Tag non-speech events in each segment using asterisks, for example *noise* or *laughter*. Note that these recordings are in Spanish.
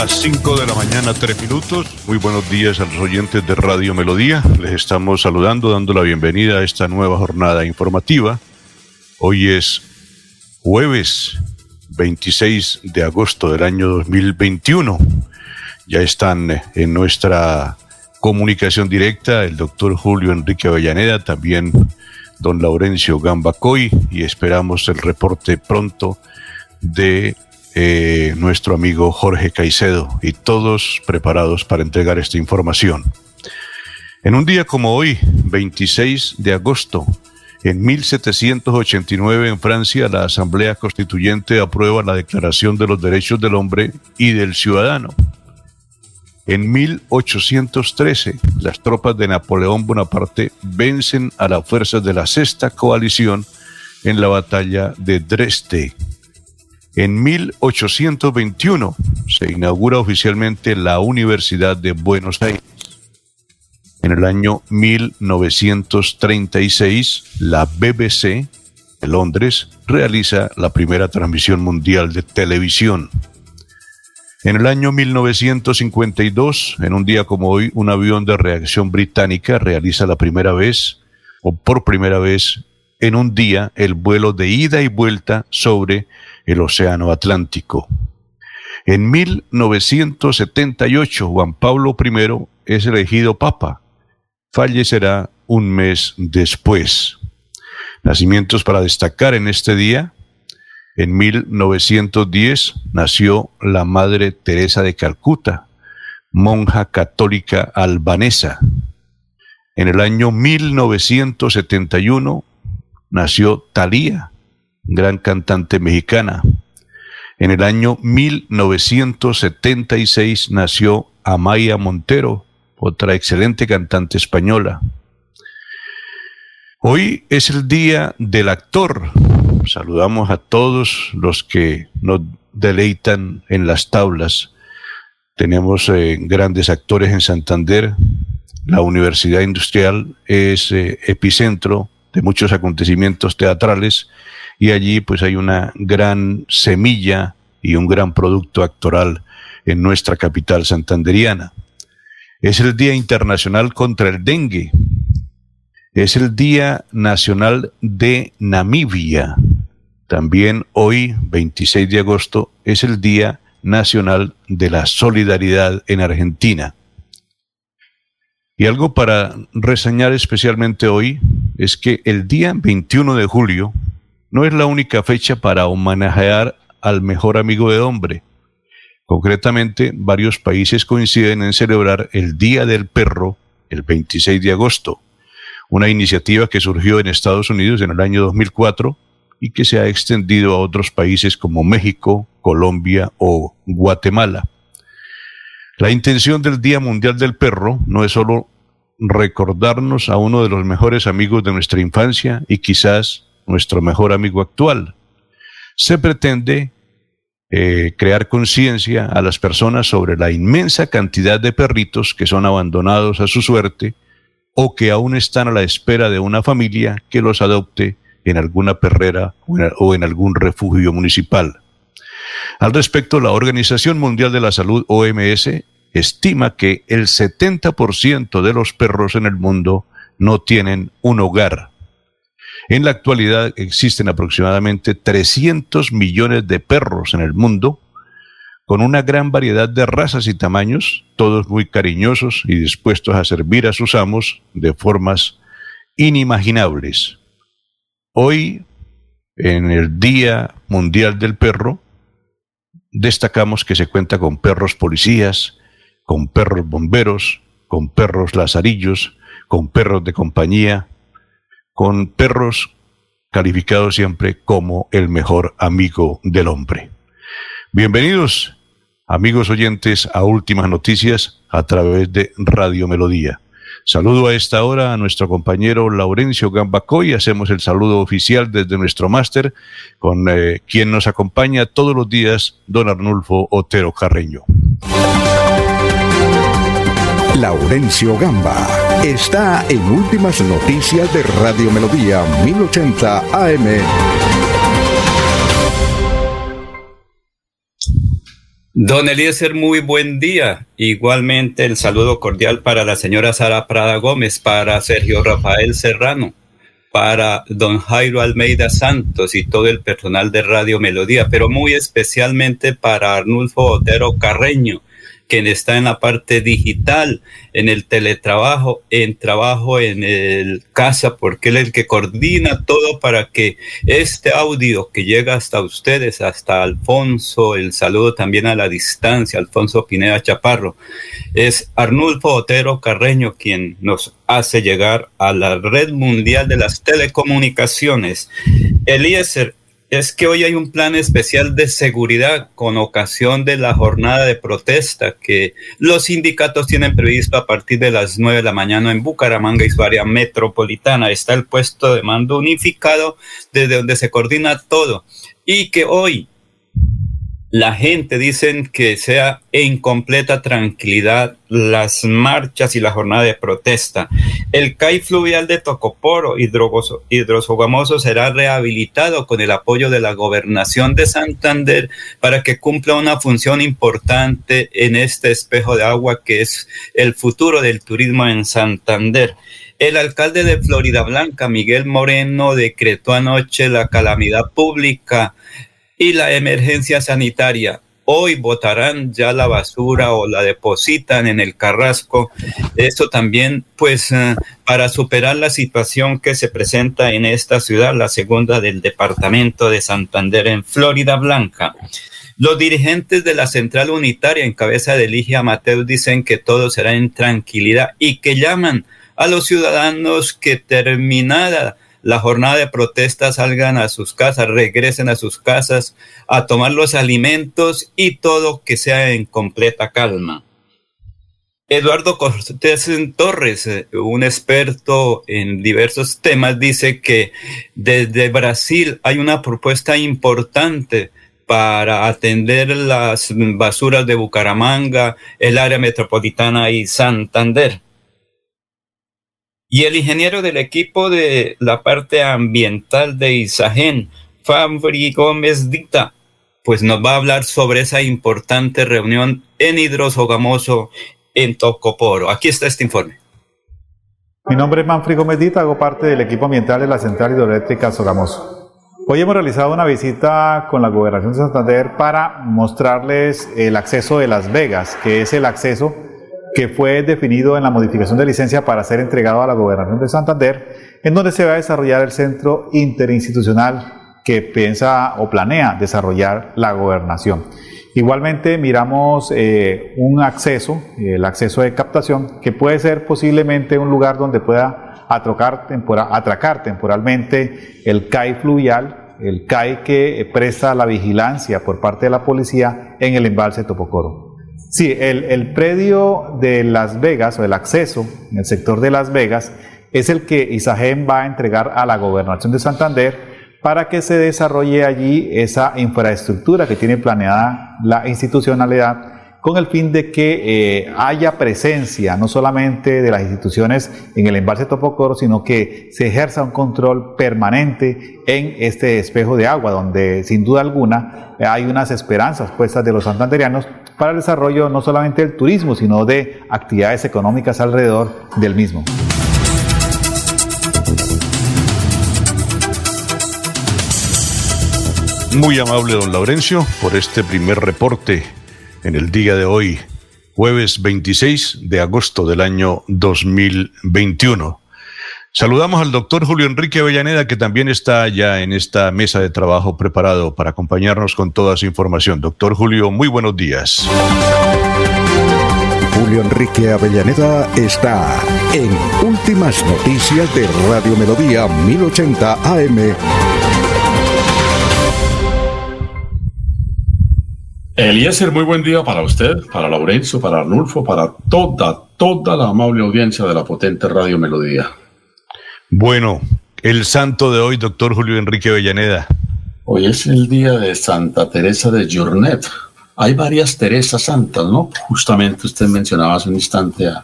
Las 5 de la mañana, 3 minutos. Muy buenos días a los oyentes de Radio Melodía. Les estamos saludando, dando la bienvenida a esta nueva jornada informativa. Hoy es jueves 26 de agosto del año 2021. Ya están en nuestra comunicación directa el doctor Julio Enrique Avellaneda, también don Laurencio Gambacoy y esperamos el reporte pronto de eh, nuestro amigo Jorge Caicedo y todos preparados para entregar esta información. En un día como hoy, 26 de agosto, en 1789 en Francia, la Asamblea Constituyente aprueba la Declaración de los Derechos del Hombre y del Ciudadano. En 1813, las tropas de Napoleón Bonaparte vencen a las fuerzas de la Sexta Coalición en la batalla de Dresde. En 1821 se inaugura oficialmente la Universidad de Buenos Aires. En el año 1936, la BBC de Londres realiza la primera transmisión mundial de televisión. En el año 1952, en un día como hoy, un avión de reacción británica realiza la primera vez, o por primera vez, en un día, el vuelo de ida y vuelta sobre el Océano Atlántico. En 1978, Juan Pablo I es elegido Papa. Fallecerá un mes después. Nacimientos para destacar en este día. En 1910 nació la Madre Teresa de Calcuta, monja católica albanesa. En el año 1971 nació Thalía, gran cantante mexicana. En el año 1976 nació Amaya Montero, otra excelente cantante española. Hoy es el día del actor. Saludamos a todos los que nos deleitan en las tablas. Tenemos eh, grandes actores en Santander. La Universidad Industrial es eh, epicentro de muchos acontecimientos teatrales y allí pues hay una gran semilla y un gran producto actoral en nuestra capital santanderiana. Es el Día Internacional contra el Dengue. Es el Día Nacional de Namibia. También hoy, 26 de agosto, es el Día Nacional de la Solidaridad en Argentina. Y algo para reseñar especialmente hoy es que el día 21 de julio no es la única fecha para homenajear al mejor amigo de hombre. Concretamente, varios países coinciden en celebrar el Día del Perro el 26 de agosto, una iniciativa que surgió en Estados Unidos en el año 2004 y que se ha extendido a otros países como México, Colombia o Guatemala. La intención del Día Mundial del Perro no es solo recordarnos a uno de los mejores amigos de nuestra infancia y quizás nuestro mejor amigo actual. Se pretende eh, crear conciencia a las personas sobre la inmensa cantidad de perritos que son abandonados a su suerte o que aún están a la espera de una familia que los adopte en alguna perrera o en algún refugio municipal. Al respecto, la Organización Mundial de la Salud, OMS, estima que el 70% de los perros en el mundo no tienen un hogar en la actualidad existen aproximadamente 300 millones de perros en el mundo, con una gran variedad de razas y tamaños, todos muy cariñosos y dispuestos a servir a sus amos de formas inimaginables. Hoy en el Día Mundial del Perro, destacamos que se cuenta con perros policías, con perros bomberos, con perros lazarillos, con perros de compañía, con perros calificados siempre como el mejor amigo del hombre. Bienvenidos, amigos oyentes, a Últimas Noticias a través de Radio Melodía. Saludo a esta hora a nuestro compañero Laurencio Gambacoy. Hacemos el saludo oficial desde nuestro máster con eh, quien nos acompaña todos los días, don Arnulfo Otero Carreño. Laurencio Gamba está en Últimas Noticias de Radio Melodía 1080 AM. Don Eliezer, muy buen día. Igualmente el saludo cordial para la señora Sara Prada Gómez, para Sergio Rafael Serrano, para don Jairo Almeida Santos y todo el personal de Radio Melodía, pero muy especialmente para Arnulfo Otero Carreño, quien está en la parte digital, en el teletrabajo, en trabajo en el casa, porque él es el que coordina todo para que este audio que llega hasta ustedes, hasta Alfonso, el saludo también a la distancia, Alfonso Pineda Chaparro, es Arnulfo Otero Carreño quien nos hace llegar a la red mundial de las telecomunicaciones. Eliezer, es que hoy hay un plan especial de seguridad con ocasión de la jornada de protesta que los sindicatos tienen previsto a partir de las 9 de la mañana en Bucaramanga y su área metropolitana. Está el puesto de mando unificado desde donde se coordina todo y que hoy la gente dicen que sea en completa tranquilidad las marchas y la jornada de protesta. El CAI fluvial de Tocoporo, hidrosogamoso, será rehabilitado con el apoyo de la gobernación de Santander para que cumpla una función importante en este espejo de agua que es el futuro del turismo en Santander. El alcalde de Florida Blanca, Miguel Moreno, decretó anoche la calamidad pública y la emergencia sanitaria. Hoy botarán ya la basura o la depositan en el carrasco. Esto también, pues, eh, para superar la situación que se presenta en esta ciudad, la segunda del departamento de Santander en Florida Blanca. Los dirigentes de la central unitaria en cabeza de Ligia Mateo dicen que todo será en tranquilidad y que llaman a los ciudadanos que terminada la jornada de protesta salgan a sus casas, regresen a sus casas a tomar los alimentos y todo que sea en completa calma. Eduardo Cortés Torres, eh, un experto en diversos temas, dice que desde Brasil hay una propuesta importante para atender las basuras de Bucaramanga, el área metropolitana y Santander. Y el ingeniero del equipo de la parte ambiental de Isagen, Fabri Gómez Dicta, pues nos va a hablar sobre esa importante reunión en Hidrosogamoso, en Tocoporo. Aquí está este informe. Mi nombre es Manfred Gómez Dita, hago parte del equipo ambiental de la Central Hidroeléctrica Sogamoso. Hoy hemos realizado una visita con la Gobernación de Santander para mostrarles el acceso de Las Vegas, que es el acceso que fue definido en la modificación de licencia para ser entregado a la Gobernación de Santander, en donde se va a desarrollar el centro interinstitucional que piensa o planea desarrollar la gobernación. Igualmente miramos eh, un acceso, el acceso de captación, que puede ser posiblemente un lugar donde pueda atracar, atracar temporalmente el CAI fluvial, el CAI que presta la vigilancia por parte de la policía en el embalse Topocoro. Sí, el, predio de Las Vegas o el acceso en el sector de Las Vegas es el que Isagen va a entregar a la gobernación de Santander para que se desarrolle allí esa infraestructura que tiene planeada la institucionalidad con el fin de que eh, haya presencia no solamente de las instituciones en el embalse Topocoro, sino que se ejerza un control permanente en este espejo de agua, donde sin duda alguna hay unas esperanzas puestas de los santanderianos para el desarrollo no solamente del turismo, sino de actividades económicas alrededor del mismo. Muy amable don Laurencio por este primer reporte en el día de hoy, jueves 26 de agosto del año 2021. Saludamos al doctor Julio Enrique Avellaneda, que también está ya en esta mesa de trabajo preparado para acompañarnos con toda su información. Doctor Julio, muy buenos días. Julio Enrique Avellaneda está en Últimas Noticias de Radio Melodía 1080 AM. Eliezer, muy buen día para usted, para Laurencio, para Arnulfo, para toda, toda la amable audiencia de la potente Radio Melodía. Bueno, el santo de hoy, doctor Julio Enrique Avellaneda. Hoy es el día de Santa Teresa de Jornet. Hay varias Teresas santas, ¿no? Justamente usted mencionaba hace un instante a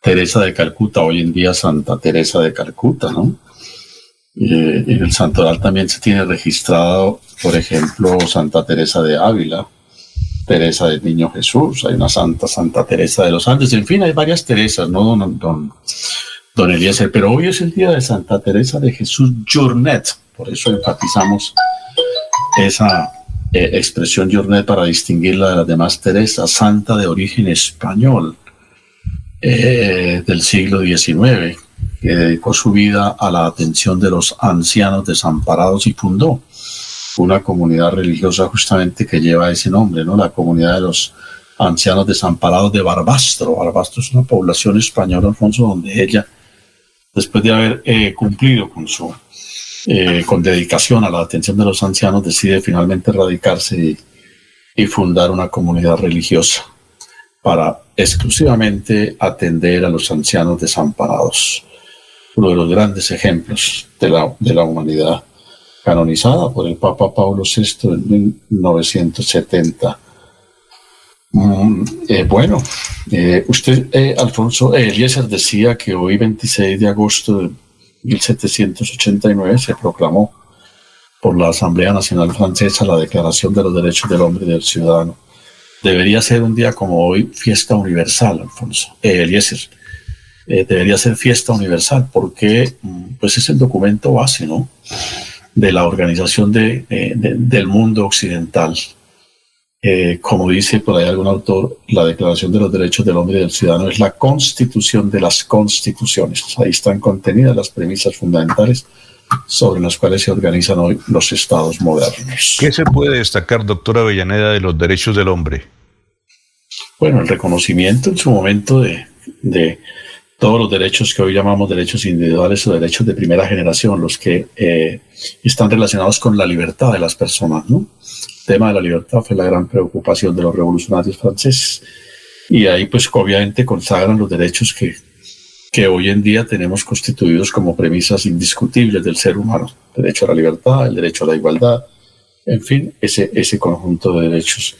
Teresa de Calcuta, hoy en día Santa Teresa de Calcuta, ¿no? en el santoral también se tiene registrado, por ejemplo, Santa Teresa de Ávila, Teresa del Niño Jesús, hay una Santa Santa Teresa de los Andes, en fin, hay varias Teresas, ¿no, don, don, don Eliezer? Pero hoy es el día de Santa Teresa de Jesús Jornet, por eso enfatizamos esa eh, expresión Jornet para distinguirla de las demás Teresas, santa de origen español eh, del siglo XIX, que dedicó su vida a la atención de los ancianos desamparados y fundó una comunidad religiosa justamente que lleva ese nombre, ¿no? La comunidad de los ancianos desamparados de Barbastro. Barbastro es una población española, Alfonso, donde ella, después de haber eh, cumplido con su eh, con dedicación a la atención de los ancianos, decide finalmente radicarse y, fundar una comunidad religiosa para exclusivamente atender a los ancianos desamparados. Uno de los grandes ejemplos de la, de la humanidad, canonizada por el Papa Pablo VI en 1970. Mm, eh, bueno, eh, usted, Alfonso Eliezer, decía que hoy, 26 de agosto de 1789 se proclamó por la Asamblea Nacional Francesa la Declaración de los Derechos del Hombre y del Ciudadano. Debería ser un día como hoy fiesta universal, Alfonso. Eh, Eliezer. Eh, debería ser fiesta universal porque mm, pues es el documento base ¿no? De la organización de, del mundo occidental. Eh, como dice por ahí algún autor, la Declaración de los Derechos del Hombre y del Ciudadano es la constitución de las constituciones. Ahí están contenidas las premisas fundamentales sobre las cuales se organizan hoy los estados modernos. ¿Qué se puede destacar, doctora Avellaneda, de los derechos del hombre? Bueno, el reconocimiento en su momento de, de todos los derechos que hoy llamamos derechos individuales o derechos de primera generación, los que eh, están relacionados con la libertad de las personas, ¿no? tema de la libertad fue la gran preocupación de los revolucionarios franceses. Y ahí pues obviamente consagran los derechos que, que hoy en día tenemos constituidos como premisas indiscutibles del ser humano. El derecho a la libertad, el derecho a la igualdad, en fin, ese, ese conjunto de derechos.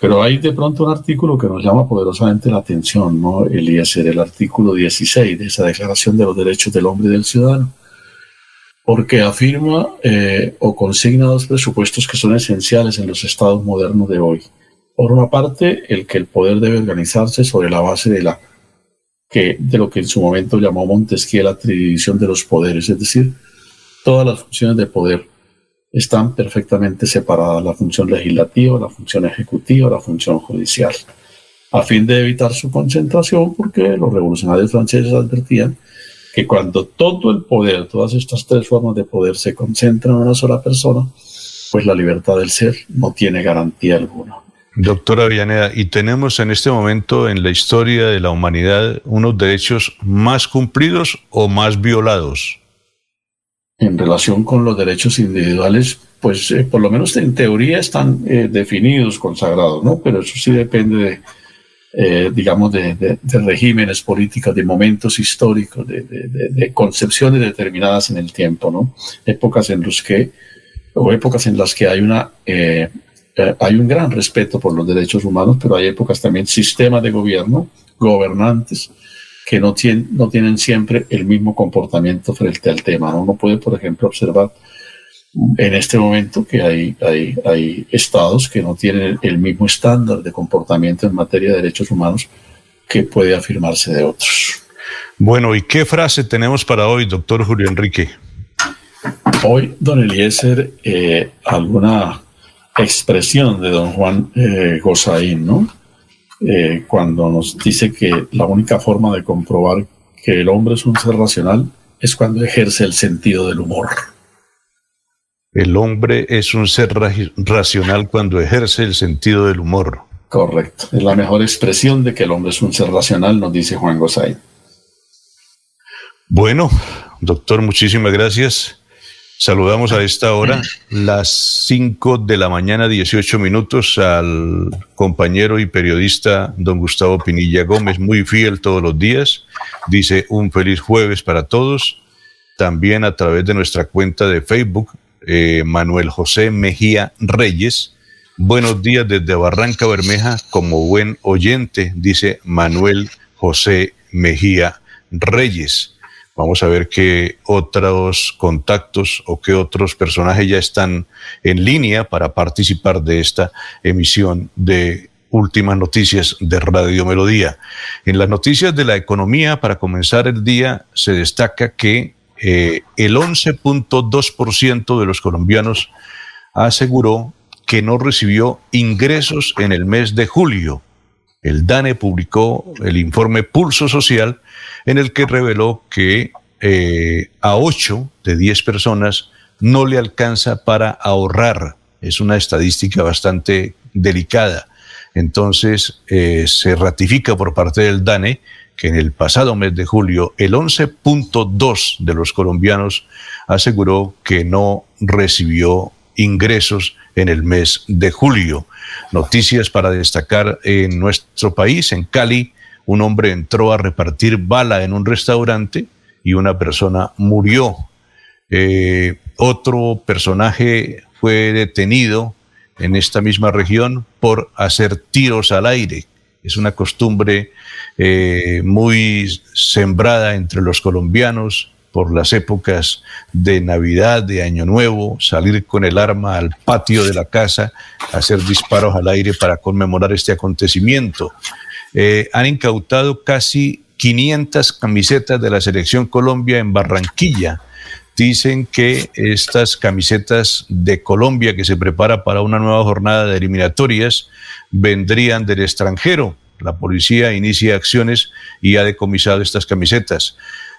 Pero hay de pronto un artículo que nos llama poderosamente la atención, ¿no? Eliezer, el artículo 16 de esa Declaración de los Derechos del Hombre y del Ciudadano porque afirma eh, o consigna dos presupuestos que son esenciales en los estados modernos de hoy. Por una parte, el que el poder debe organizarse sobre la base de la que de lo que en su momento llamó Montesquieu la tridivisión de los poderes, es decir, todas las funciones de poder están perfectamente separadas, la función legislativa, la función ejecutiva, la función judicial, a fin de evitar su concentración, porque los revolucionarios franceses advertían que cuando todo el poder, todas estas tres formas de poder se concentran en una sola persona, pues la libertad del ser no tiene garantía alguna. Doctora Villaneda, y tenemos en este momento en la historia de la humanidad unos derechos más cumplidos o más violados. En relación con los derechos individuales, pues eh, por lo menos en teoría están eh, definidos, consagrados, ¿no? Pero eso sí depende de, eh, digamos, de, regímenes políticos, de momentos históricos, de, concepciones determinadas en el tiempo, ¿no? Épocas en los que, o épocas en las que hay una, hay un gran respeto por los derechos humanos, pero hay épocas también, sistemas de gobierno, gobernantes, que no tienen, no tienen siempre el mismo comportamiento frente al tema, ¿no? Uno puede, por ejemplo, observar en este momento que hay, hay, hay estados que no tienen el mismo estándar de comportamiento en materia de derechos humanos que puede afirmarse de otros. Bueno, ¿y qué frase tenemos para hoy, doctor Julio Enrique? Hoy, don Eliezer, eh, alguna expresión de don Juan eh, Gozaín, ¿no? Eh, cuando nos dice que la única forma de comprobar que el hombre es un ser racional es cuando ejerce el sentido del humor. El hombre es un ser racional cuando ejerce el sentido del humor. Correcto. Es la mejor expresión de que el hombre es un ser racional, nos dice Juan Gosay. Bueno, doctor, muchísimas gracias. Saludamos a esta hora, las 5 de la mañana, 18 minutos, al compañero y periodista don Gustavo Pinilla Gómez, muy fiel todos los días. Dice un feliz jueves para todos. También a través de nuestra cuenta de Facebook, eh, Manuel José Mejía Reyes. Buenos días desde Barranca Bermeja, como buen oyente, dice Manuel José Mejía Reyes. Vamos a ver qué otros contactos o qué otros personajes ya están en línea para participar de esta emisión de últimas noticias de Radio Melodía. En las noticias de la economía, para comenzar el día, se destaca que eh, el 11.2% de los colombianos aseguró que no recibió ingresos en el mes de julio. El DANE publicó el informe Pulso Social en el que reveló que eh, a 8 de 10 personas no le alcanza para ahorrar. Es una estadística bastante delicada. Entonces, eh, se ratifica por parte del DANE que en el pasado mes de julio el 11.2 de los colombianos aseguró que no recibió ingresos en el mes de julio. Noticias para destacar en nuestro país, en Cali, un hombre entró a repartir bala en un restaurante y una persona murió. Eh, otro personaje fue detenido en esta misma región por hacer tiros al aire. Es una costumbre eh, muy sembrada entre los colombianos por las épocas de Navidad, de Año Nuevo, salir con el arma al patio de la casa, hacer disparos al aire para conmemorar este acontecimiento. Eh, han incautado casi 500 camisetas de la Selección Colombia en Barranquilla. Dicen que estas camisetas de Colombia que se prepara para una nueva jornada de eliminatorias vendrían del extranjero. La policía inicia acciones y ha decomisado estas camisetas.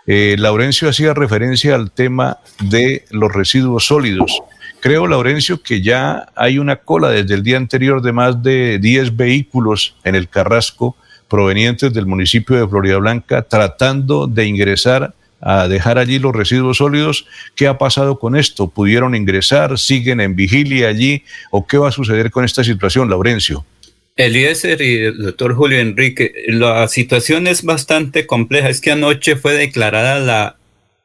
Eh, Laurencio hacía referencia al tema de los residuos sólidos. Creo, Laurencio, que ya hay una cola desde el día anterior de más de 10 vehículos en el Carrasco provenientes del municipio de Florida Blanca tratando de ingresar a dejar allí los residuos sólidos. ¿Qué ha pasado con esto? ¿Pudieron ingresar? ¿Siguen en vigilia allí? ¿O qué va a suceder con esta situación, Laurencio? Eliezer y el doctor Julio Enrique, la situación es bastante compleja. Es que anoche fue declarada la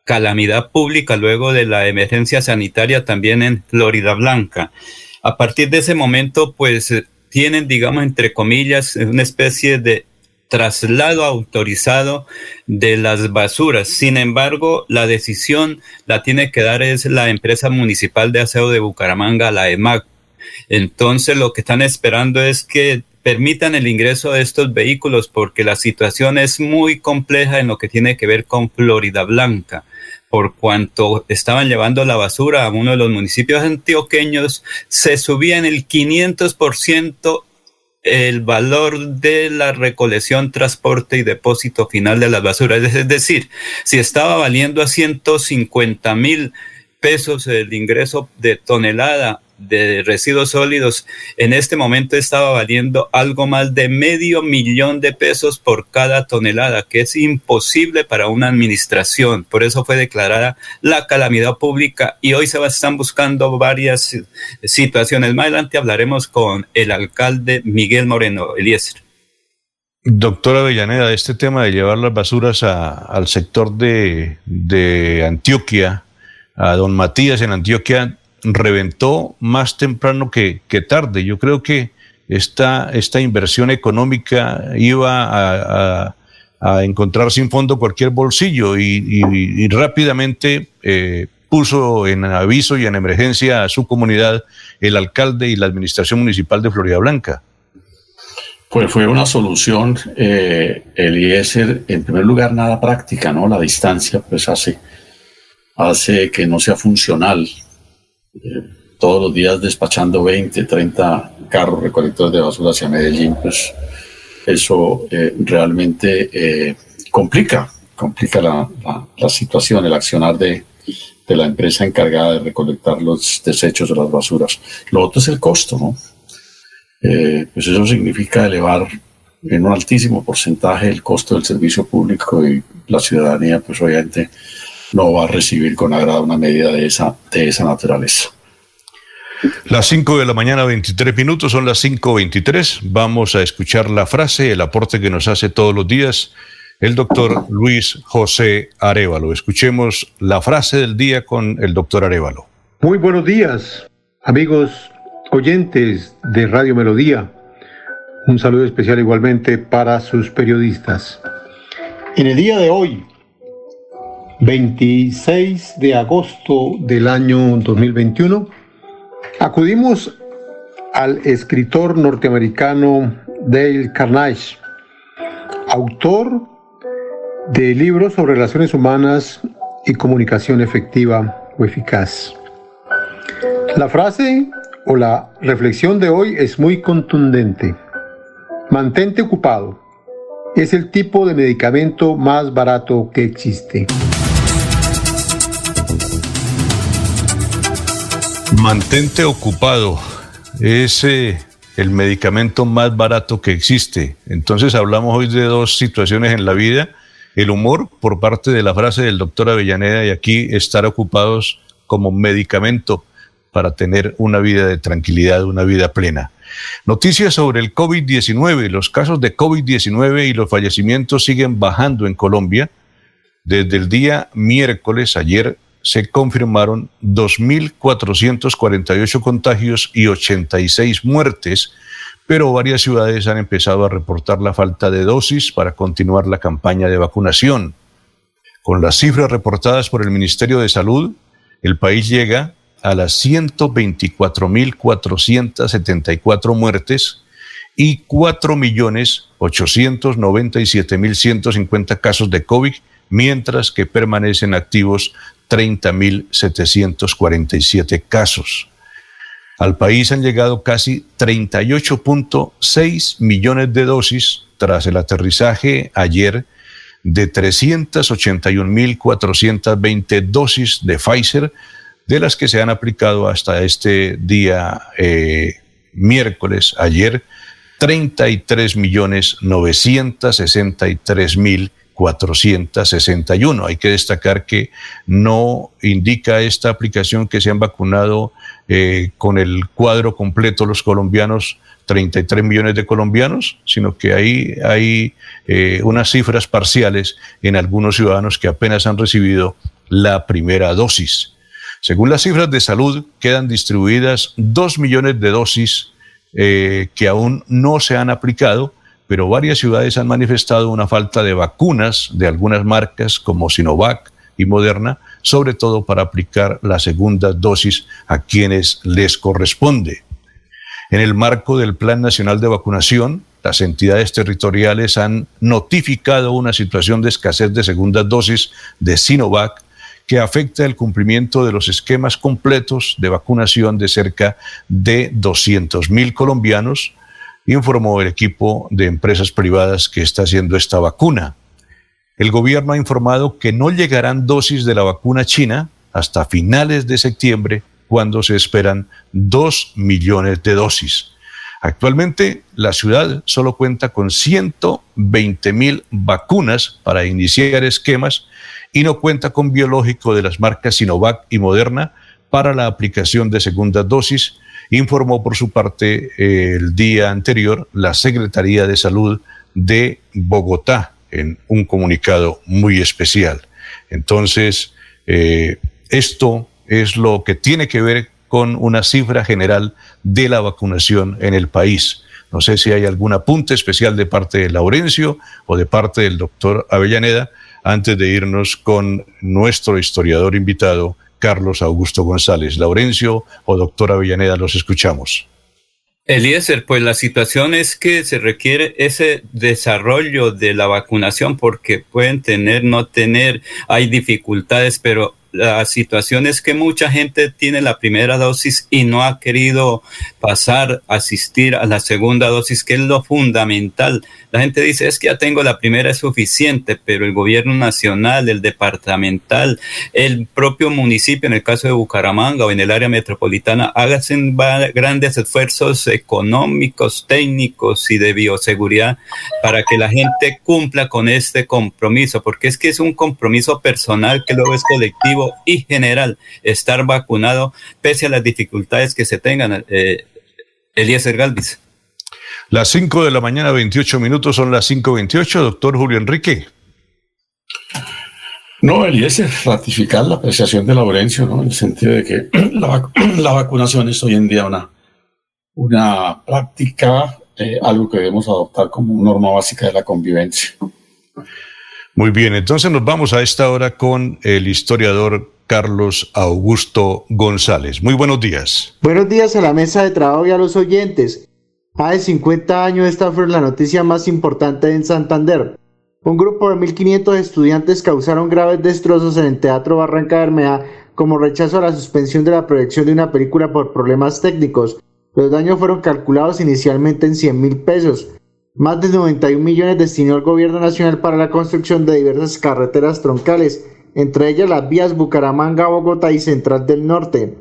calamidad pública luego de la emergencia sanitaria también en Florida Blanca. A partir de ese momento, pues tienen, digamos, entre comillas, una especie de traslado autorizado de las basuras. Sin embargo, la decisión la tiene que dar es la empresa municipal de aseo de Bucaramanga, la EMAC. Entonces, lo que están esperando es que permitan el ingreso de estos vehículos porque la situación es muy compleja en lo que tiene que ver con Florida Blanca por cuanto estaban llevando la basura a uno de los municipios antioqueños, se subía en el 500% el valor de la recolección, transporte y depósito final de las basuras. Es decir, si estaba valiendo a 150 mil pesos el ingreso de tonelada de residuos sólidos en este momento estaba valiendo algo más de medio millón de pesos por cada tonelada, que es imposible para una administración. Por eso fue declarada la calamidad pública y hoy se están buscando varias situaciones. Más adelante hablaremos con el alcalde Miguel Moreno Eliezer. Doctora Avellaneda, este tema de llevar las basuras al sector de, de Antioquia, a don Matías en Antioquia, reventó más temprano que, tarde. Yo creo que esta, esta inversión económica iba a, encontrar sin fondo cualquier bolsillo y, rápidamente eh, puso en aviso y en emergencia a su comunidad el alcalde y la administración municipal de Florida Blanca. Pues fue una solución, eh, Eliezer, en primer lugar, nada práctica, ¿no? La distancia, pues hace, hace que no sea funcional todos los días despachando 20, 30 carros recolectores de basura hacia Medellín, pues eso eh, realmente eh, complica complica la, situación, el accionar de, la empresa encargada de recolectar los desechos de las basuras. Lo otro es el costo, ¿no? Eh, pues eso significa elevar en un altísimo porcentaje el costo del servicio público y la ciudadanía, pues obviamente no va a recibir con agrado una medida de esa, de esa naturaleza. Las 5 de la mañana, 23 minutos, son las 5.23. Vamos a escuchar la frase, el aporte que nos hace todos los días el doctor Luis José Arevalo. Escuchemos la frase del día con el doctor Arevalo. Muy buenos días, amigos oyentes de Radio Melodía. Un saludo especial igualmente para sus periodistas. En el día de hoy, 26 de agosto del año 2021, acudimos al escritor norteamericano Dale Carnage, autor de libros sobre relaciones humanas y comunicación efectiva o eficaz. La frase o la reflexión de hoy es muy contundente. Mantente ocupado. Es el tipo de medicamento más barato que existe. Mantente ocupado. Es el medicamento más barato que existe. Entonces hablamos hoy de dos situaciones en la vida el humor por parte de la frase del doctor Avellaneda y aquí estar ocupados como medicamento para tener una vida de tranquilidad, una vida plena. Noticias sobre el COVID-19. Los casos de COVID-19 y los fallecimientos siguen bajando en Colombia. Desde el día miércoles, ayer, se confirmaron 2.448 contagios y 86 muertes pero varias ciudades han empezado a reportar la falta de dosis para continuar la campaña de vacunación. Con las cifras reportadas por el Ministerio de Salud, el país llega a las 124.474 muertes y 4.897.150 casos de COVID, mientras que permanecen activos 30.747 casos. Al país han llegado casi 38.6 millones de dosis tras el aterrizaje ayer de 381.420 dosis de Pfizer, de las que se han aplicado hasta este día eh, miércoles, ayer, 33.963.461. Hay que destacar que no indica esta aplicación que se han vacunado eh, con el cuadro completo los colombianos, 33 millones de colombianos, sino que ahí hay eh, unas cifras parciales en algunos ciudadanos que apenas han recibido la primera dosis. Según las cifras de salud, quedan distribuidas 2 millones de dosis eh, que aún no se han aplicado, pero varias ciudades han manifestado una falta de vacunas de algunas marcas como Sinovac y Moderna, sobre todo para aplicar la segunda dosis a quienes les corresponde. En el marco del Plan Nacional de Vacunación, las entidades territoriales han notificado una situación de escasez de segundas dosis de Sinovac que afecta el cumplimiento de los esquemas completos de vacunación de cerca de 200 mil colombianos, informó el equipo de empresas privadas que está haciendo esta vacuna. El gobierno ha informado que no llegarán dosis de la vacuna china hasta finales de septiembre, cuando se esperan dos millones de dosis. Actualmente, la ciudad solo cuenta con 120 mil vacunas para iniciar esquemas y no cuenta con biológico de las marcas Sinovac y Moderna para la aplicación de segunda dosis, informó por su parte el día anterior la Secretaría de Salud de Bogotá en un comunicado muy especial. Entonces, eh, esto es lo que tiene que ver con una cifra general de la vacunación en el país. No sé si hay algún apunte especial de parte de Laurencio o de parte del doctor Avellaneda antes de irnos con nuestro historiador invitado, Carlos Augusto González. Laurencio o doctor Avellaneda, los escuchamos. Eliezer, pues la situación es que se requiere ese desarrollo de la vacunación porque pueden tener, no tener, hay dificultades, pero la situación es que mucha gente tiene la primera dosis y no ha querido pasar, asistir a la segunda dosis, que es lo fundamental. La gente dice, es que ya tengo la primera, es suficiente, pero el gobierno nacional, el departamental, el propio municipio, en el caso de Bucaramanga o en el área metropolitana, hagan grandes esfuerzos económicos, técnicos y de bioseguridad para que la gente cumpla con este compromiso, porque es que es un compromiso personal que luego es colectivo y general estar vacunado pese a las dificultades que se tengan. Eh, Eliezer Galvis. Las 5 de la mañana, 28 minutos, son las 5.28. Doctor Julio Enrique. No, Eliezer, ratificar la apreciación de Laurencio, ¿no? En el sentido de que *clears throat* la, *clears throat* la vacunación es hoy en día una, una práctica, eh, algo que debemos adoptar como norma básica de la convivencia. Muy bien, entonces nos vamos a esta hora con el historiador Carlos Augusto González. Muy buenos días. Buenos días a la mesa de trabajo y a los oyentes. Hace 50 años esta fue la noticia más importante en Santander. Un grupo de 1.500 estudiantes causaron graves destrozos en el Teatro Barranca Bermea como rechazo a la suspensión de la proyección de una película por problemas técnicos. Los daños fueron calculados inicialmente en 100 mil pesos. Más de 91 millones destinó el gobierno nacional para la construcción de diversas carreteras troncales, entre ellas las vías Bucaramanga, Bogotá y Central del Norte.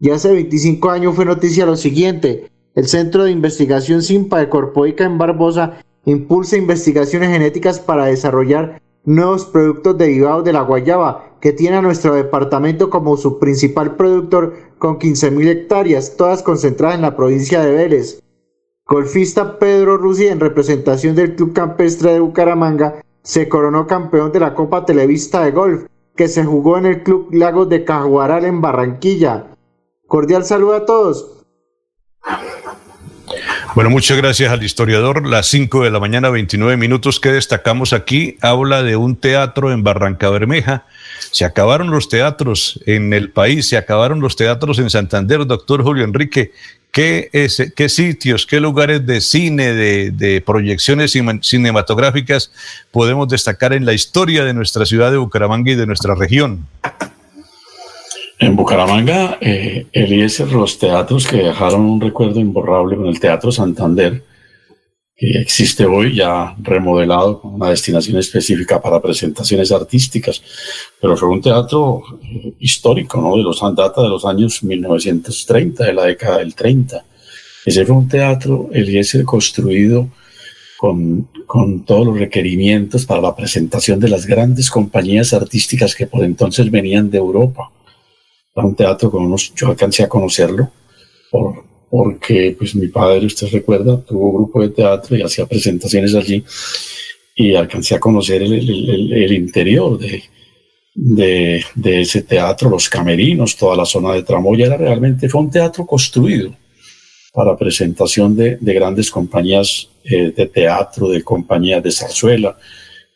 Y hace 25 años fue noticia lo siguiente. El Centro de Investigación SIMPA de Corpoica en Barbosa impulsa investigaciones genéticas para desarrollar nuevos productos derivados de la guayaba, que tiene a nuestro departamento como su principal productor con 15.000 hectáreas, todas concentradas en la provincia de Vélez. Golfista Pedro Rusi, en representación del Club Campestre de Bucaramanga, se coronó campeón de la Copa Televista de Golf, que se jugó en el Club Lagos de Cajuaral en Barranquilla. Cordial saludo a todos. Bueno, muchas gracias al historiador. Las 5 de la mañana, 29 minutos que destacamos aquí, habla de un teatro en Barranca Bermeja. Se acabaron los teatros en el país, se acabaron los teatros en Santander, doctor Julio Enrique. ¿Qué, qué sitios, qué lugares de cine, de, proyecciones cinematográficas podemos destacar en la historia de nuestra ciudad de Bucaramanga y de nuestra región? En Bucaramanga, eh, los teatros que dejaron un recuerdo imborrable con el Teatro Santander, que existe hoy ya remodelado con una destinación específica para presentaciones artísticas, pero fue un teatro eh, histórico, ¿no? De los data de los años 1930, de la década del 30. Ese fue un teatro, Eliezer, construido con, con todos los requerimientos para la presentación de las grandes compañías artísticas que por entonces venían de Europa. Era un teatro con unos, yo alcancé a conocerlo por, porque pues mi padre, usted recuerda, tuvo un grupo de teatro y hacía presentaciones allí y alcancé a conocer el, interior de, ese teatro, los camerinos, toda la zona de Tramoya, era realmente, fue un teatro construido para presentación de, de grandes compañías eh, de teatro, de compañías de zarzuela,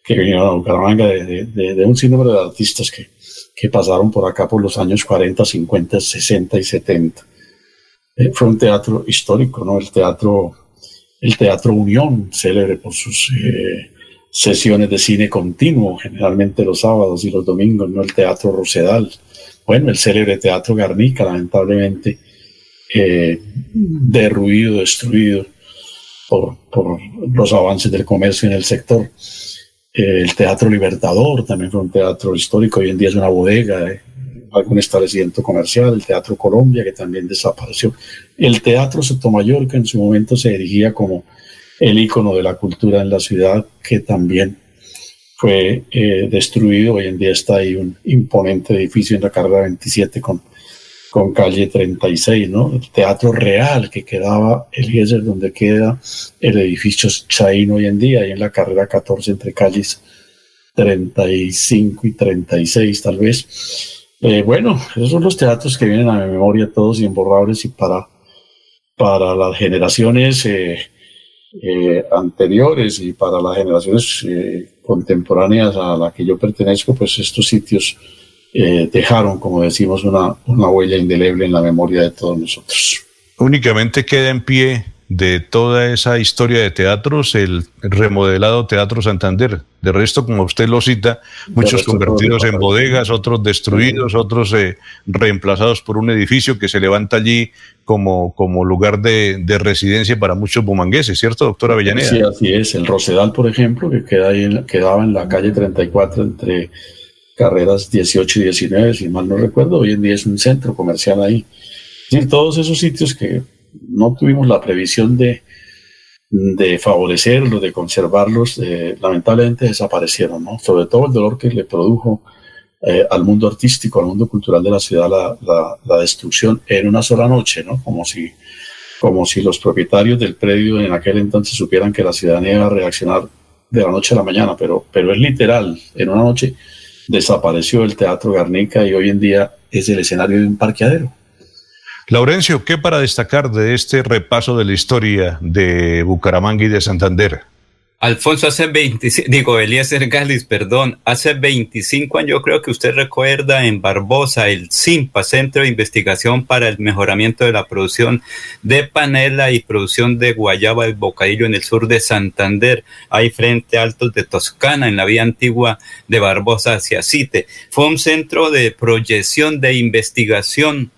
que vinieron a Bucaramanga, de, de, un sinnúmero de artistas que pasaron por acá por los años 40, 50, 60 y 70. Eh, fue un teatro histórico, ¿no? El teatro, el teatro Unión, célebre por sus eh, sesiones de cine continuo, generalmente los sábados y los domingos, ¿no? El teatro Rosedal. Bueno, el célebre teatro Garnica, lamentablemente, eh, derruido, destruido por, por los avances del comercio en el sector. el Teatro Libertador también fue un teatro histórico, hoy en día es una bodega, algún establecimiento comercial, el Teatro Colombia, que también desapareció, el Teatro Sotomayor, que en su momento se dirigía como el ícono de la cultura en la ciudad, que también fue eh, destruido. Hoy en día está ahí un imponente edificio en la carrera 27 con, con calle 36, ¿no? El Teatro Real, que quedaba, el Eliezer, donde queda el edificio Chaín hoy en día, ahí en la carrera 14 entre calles 35 y 36 tal vez. Eh, bueno, esos son los teatros que vienen a mi memoria todos imborrables y para, para las generaciones eh, eh, anteriores y para las generaciones contemporáneas a la que yo pertenezco, pues estos sitios dejaron, como decimos, una, una huella indeleble en la memoria de todos nosotros. Únicamente queda en pie de toda esa historia de teatros, el remodelado Teatro Santander. De resto, como usted lo cita, muchos convertidos en bodegas, otros destruidos, otros eh, reemplazados por un edificio que se levanta allí como, como lugar de, residencia para muchos bumangueses, ¿cierto, doctora Avellaneda? Sí, así es. El Rosedal, por ejemplo, que queda ahí quedaba en la calle 34 entre carreras 18 y 19, si mal no recuerdo, hoy en día es un centro comercial ahí. Y todos esos sitios que no tuvimos la previsión de, favorecerlos, de conservarlos, eh, lamentablemente desaparecieron, ¿no? Sobre todo el dolor que le produjo eh, al mundo artístico, al mundo cultural de la ciudad, la, la, destrucción en una sola noche, ¿no? Como si, como si los propietarios del predio en aquel entonces supieran que la ciudadanía iba a reaccionar de la noche a la mañana, pero, pero es literal, en una noche desapareció el Teatro Garnica y hoy en día es el escenario de un parqueadero. Laurencio, ¿qué para destacar de este repaso de la historia de Bucaramanga y de Santander? Alfonso, hace 25, digo, Eliezer Galis, perdón, hace 25 años yo creo que usted recuerda en Barbosa el CIMPA, Centro de Investigación para el Mejoramiento de la Producción de Panela y Producción de Guayaba del Bocadillo en el sur de Santander, ahí frente a Altos de Toscana, en la vía antigua de Barbosa hacia Cite. Fue un centro de proyección de investigación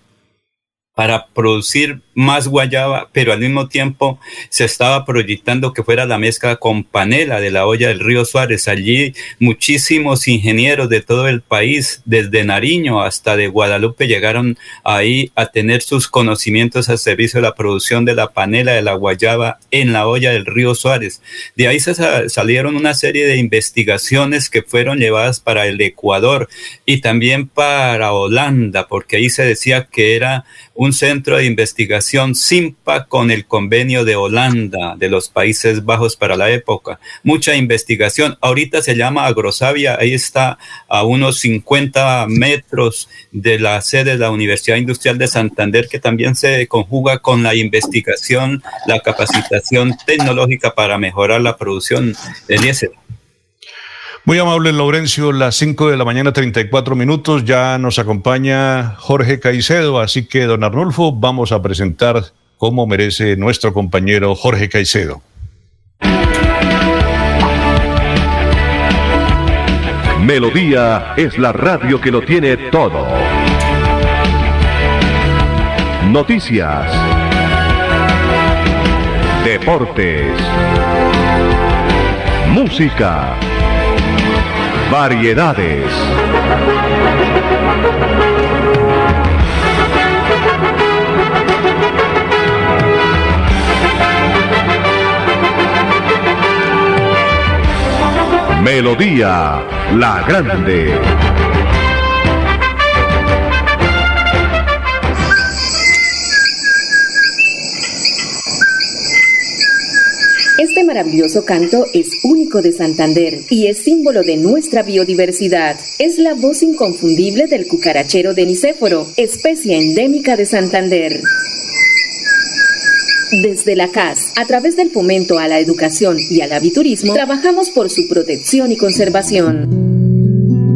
para producir más guayaba, pero al mismo tiempo se estaba proyectando que fuera la mezcla con panela de la olla del río Suárez. Allí muchísimos ingenieros de todo el país, desde Nariño hasta de Guadalupe, llegaron ahí a tener sus conocimientos al servicio de la producción de la panela de la guayaba en la olla del río Suárez. De ahí salieron una serie de investigaciones que fueron llevadas para el Ecuador y también para Holanda, porque ahí se decía que era un centro de investigación SIMPA con el convenio de Holanda, de los Países Bajos para la época. Mucha investigación. Ahorita se llama Agrosavia, ahí está a unos 50 metros de la sede de la Universidad Industrial de Santander, que también se conjuga con la investigación, la capacitación tecnológica para mejorar la producción de diésel. Muy amable, Laurencio, las 5 de la mañana, 34 minutos. Ya nos acompaña Jorge Caicedo, así que, don Arnulfo, vamos a presentar cómo merece nuestro compañero Jorge Caicedo. Melodía es la radio que lo tiene todo. Noticias. Deportes. Música Variedades. Melodía La Grande. Maravilloso canto es único de Santander y es símbolo de nuestra biodiversidad. Es la voz inconfundible del cucarachero de Nicéforo, especie endémica de Santander. Desde la CAS, a través del fomento a la educación y al aviturismo, trabajamos por su protección y conservación.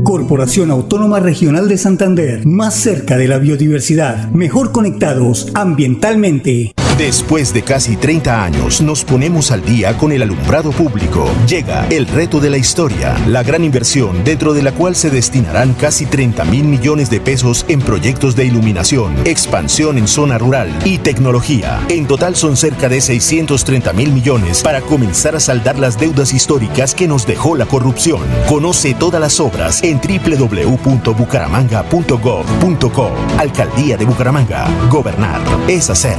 Corporación Autónoma Regional de Santander, más cerca de la biodiversidad, mejor conectados ambientalmente. Después de casi 30 años, nos ponemos al día con el alumbrado público. Llega el reto de la historia, la gran inversión dentro de la cual se destinarán casi 30 mil millones de pesos en proyectos de iluminación, expansión en zona rural y tecnología. En total son cerca de 630 mil millones para comenzar a saldar las deudas históricas que nos dejó la corrupción. Conoce todas las obras en www.bucaramanga.gov.co. Alcaldía de Bucaramanga. Gobernar es hacer.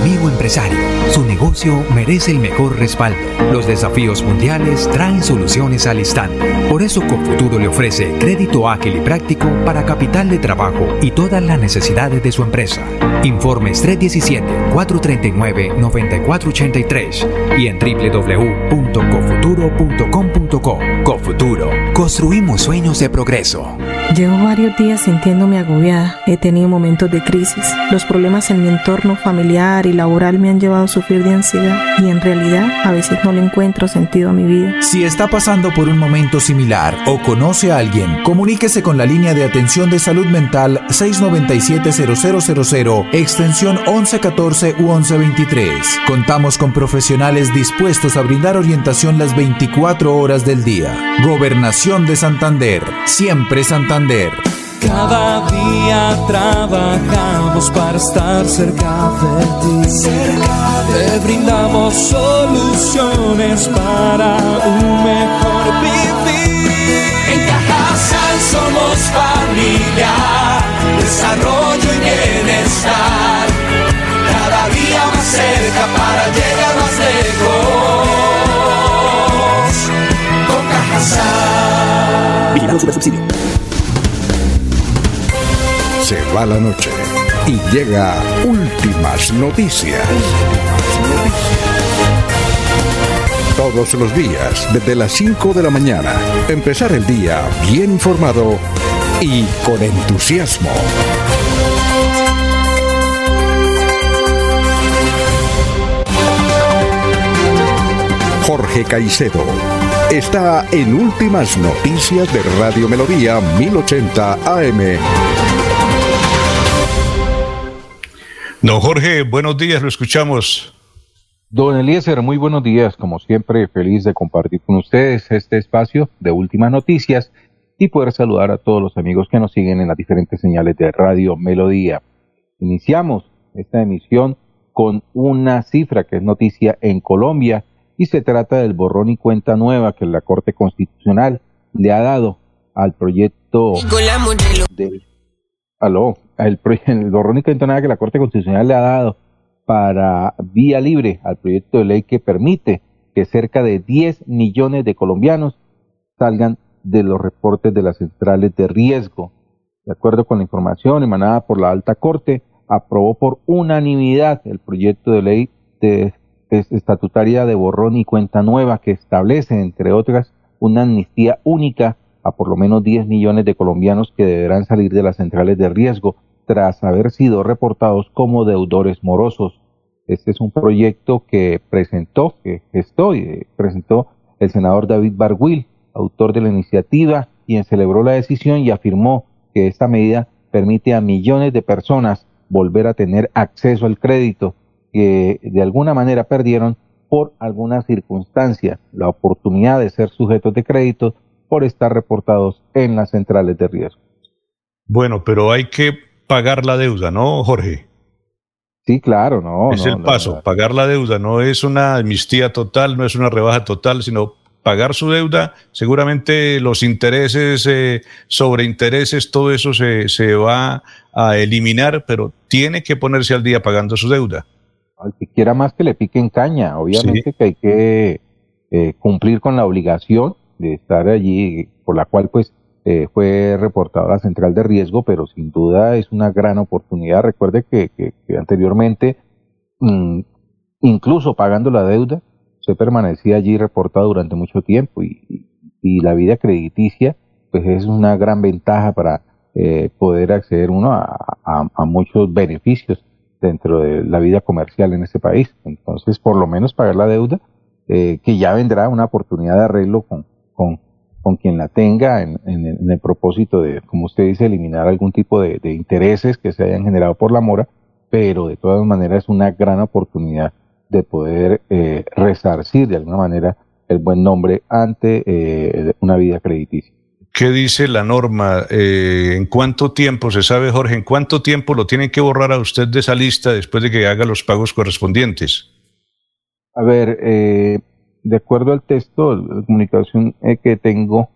Amigo empresario, su negocio merece el mejor respaldo. Los desafíos mundiales traen soluciones al instante. Por eso Confuturo le ofrece crédito ágil y práctico para capital de trabajo y todas las necesidades de su empresa. Informes 317-439-9483 y en www.cofuturo.com.co. Cofuturo, construimos sueños de progreso. Llevo varios días sintiéndome agobiada. He tenido momentos de crisis. Los problemas en mi entorno familiar y laboral me han llevado a sufrir de ansiedad y en realidad a veces no le encuentro sentido a mi vida. Si está pasando por un momento similar o conoce a alguien, comuníquese con la línea de atención de salud mental 697-0000, extensión 1114 u 1123. Contamos con profesionales dispuestos a brindar orientación las 24 horas del día. Gobernación de Santander. Siempre Santander. Cada día trabajamos para estar cerca de ti. Te brindamos soluciones para un mejor vivir. En Cajasal somos familia, desarrollo y bienestar. Cada día más cerca para llegar más lejos. Con Cajasal. Vigilando Super Subsidio. Se va la noche y llega últimas noticias. Todos los días, desde las 5 de la mañana, empezar el día bien informado y con entusiasmo. Jorge Caicedo está en Últimas Noticias de Radio Melodía 1080 AM. Don Jorge, buenos días, lo escuchamos. Don Eliezer, muy buenos días, como siempre, feliz de compartir con ustedes este espacio de últimas noticias y poder saludar a todos los amigos que nos siguen en las diferentes señales de Radio Melodía. Iniciamos esta emisión con una cifra que es noticia en Colombia y se trata del borrón y cuenta nueva que la Corte Constitucional le ha dado al proyecto del aló, *laughs* el, borrón y que la Corte Constitucional le ha dado para vía libre al proyecto de ley que permite que cerca de 10 millones de colombianos salgan de los reportes de las centrales de riesgo. De acuerdo con la información emanada por la Alta Corte, aprobó por unanimidad el proyecto de ley estatutaria de borrón y cuenta nueva que establece, entre otras, una amnistía única a por lo menos 10 millones de colombianos que deberán salir de las centrales de riesgo tras haber sido reportados como deudores morosos. Este es un proyecto que presentó, que gestó y presentó el senador David Barguil, autor de la iniciativa, quien celebró la decisión y afirmó que esta medida permite a millones de personas volver a tener acceso al crédito que de alguna manera perdieron por alguna circunstancia la oportunidad de ser sujetos de crédito por estar reportados en las centrales de riesgo. Bueno, pero hay que pagar la deuda, ¿no, Jorge? Sí, claro, no. Es el paso, pagar la deuda, no es una amnistía total, no es una rebaja total, sino pagar su deuda, seguramente los intereses, eh, sobre intereses, todo eso se, se, va a eliminar, pero tiene que ponerse al día pagando su deuda. Al que quiera más que le piquen caña, obviamente que hay que eh, cumplir con la obligación de estar allí, por la cual pues eh, fue reportado a la central de riesgo, pero sin duda es una gran oportunidad. Recuerde que, anteriormente, mm, incluso pagando la deuda, se permanecía allí reportado durante mucho tiempo y, la vida crediticia pues es una gran ventaja para eh, poder acceder uno a, muchos beneficios dentro de la vida comercial en este país. Entonces, por lo menos pagar la deuda, eh, que ya vendrá una oportunidad de arreglo con, con con quien la tenga en, el propósito de, como usted dice, eliminar algún tipo de, intereses que se hayan generado por la mora, pero de todas maneras es una gran oportunidad de poder eh, resarcir de alguna manera el buen nombre ante eh, una vida crediticia. ¿Qué dice la norma? Eh, ¿En cuánto tiempo, se sabe Jorge, en cuánto tiempo lo tienen que borrar a usted de esa lista después de que haga los pagos correspondientes? A ver, eh, de acuerdo al texto de comunicación eh, que tengo,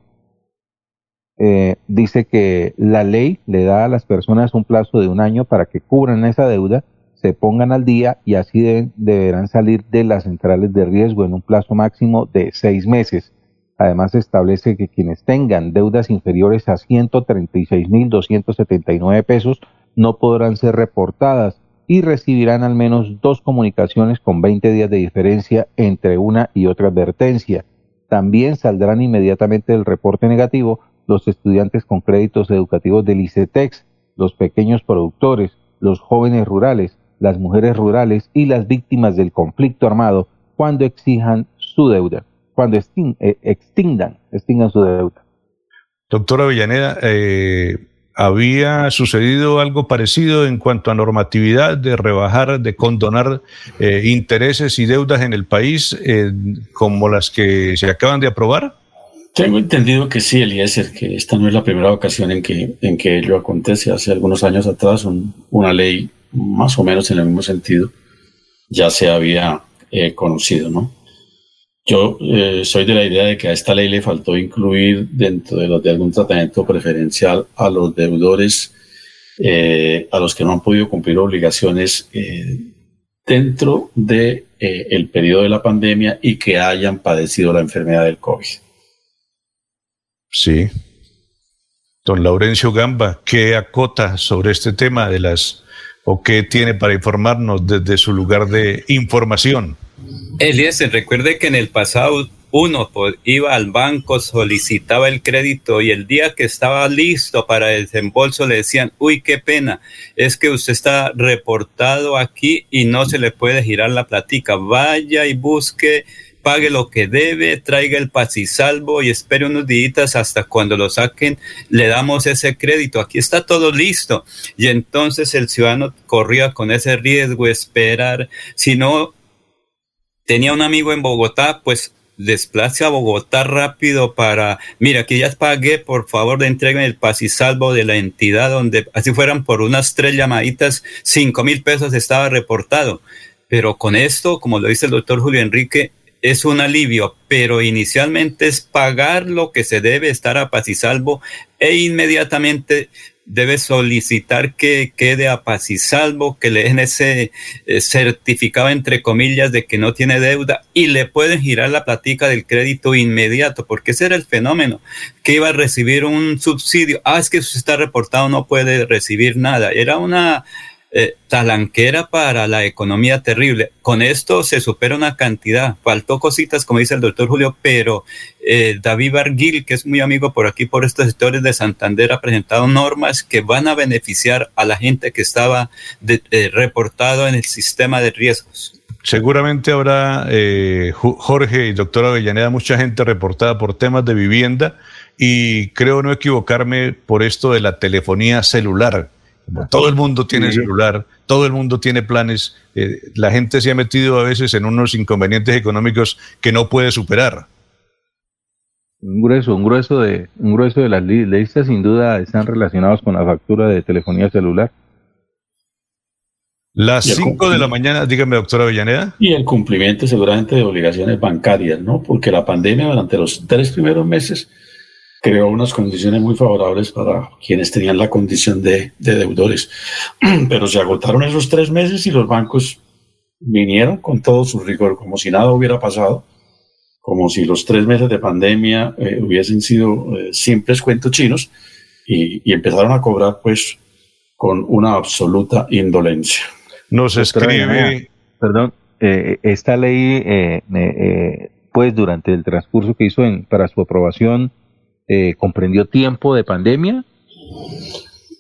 eh, dice que la ley le da a las personas un plazo de un año para que cubran esa deuda, se pongan al día y así deberán salir de las centrales de riesgo en un plazo máximo de seis meses. Además, establece que quienes tengan deudas inferiores a 136.279 pesos no podrán ser reportadas y recibirán al menos dos comunicaciones con 20 días de diferencia entre una y otra advertencia. También saldrán inmediatamente del reporte negativo los estudiantes con créditos educativos del ICETEX, los pequeños productores, los jóvenes rurales, las mujeres rurales y las víctimas del conflicto armado cuando exijan su deuda, cuando eh, extingan, extingan su deuda. Doctora Villaneda, eh, ¿había sucedido algo parecido en cuanto a normatividad de rebajar, de condonar eh, intereses y deudas en el país como las que se acaban de aprobar? Tengo entendido que sí, Eliezer, que esta no es la primera ocasión en que, en que ello acontece. Hace algunos años atrás, una ley más o menos en el mismo sentido ya se había eh, conocido, ¿no? Yo eh, soy de la idea de que a esta ley le faltó incluir dentro de los de algún tratamiento preferencial a los deudores, eh, a los que no han podido cumplir obligaciones dentro de el periodo de la pandemia y que hayan padecido la enfermedad del COVID. Sí. Don Laurencio Gamba, ¿qué acota sobre este tema de las o qué tiene para informarnos desde su lugar de información? Eliezer, recuerde que en el pasado uno iba al banco, solicitaba el crédito y el día que estaba listo para el desembolso le decían, uy, qué pena, es que usted está reportado aquí y no se le puede girar la platica, vaya y busque pague lo que debe, traiga el salvo y espere unos días hasta cuando lo saquen, le damos ese crédito. Aquí está todo listo. Y entonces el ciudadano corría con ese riesgo, esperar. Si no tenía un amigo en Bogotá, pues desplace a Bogotá rápido para, mira, aquí ya pagué, por favor, de entreguen el salvo de la entidad donde, así fueran por unas tres llamaditas, cinco mil pesos estaba reportado. Pero con esto, como lo dice el doctor Julio Enrique, es un alivio, pero inicialmente es pagar lo que se debe, estar a paz y salvo, e inmediatamente debe solicitar que quede a paz y salvo, que le den ese eh, certificado entre comillas de que no tiene deuda y le pueden girar la platica del crédito inmediato, porque ese era el fenómeno, que iba a recibir un subsidio, ah, es que eso está reportado, no puede recibir nada, era una eh, talanquera para la economía terrible. Con esto se supera una cantidad. Faltó cositas, como dice el doctor Julio, pero eh, David Barguil, que es muy amigo por aquí, por estos sectores de Santander, ha presentado normas que van a beneficiar a la gente que estaba eh, reportado en el sistema de riesgos. Seguramente habrá, Jorge y doctora Avellaneda, mucha gente reportada por temas de vivienda y creo no equivocarme por esto de la telefonía celular todo el mundo tiene celular, todo el mundo tiene planes, eh, la gente se ha metido a veces en unos inconvenientes económicos que no puede superar. Un grueso, un grueso de, un grueso de las listas sin duda están relacionados con la factura de telefonía celular. Las 5 de la mañana, dígame, doctora Villaneda. Y el cumplimiento seguramente de obligaciones bancarias, ¿no? Porque la pandemia durante los tres primeros meses creó unas condiciones muy favorables para quienes tenían la condición de, deudores. *clears throat* Pero se agotaron esos tres meses y los bancos vinieron con todo su rigor, como si nada hubiera pasado, como si los tres meses de pandemia eh, hubiesen sido eh, simples cuentos chinos y, empezaron a cobrar pues con una absoluta indolencia. Nos escribe... Perdón, eh, esta ley, pues durante el transcurso que hizo en, para su aprobación, eh, comprendió tiempo de pandemia?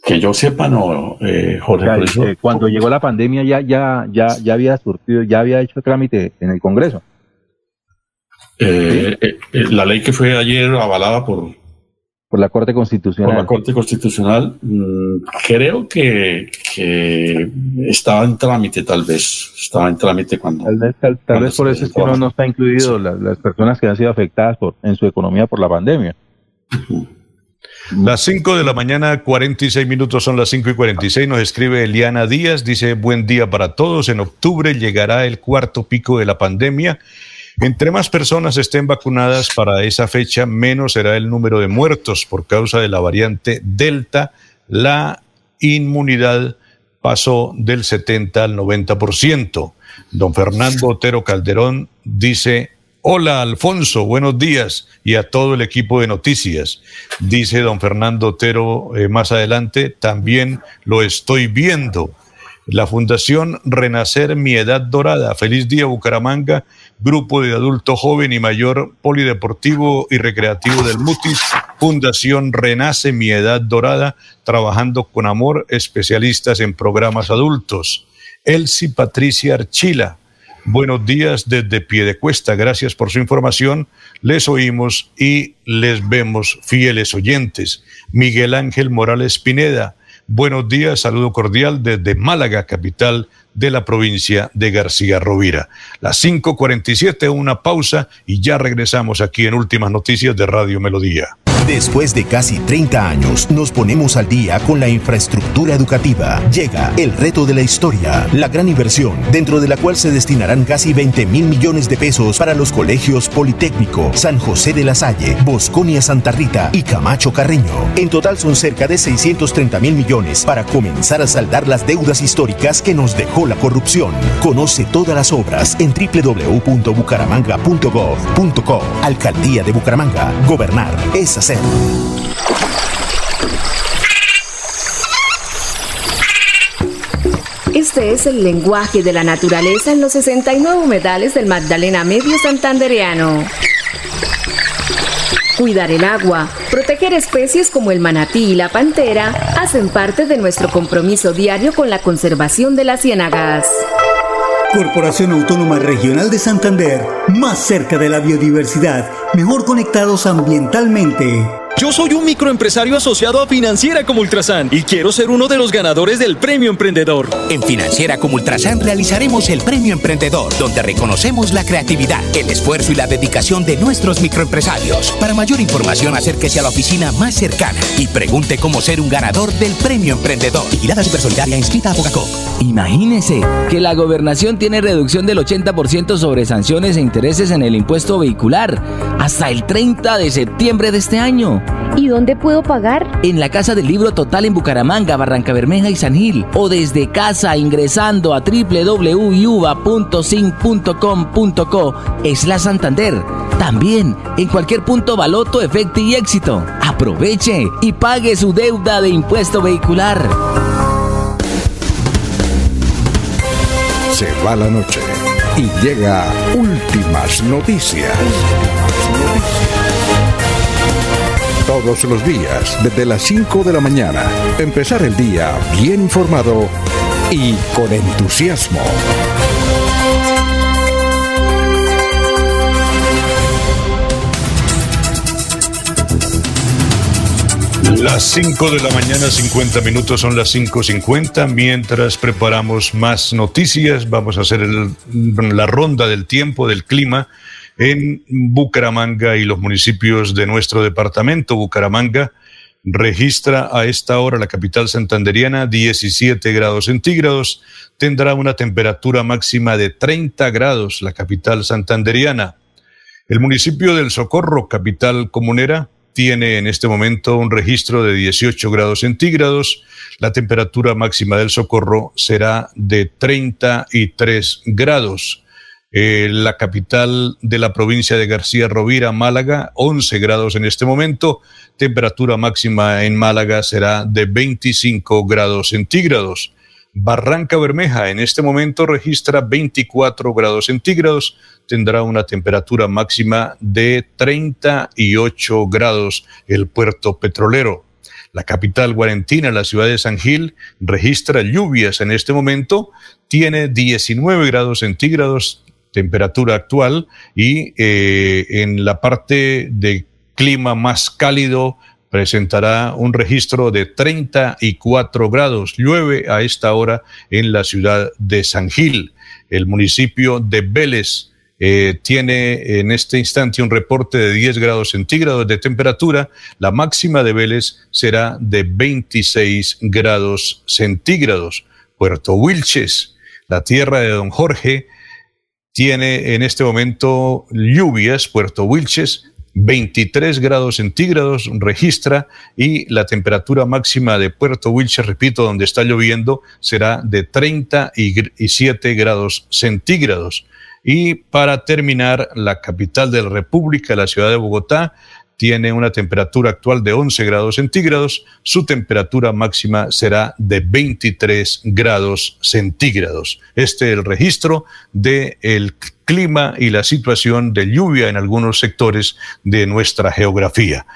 Que yo sepa, no, eh, Jorge. Eh, cuando llegó la pandemia ya, ya, ya, ya había surtido, ya había hecho trámite en el Congreso. la ley que fue ayer avalada por, por la Corte Constitucional. Por la Corte Constitucional, mm, creo que, estaba en trámite, tal vez. Estaba en trámite cuando. Tal vez, por eso es que no, no está incluido las, personas que han sido afectadas por, en su economía por la pandemia. Las 5 de la mañana, 46 minutos son las 5 y 46. Nos escribe Eliana Díaz, dice buen día para todos. En octubre llegará el cuarto pico de la pandemia. Entre más personas estén vacunadas para esa fecha, menos será el número de muertos por causa de la variante Delta. La inmunidad pasó del 70 al 90%. Don Fernando Otero Calderón dice, Hola Alfonso, buenos días y a todo el equipo de noticias. Dice don Fernando Otero eh, más adelante, también lo estoy viendo. La Fundación Renacer Mi Edad Dorada, Feliz Día Bucaramanga, grupo de adulto joven y mayor polideportivo y recreativo del Mutis, Fundación Renace Mi Edad Dorada, trabajando con amor, especialistas en programas adultos. Elsie Patricia Archila, buenos días desde Piedecuesta, gracias por su información, les oímos y les vemos fieles oyentes. Miguel Ángel Morales Pineda, buenos días, saludo cordial desde Málaga, capital de la provincia de García Rovira. Las 5.47, una pausa y ya regresamos aquí en Últimas Noticias de Radio Melodía. Después de casi 30 años, nos ponemos al día con la infraestructura educativa. Llega el reto de la historia, la gran inversión, dentro de la cual se destinarán casi 20 mil millones de pesos para los colegios Politécnico, San José de la Salle, Bosconia Santa Rita y Camacho Carreño. En total son cerca de 630 mil millones para comenzar a saldar las deudas históricas que nos dejó la corrupción. Conoce todas las obras en www.bucaramanga.gov.co. Alcaldía de Bucaramanga. Gobernar es hacer. Este es el lenguaje de la naturaleza en los 69 humedales del Magdalena Medio Santandereano. Cuidar el agua, proteger especies como el manatí y la pantera hacen parte de nuestro compromiso diario con la conservación de las ciénagas. Corporación Autónoma Regional de Santander, más cerca de la biodiversidad, mejor conectados ambientalmente. Yo soy un microempresario asociado a Financiera como Ultrasan y quiero ser uno de los ganadores del Premio Emprendedor. En Financiera como Ultrasan realizaremos el Premio Emprendedor, donde reconocemos la creatividad, el esfuerzo y la dedicación de nuestros microempresarios. Para mayor información, acérquese a la oficina más cercana y pregunte cómo ser un ganador del Premio Emprendedor. Vigilada Supersolidaria inscrita a Bogacop. Imagínese que la gobernación tiene reducción del 80% sobre sanciones e intereses en el impuesto vehicular hasta el 30 de septiembre de este año. ¿Y dónde puedo pagar? En la Casa del Libro Total en Bucaramanga, Barranca Bermeja y San Gil. O desde casa ingresando a www.sin.com.co es la Santander. También en cualquier punto Baloto, Efecto y Éxito. Aproveche y pague su deuda de impuesto vehicular. Se va la noche y llega últimas noticias. Todos los días, desde las 5 de la mañana, empezar el día bien informado y con entusiasmo. Las 5 de la mañana, 50 minutos, son las 5.50. Mientras preparamos más noticias, vamos a hacer la ronda del tiempo, del clima en Bucaramanga y los municipios de nuestro departamento. Bucaramanga registra a esta hora la capital santanderiana 17 grados centígrados. Tendrá una temperatura máxima de 30 grados la capital santanderiana. El municipio del Socorro, capital comunera, tiene en este momento un registro de 18 grados centígrados. La temperatura máxima del Socorro será de 33 grados. Eh, la capital de la provincia de García Rovira, Málaga, 11 grados en este momento. Temperatura máxima en Málaga será de 25 grados centígrados. Barranca Bermeja en este momento registra 24 grados centígrados. Tendrá una temperatura máxima de 38 grados el puerto petrolero. La capital guarentina, la ciudad de San Gil, registra lluvias en este momento. Tiene 19 grados centígrados temperatura actual y eh, en la parte de clima más cálido presentará un registro de 34 grados. Llueve a esta hora en la ciudad de San Gil. El municipio de Vélez eh, tiene en este instante un reporte de 10 grados centígrados de temperatura. La máxima de Vélez será de 26 grados centígrados. Puerto Wilches, la tierra de don Jorge, tiene en este momento lluvias, Puerto Wilches, 23 grados centígrados registra y la temperatura máxima de Puerto Wilches, repito, donde está lloviendo, será de 37 grados centígrados. Y para terminar, la capital de la República, la ciudad de Bogotá, tiene una temperatura actual de 11 grados centígrados, su temperatura máxima será de 23 grados centígrados. Este es el registro del el clima y la situación de lluvia en algunos sectores de nuestra geografía.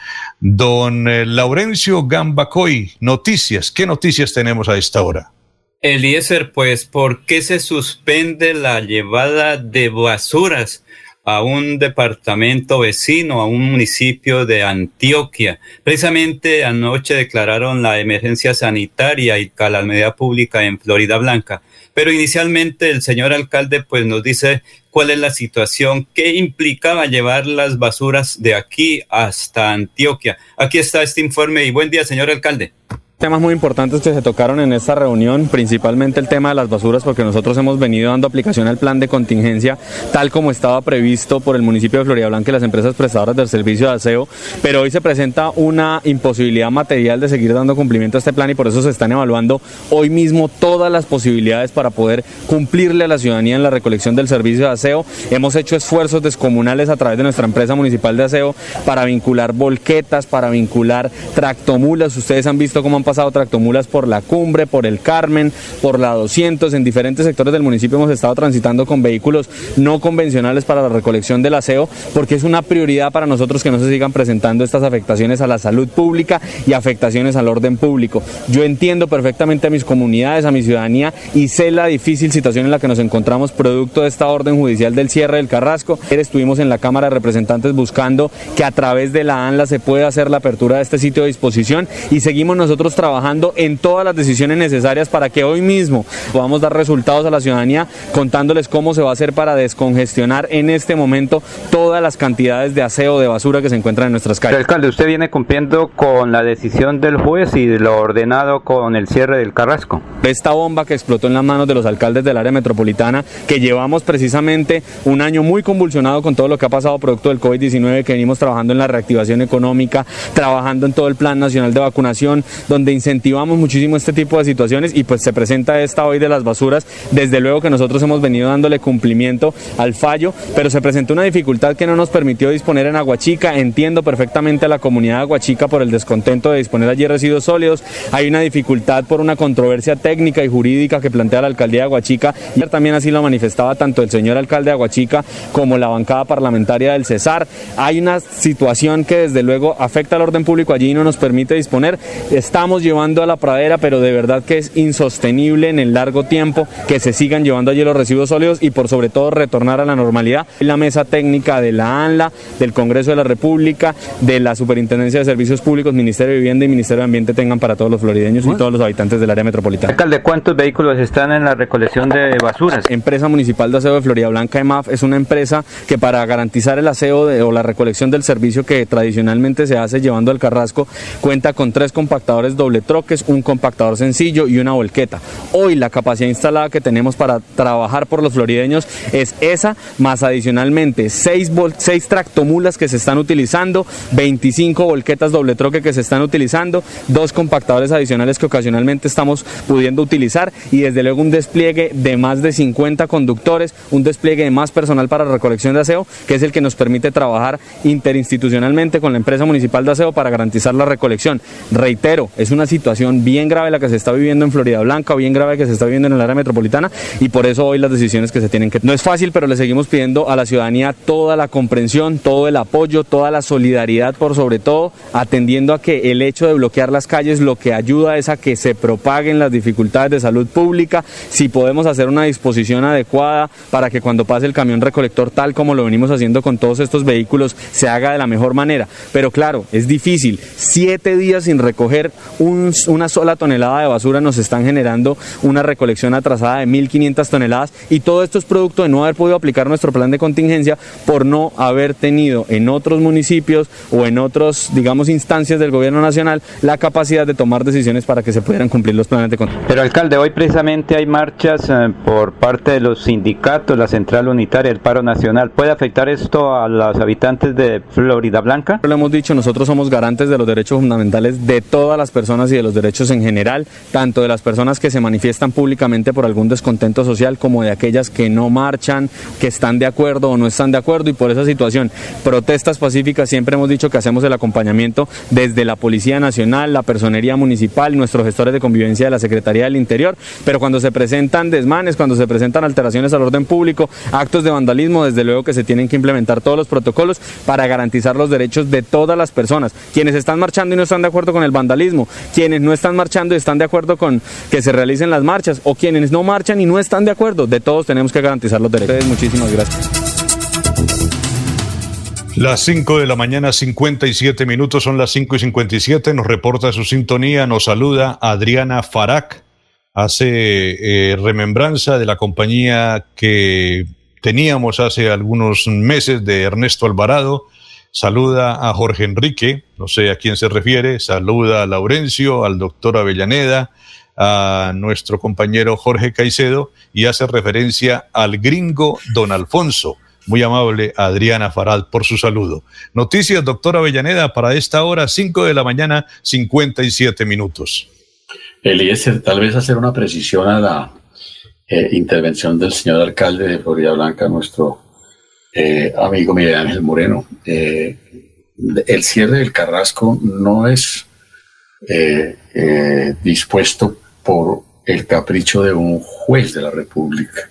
Don eh, Laurencio Gambacoy, noticias, ¿qué noticias tenemos a esta hora? Eliezer, pues, ¿por qué se suspende la llevada de basuras a un departamento vecino, a un municipio de Antioquia? Precisamente anoche declararon la emergencia sanitaria y calamidad pública en Florida Blanca. Pero inicialmente el señor alcalde pues nos dice cuál es la situación, qué implicaba llevar las basuras de aquí hasta Antioquia. Aquí está este informe y buen día, señor alcalde temas muy importantes que se tocaron en esta reunión, principalmente el tema de las basuras, porque nosotros hemos venido dando aplicación al plan de contingencia tal como estaba previsto por el municipio de Florida Blanca y las empresas prestadoras del servicio de aseo, pero hoy se presenta una imposibilidad material de seguir dando cumplimiento a este plan y por eso se están evaluando hoy mismo todas las posibilidades para poder cumplirle a la ciudadanía en la recolección del servicio de aseo. Hemos hecho esfuerzos descomunales a través de nuestra empresa municipal de aseo para vincular volquetas, para vincular tractomulas. Ustedes han visto cómo han pasado tractomulas por la cumbre, por el Carmen, por la 200, en diferentes sectores del municipio hemos estado transitando con vehículos no convencionales para la recolección del aseo, porque es una prioridad para nosotros que no se sigan presentando estas afectaciones a la salud pública y afectaciones al orden público. Yo entiendo perfectamente a mis comunidades, a mi ciudadanía y sé la difícil situación en la que nos encontramos producto de esta orden judicial del cierre del Carrasco. Ayer estuvimos en la Cámara de Representantes buscando que a través de la ANLA se pueda hacer la apertura de este sitio de disposición y seguimos nosotros trabajando en todas las decisiones necesarias para que hoy mismo podamos dar resultados a la ciudadanía contándoles cómo se va a hacer para descongestionar en este momento todas las cantidades de aseo de basura que se encuentran en nuestras calles. alcalde, usted viene cumpliendo con la decisión del juez y lo ordenado con el cierre del Carrasco. Esta bomba que explotó en las manos de los alcaldes del área metropolitana, que llevamos precisamente un año muy convulsionado con todo lo que ha pasado producto del COVID-19, que venimos trabajando en la reactivación económica, trabajando en todo el plan nacional de vacunación, donde incentivamos muchísimo este tipo de situaciones y pues se presenta esta hoy de las basuras. Desde luego que nosotros hemos venido dándole cumplimiento al fallo, pero se presentó una dificultad que no nos permitió disponer en Aguachica. Entiendo perfectamente a la comunidad de Aguachica por el descontento de disponer allí residuos sólidos. Hay una dificultad por una controversia técnica y jurídica que plantea la alcaldía de Aguachica. Y también así lo manifestaba tanto el señor alcalde de Aguachica como la bancada parlamentaria del Cesar. Hay una situación que desde luego afecta al orden público allí y no nos permite disponer. Estamos llevando a la pradera, pero de verdad que es insostenible en el largo tiempo que se sigan llevando allí los residuos sólidos y por sobre todo retornar a la normalidad. La mesa técnica de la ANLA, del Congreso de la República, de la Superintendencia de Servicios Públicos, Ministerio de Vivienda y Ministerio de Ambiente tengan para todos los florideños y todos los habitantes del área metropolitana. Alcalde, ¿cuántos vehículos están en la recolección de basuras? Empresa Municipal de Aseo de Florida Blanca, EMAF, es una empresa que para garantizar el aseo o la recolección del servicio que tradicionalmente se hace llevando al Carrasco, cuenta con tres compactadores doble troques, un compactador sencillo y una volqueta. Hoy la capacidad instalada que tenemos para trabajar por los florideños es esa, más adicionalmente 6, tractomulas que se están utilizando, 25 volquetas doble troque que se están utilizando, dos compactadores adicionales que ocasionalmente estamos pudiendo utilizar y desde luego un despliegue de más de 50 conductores, un despliegue de más personal para recolección de aseo, que es el que nos permite trabajar interinstitucionalmente con la empresa municipal de aseo para garantizar la recolección. Reitero, es una situación bien grave la que se está viviendo en Florida Blanca, bien grave que se está viviendo en el área metropolitana y por eso hoy las decisiones que se tienen que... No es fácil, pero le seguimos pidiendo a la ciudadanía toda la comprensión, todo el apoyo, toda la solidaridad por sobre todo, atendiendo a que el hecho de bloquear las calles lo que ayuda es a que se propaguen las dificultades de salud pública, si podemos hacer una disposición adecuada para que cuando pase el camión recolector tal como lo venimos haciendo con todos estos vehículos se haga de la mejor manera. Pero claro, es difícil, siete días sin recoger una sola tonelada de basura nos están generando una recolección atrasada de 1.500 toneladas y todo esto es producto de no haber podido aplicar nuestro plan de contingencia por no haber tenido en otros municipios o en otros, digamos, instancias del gobierno nacional la capacidad de tomar decisiones para que se pudieran cumplir los planes de contingencia. Pero alcalde, hoy precisamente hay marchas eh, por parte de los sindicatos, la Central Unitaria, el Paro Nacional. ¿Puede afectar esto a los habitantes de Florida Blanca? Lo hemos dicho, nosotros somos garantes de los derechos fundamentales de todas las personas personas y de los derechos en general, tanto de las personas que se manifiestan públicamente por algún descontento social como de aquellas que no marchan, que están de acuerdo o no están de acuerdo. Y por esa situación, protestas pacíficas, siempre hemos dicho que hacemos el acompañamiento desde la Policía Nacional, la Personería Municipal, nuestros gestores de convivencia de la Secretaría del Interior, pero cuando se presentan desmanes, cuando se presentan alteraciones al orden público, actos de vandalismo, desde luego que se tienen que implementar todos los protocolos para garantizar los derechos de todas las personas, quienes están marchando y no están de acuerdo con el vandalismo, quienes no están marchando y están de acuerdo con que se realicen las marchas, o quienes no marchan y no están de acuerdo, de todos tenemos que garantizar los derechos. Muchísimas gracias. Las 5 de la mañana, 57 minutos, son las 5 y 57. Nos reporta su sintonía, nos saluda Adriana Farac. Hace eh, remembranza de la compañía que teníamos hace algunos meses de Ernesto Alvarado. Saluda a Jorge Enrique, no sé a quién se refiere. Saluda a Laurencio, al doctor Avellaneda, a nuestro compañero Jorge Caicedo y hace referencia al gringo don Alfonso. Muy amable Adriana Farad por su saludo. Noticias, doctor Avellaneda, para esta hora, 5 de la mañana, 57 minutos. Eliezer, tal vez hacer una precisión a la eh, intervención del señor alcalde de Florida Blanca, nuestro eh, amigo Miguel Ángel Moreno. Eh, el cierre del Carrasco no es dispuesto por el capricho de un juez de la República.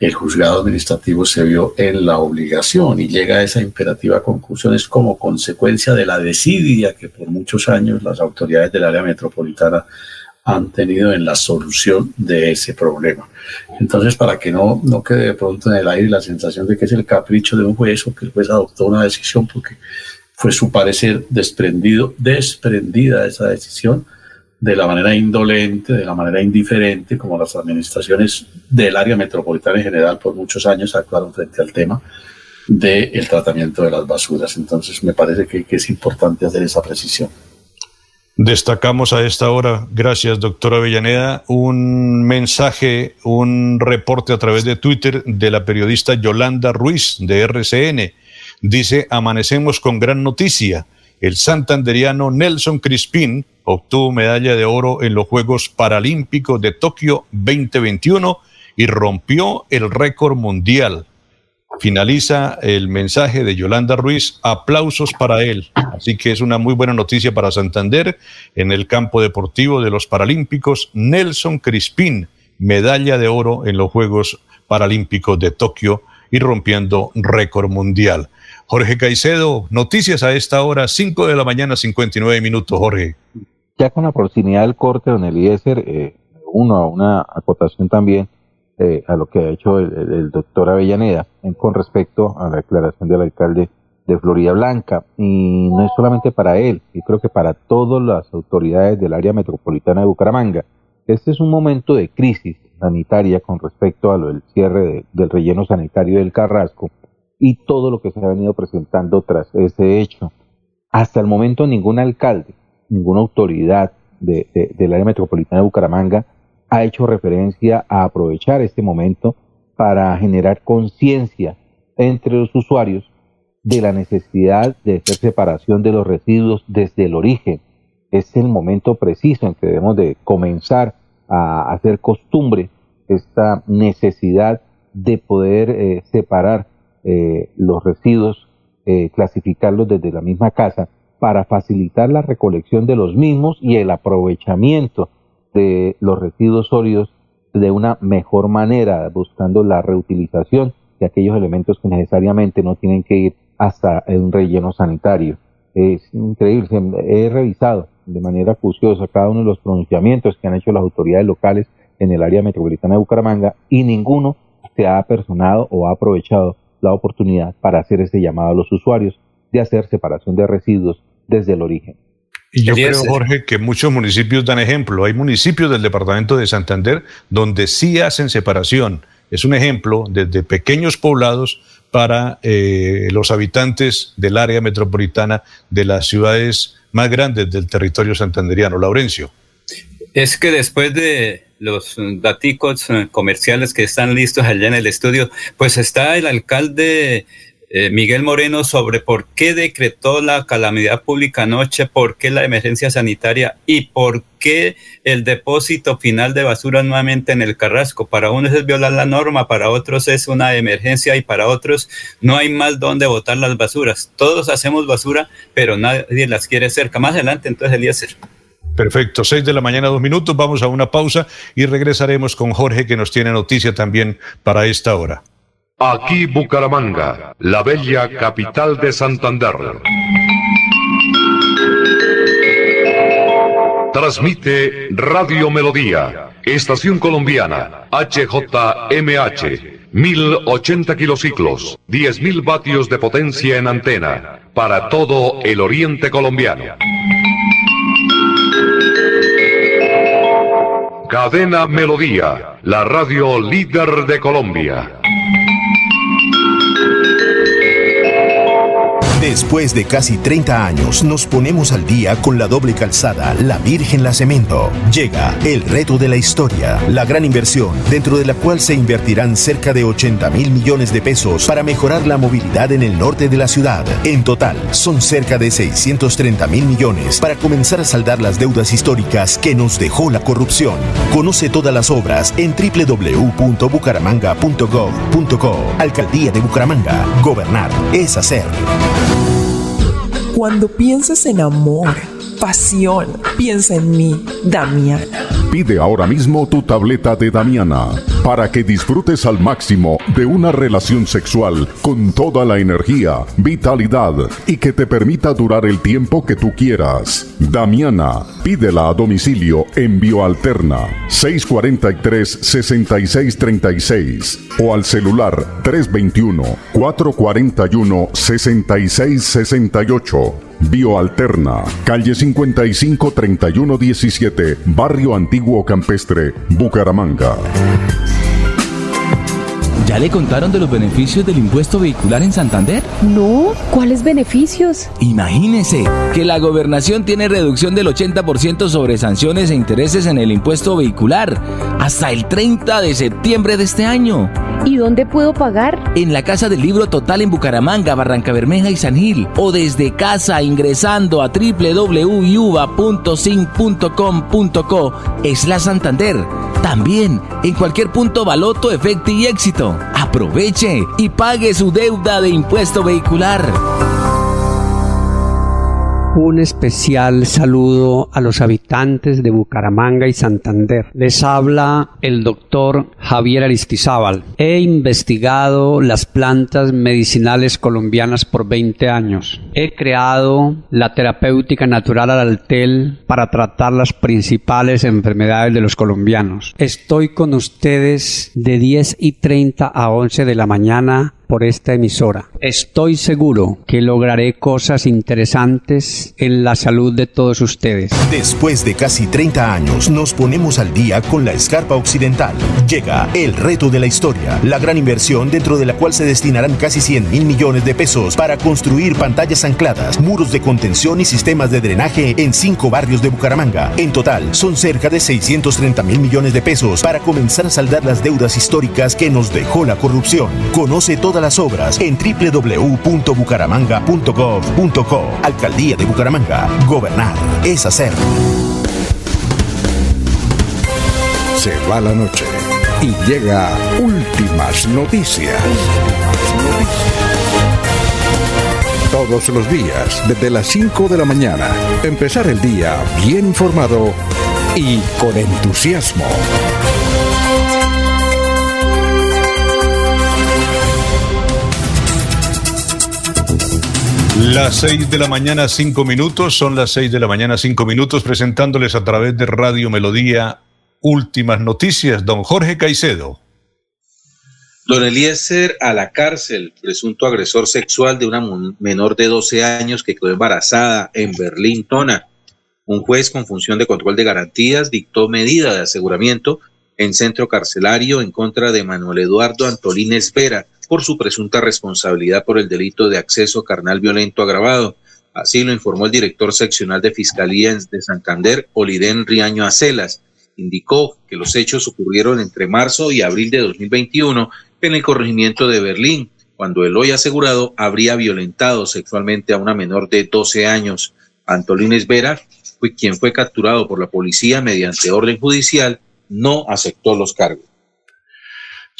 El juzgado administrativo se vio en la obligación y llega a esa imperativa conclusión es como consecuencia de la desidia que por muchos años las autoridades del área metropolitana han tenido en la solución de ese problema. Entonces, para que no, no quede de pronto en el aire la sensación de que es el capricho de un juez o que el juez adoptó una decisión porque fue su parecer desprendido, desprendida esa decisión, de la manera indolente, de la manera indiferente, como las administraciones del área metropolitana en general por muchos años actuaron frente al tema del tratamiento de las basuras. Entonces, me parece que, que, es importante hacer esa precisión. Destacamos a esta hora, gracias doctora Avellaneda, un mensaje, un reporte a través de Twitter de la periodista Yolanda Ruiz de RCN. Dice, amanecemos con gran noticia el santanderiano Nelson Crispín obtuvo medalla de oro en los Juegos Paralímpicos de Tokio 2021 y rompió el récord mundial. Finaliza el mensaje de Yolanda Ruiz. Aplausos para él. Así que es una muy buena noticia para Santander en el campo deportivo de los Paralímpicos. Nelson Crispín, medalla de oro en los Juegos Paralímpicos de Tokio y rompiendo récord mundial. Jorge Caicedo, noticias a esta hora, 5 de la mañana, 59 minutos, Jorge. Ya con la proximidad del corte, don Eliezer, eh, uno, una acotación también eh, a lo que ha hecho el, doctor Avellaneda con respecto a la declaración del alcalde de Florida Blanca. Y no es solamente para él, yo creo que para todas las autoridades del área metropolitana de Bucaramanga. Este es un momento de crisis sanitaria con respecto a lo del cierre del relleno sanitario del Carrasco y todo lo que se ha venido presentando tras ese hecho. Hasta el momento ningún alcalde, ninguna autoridad de, del área metropolitana de Bucaramanga ha hecho referencia a aprovechar este momento para generar conciencia entre los usuarios de la necesidad de hacer separación de los residuos desde el origen. Es el momento preciso en que debemos de comenzar a hacer costumbre esta necesidad de poder eh, separar eh, los residuos, eh, clasificarlos desde la misma casa para facilitar la recolección de los mismos y el aprovechamiento de los residuos sólidos de una mejor manera, buscando la reutilización de aquellos elementos que necesariamente no tienen que ir hasta un relleno sanitario. Es increíble, he revisado de manera acuciosa cada uno de los pronunciamientos que han hecho las autoridades locales en el área metropolitana de Bucaramanga y ninguno se ha apersonado o ha aprovechado la oportunidad para hacer ese llamado a los usuarios de hacer separación de residuos desde el origen. Y yo creo, Jorge, que muchos municipios dan ejemplo. Hay municipios del departamento de Santander donde sí hacen separación. Es un ejemplo desde pequeños poblados para eh, los habitantes del área metropolitana de las ciudades más grandes del territorio santanderiano. Laurencio. Es que después de los daticos eh, comerciales que están listos allá en el estudio, pues está el alcalde eh, Miguel Moreno sobre por qué decretó la calamidad pública anoche, por qué la emergencia sanitaria y por qué el depósito final de basura nuevamente en el Carrasco. Para unos es violar la norma, para otros es una emergencia y para otros no hay más donde botar las basuras. Todos hacemos basura, pero nadie las quiere cerca. Más adelante, entonces, Eliezer. Perfecto, seis de la mañana, dos minutos. Vamos a una pausa y regresaremos con Jorge, que nos tiene noticia también para esta hora. Aquí Bucaramanga, la bella capital de Santander. Transmite Radio Melodía, Estación Colombiana, HJMH, 1080 kilociclos, 10.000 vatios de potencia en antena, para todo el oriente colombiano. Cadena Melodía, la radio líder de Colombia. Después de casi 30 años, nos ponemos al día con la doble calzada La Virgen La Cemento. Llega el reto de la historia, la gran inversión, dentro de la cual se invertirán cerca de 80 mil millones de pesos para mejorar la movilidad en el norte de la ciudad. En total, son cerca de 630 mil millones para comenzar a saldar las deudas históricas que nos dejó la corrupción. Conoce todas las obras en www.bucaramanga.gov.co. Alcaldía de Bucaramanga. Gobernar es hacer. Cuando pienses en amor, pasión, piensa en mí, Damiana. Pide ahora mismo tu tableta de Damiana para que disfrutes al máximo de una relación sexual con toda la energía, vitalidad y que te permita durar el tiempo que tú quieras. Damiana, pídela a domicilio en Bioalterna 643-6636 o al celular 321 441 6668 Bioalterna, calle 55 31 17, Barrio Antiguo Campestre, Bucaramanga. ¿Ya le contaron de los beneficios del impuesto vehicular en Santander? No, ¿cuáles beneficios? Imagínese que la gobernación tiene reducción del 80% sobre sanciones e intereses en el impuesto vehicular hasta el 30 de septiembre de este año. ¿Y dónde puedo pagar? En la Casa del Libro Total en Bucaramanga, Barranca Bermeja y San Gil. O desde casa ingresando a www.uva.sin.com.co es la Santander. También en cualquier punto Baloto, Efecto y Éxito. Aproveche y pague su deuda de impuesto vehicular. Un especial saludo a los habitantes de Bucaramanga y Santander. Les habla el doctor Javier Aristizábal. He investigado las plantas medicinales colombianas por 20 años. He creado la terapéutica natural al altel para tratar las principales enfermedades de los colombianos. Estoy con ustedes de 10 y 30 a 11 de la mañana por esta emisora. Estoy seguro que lograré cosas interesantes en la salud de todos ustedes. Después de casi 30 años, nos ponemos al día con la escarpa occidental. Llega el reto de la historia, la gran inversión dentro de la cual se destinarán casi 100 mil millones de pesos para construir pantallas ancladas, muros de contención y sistemas de drenaje en cinco barrios de Bucaramanga. En total, son cerca de 630 mil millones de pesos para comenzar a saldar las deudas históricas que nos dejó la corrupción. Conoce todas las obras en www.bucaramanga.gov.co. Alcaldía de Bucaramanga. Gobernar es hacer. Se va la noche y llega últimas noticias. Todos los días, desde las 5 de la mañana, empezar el día bien informado y con entusiasmo. Las seis de la mañana, cinco minutos, son las seis de la mañana, cinco minutos, presentándoles a través de Radio Melodía últimas noticias. Don Jorge Caicedo. Don Eliezer a la cárcel, presunto agresor sexual de una menor de 12 años que quedó embarazada en Berlín, Tona. Un juez con función de control de garantías dictó medida de aseguramiento en centro carcelario en contra de Manuel Eduardo Antolín Espera por su presunta responsabilidad por el delito de acceso carnal violento agravado. Así lo informó el director seccional de Fiscalía de Santander, Oliden Riaño Acelas. Indicó que los hechos ocurrieron entre marzo y abril de 2021 en el corregimiento de Berlín, cuando el hoy asegurado habría violentado sexualmente a una menor de 12 años. Antolines Vera, quien fue capturado por la policía mediante orden judicial, no aceptó los cargos.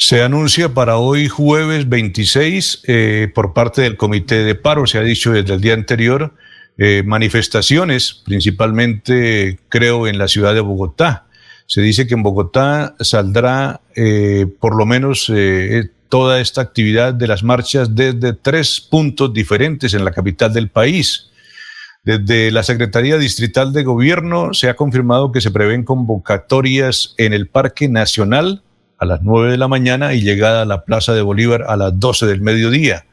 Se anuncia para hoy jueves 26 eh, por parte del comité de paro, se ha dicho desde el día anterior, eh, manifestaciones, principalmente creo en la ciudad de Bogotá. Se dice que en Bogotá saldrá eh, por lo menos toda esta actividad de las marchas desde tres puntos diferentes en la capital del país. Desde la Secretaría Distrital de Gobierno se ha confirmado que se prevén convocatorias en el Parque Nacional a las 9 de la mañana y llegada a la Plaza de Bolívar a las 12 del mediodía.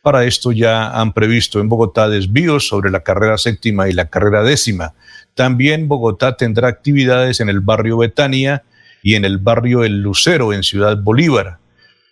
Para esto ya han previsto en Bogotá desvíos sobre la carrera séptima y la carrera décima. También Bogotá tendrá actividades en el barrio Betania y en el barrio El Lucero en Ciudad Bolívar.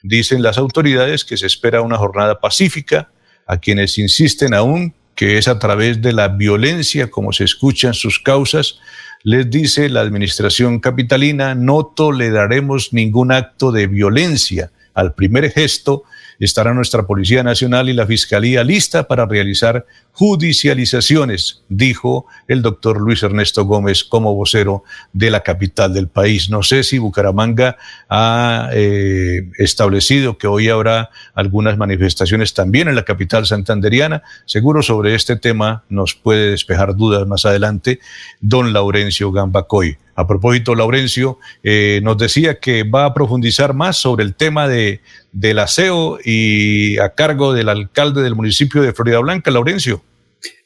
Dicen las autoridades que se espera una jornada pacífica a quienes insisten aún que es a través de la violencia como se escuchan sus causas les dice la administración capitalina, no toleraremos ningún acto de violencia. Al primer gesto estará nuestra Policía Nacional y la Fiscalía lista para realizar judicializaciones, dijo el doctor Luis Ernesto Gómez como vocero de la capital del país. No sé si Bucaramanga ha eh, establecido que hoy habrá algunas manifestaciones también en la capital santanderiana. Seguro sobre este tema nos puede despejar dudas más adelante don Laurencio Gambacoy. A propósito, Laurencio eh, nos decía que va a profundizar más sobre el tema de, del aseo y a cargo del alcalde del municipio de Florida Blanca, Laurencio.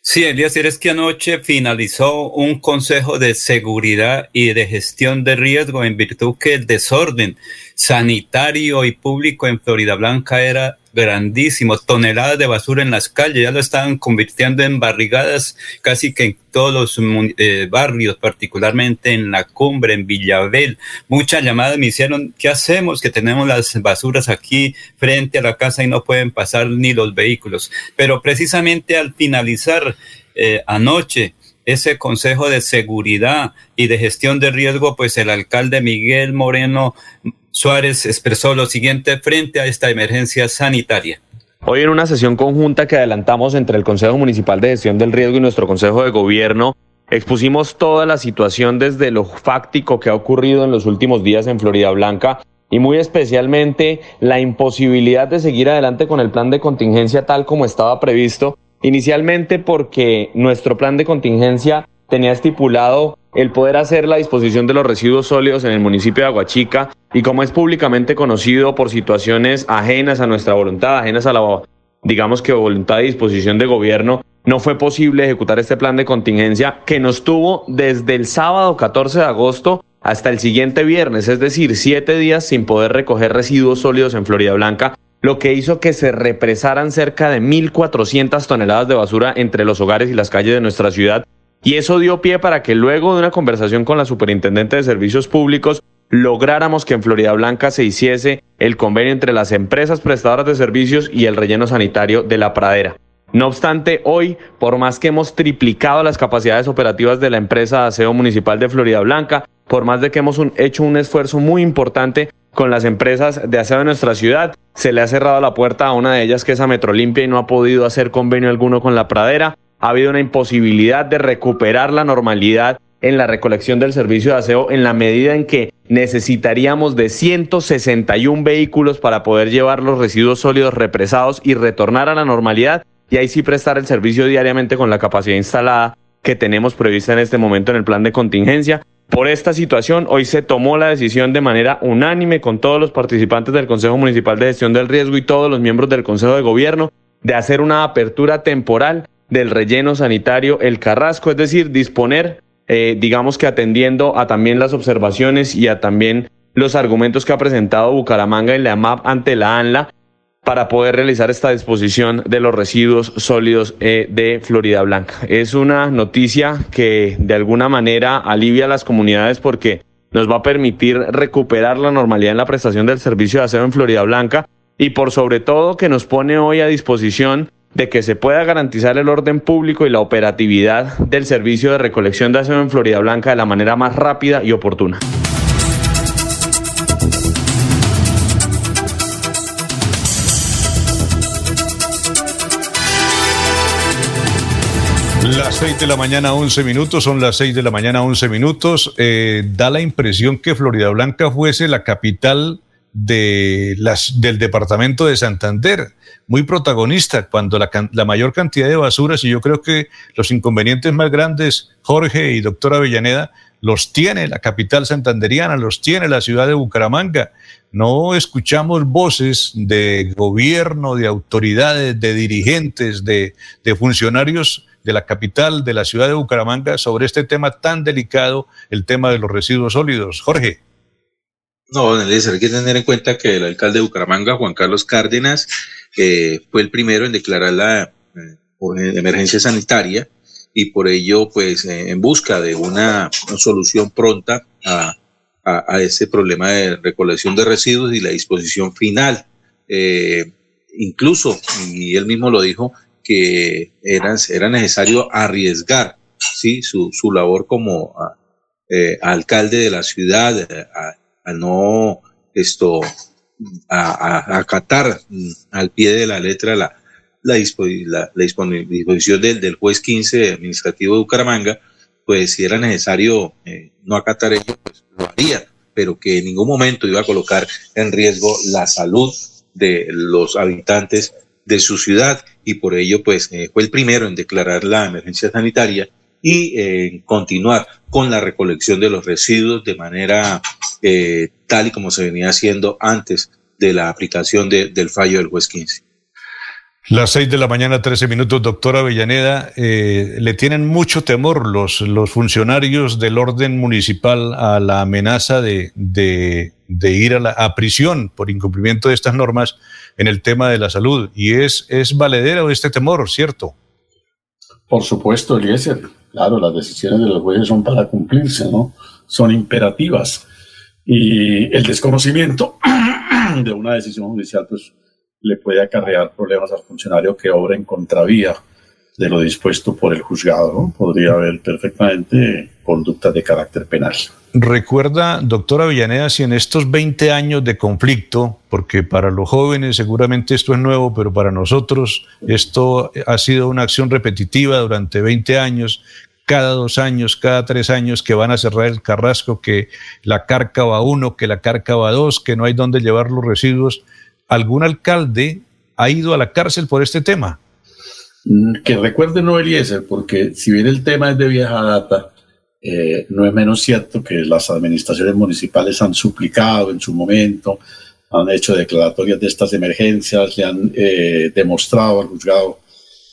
Sí, Elías, es que anoche finalizó un consejo de seguridad y de gestión de riesgo en virtud que el desorden sanitario y público en Florida Blanca era grandísimo, toneladas de basura en las calles, ya lo estaban convirtiendo en barrigadas casi que en todos los eh, barrios, particularmente en la cumbre, en Villabel. Muchas llamadas me hicieron, ¿qué hacemos? Que tenemos las basuras aquí frente a la casa y no pueden pasar ni los vehículos. Pero precisamente al finalizar eh, anoche, ese Consejo de Seguridad y de Gestión de Riesgo, pues el alcalde Miguel Moreno Suárez expresó lo siguiente frente a esta emergencia sanitaria. Hoy en una sesión conjunta que adelantamos entre el Consejo Municipal de Gestión del Riesgo y nuestro Consejo de Gobierno, expusimos toda la situación desde lo fáctico que ha ocurrido en los últimos días en Florida Blanca y muy especialmente la imposibilidad de seguir adelante con el plan de contingencia tal como estaba previsto, inicialmente porque nuestro plan de contingencia tenía estipulado el poder hacer la disposición de los residuos sólidos en el municipio de Aguachica y como es públicamente conocido por situaciones ajenas a nuestra voluntad, ajenas a la, digamos que voluntad de disposición de gobierno, no fue posible ejecutar este plan de contingencia que nos tuvo desde el sábado 14 de agosto hasta el siguiente viernes, es decir, siete días sin poder recoger residuos sólidos en Florida Blanca, lo que hizo que se represaran cerca de 1.400 toneladas de basura entre los hogares y las calles de nuestra ciudad y eso dio pie para que luego de una conversación con la Superintendente de Servicios Públicos lográramos que en Florida Blanca se hiciese el convenio entre las empresas prestadoras de servicios y el relleno sanitario de la pradera. No obstante, hoy, por más que hemos triplicado las capacidades operativas de la empresa de aseo municipal de Florida Blanca, por más de que hemos hecho un esfuerzo muy importante con las empresas de aseo de nuestra ciudad, se le ha cerrado la puerta a una de ellas que es a Metrolimpia y no ha podido hacer convenio alguno con la pradera ha habido una imposibilidad de recuperar la normalidad en la recolección del servicio de aseo en la medida en que necesitaríamos de 161 vehículos para poder llevar los residuos sólidos represados y retornar a la normalidad y ahí sí prestar el servicio diariamente con la capacidad instalada que tenemos prevista en este momento en el plan de contingencia. Por esta situación, hoy se tomó la decisión de manera unánime con todos los participantes del Consejo Municipal de Gestión del Riesgo y todos los miembros del Consejo de Gobierno de hacer una apertura temporal del relleno sanitario El Carrasco, es decir, disponer, eh, digamos que atendiendo a también las observaciones y a también los argumentos que ha presentado Bucaramanga en la AMAP ante la ANLA para poder realizar esta disposición de los residuos sólidos eh, de Florida Blanca. Es una noticia que de alguna manera alivia a las comunidades porque nos va a permitir recuperar la normalidad en la prestación del servicio de aseo en Florida Blanca y por sobre todo que nos pone hoy a disposición de que se pueda garantizar el orden público y la operatividad del servicio de recolección de aseo en Florida Blanca de la manera más rápida y oportuna. Las 6 de la mañana, 11 minutos, son las 6 de la mañana, 11 minutos. Eh, da la impresión que Florida Blanca fuese la capital de las, del departamento de Santander, muy protagonista cuando la, la, mayor cantidad de basuras, y yo creo que los inconvenientes más grandes, Jorge y doctora Avellaneda, los tiene la capital santanderiana, los tiene la ciudad de Bucaramanga. No escuchamos voces de gobierno, de autoridades, de dirigentes, de, de funcionarios de la capital, de la ciudad de Bucaramanga, sobre este tema tan delicado, el tema de los residuos sólidos. Jorge. No, hay que tener en cuenta que el alcalde de Bucaramanga, Juan Carlos Cárdenas, eh, fue el primero en declarar la eh, emergencia sanitaria y por ello, pues, eh, en busca de una, solución pronta a, a, ese problema de recolección de residuos y la disposición final. incluso, y él mismo lo dijo, que era, era necesario arriesgar ¿sí? su, su labor como eh, alcalde de la ciudad, a no esto, a, acatar al pie de la letra la, la, la, disposición del, del, juez 15 administrativo de Bucaramanga, pues si era necesario eh, no acatar ello, pues lo haría, pero que en ningún momento iba a colocar en riesgo la salud de los habitantes de su ciudad. Y por ello pues eh, fue el primero en declarar la emergencia sanitaria y eh, continuar con la recolección de los residuos de manera eh, tal y como se venía haciendo antes de la aplicación de, del fallo del juez 15. Las seis de la mañana, 13 minutos, doctora Avellaneda. Eh, le tienen mucho temor los, los funcionarios del orden municipal a la amenaza de, de, de ir a, la, a prisión por incumplimiento de estas normas en el tema de la salud. Y es, es valedero este temor, ¿cierto? Por supuesto, Eliezer. Claro, las decisiones de los jueces son para cumplirse, ¿no? Son imperativas. Y el desconocimiento *clears throat* de una decisión judicial, pues, le puede acarrear problemas al funcionario que obra en contravía de lo dispuesto por el juzgado. ¿no? Podría haber perfectamente conductas de carácter penal. Recuerda, doctora Villaneda, si en estos 20 años de conflicto, porque para los jóvenes seguramente esto es nuevo, pero para nosotros esto ha sido una acción repetitiva durante 20 años, cada dos años, cada tres años que van a cerrar el carrasco, que la carca va uno, que la carca va dos, que no hay dónde llevar los residuos. ¿Algún alcalde ha ido a la cárcel por este tema? Mm, que recuerde no Eliezer, porque si bien el tema es de vieja data, eh, no es menos cierto que las administraciones municipales han suplicado en su momento, han hecho declaratorias de estas emergencias, le han eh, demostrado al juzgado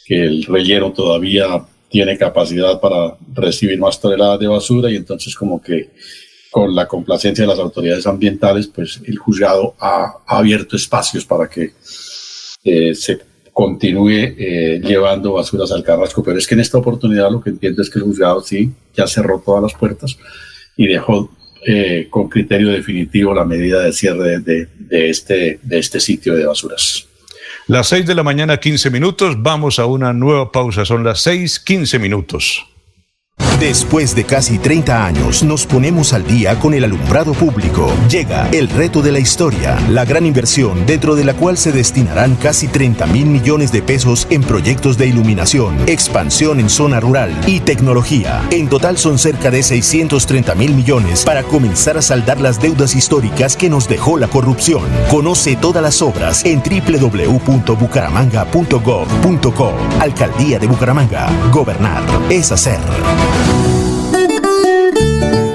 que el relleno todavía tiene capacidad para recibir más toneladas de basura y entonces como que con la complacencia de las autoridades ambientales, pues el juzgado ha, abierto espacios para que eh, se continúe eh, llevando basuras al Carrasco. Pero es que en esta oportunidad lo que entiendo es que el juzgado sí ya cerró todas las puertas y dejó eh, con criterio definitivo la medida de cierre de, de, este, de este sitio de basuras. Las 6 de la mañana, 15 minutos. Vamos a una nueva pausa. Son las 6, 15 minutos. Después de casi 30 años, nos ponemos al día con el alumbrado público. Llega el reto de la historia, la gran inversión dentro de la cual se destinarán casi 30 mil millones de pesos en proyectos de iluminación, expansión en zona rural y tecnología. En total son cerca de 630 mil millones para comenzar a saldar las deudas históricas que nos dejó la corrupción. Conoce todas las obras en www.bucaramanga.gov.co. Alcaldía de Bucaramanga. Gobernar es hacer.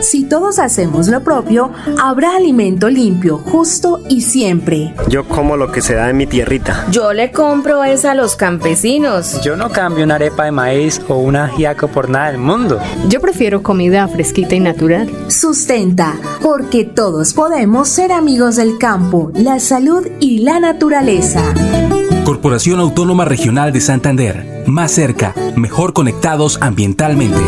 Si todos hacemos lo propio, habrá alimento limpio, justo y siempre. Yo como lo que se da en mi tierrita. Yo le compro es a los campesinos. Yo no cambio una arepa de maíz o un ajiaco por nada del mundo. Yo prefiero comida fresquita y natural. Sustenta, porque todos podemos ser amigos del campo, la salud y la naturaleza. Corporación Autónoma Regional de Santander. Más cerca, mejor conectados ambientalmente.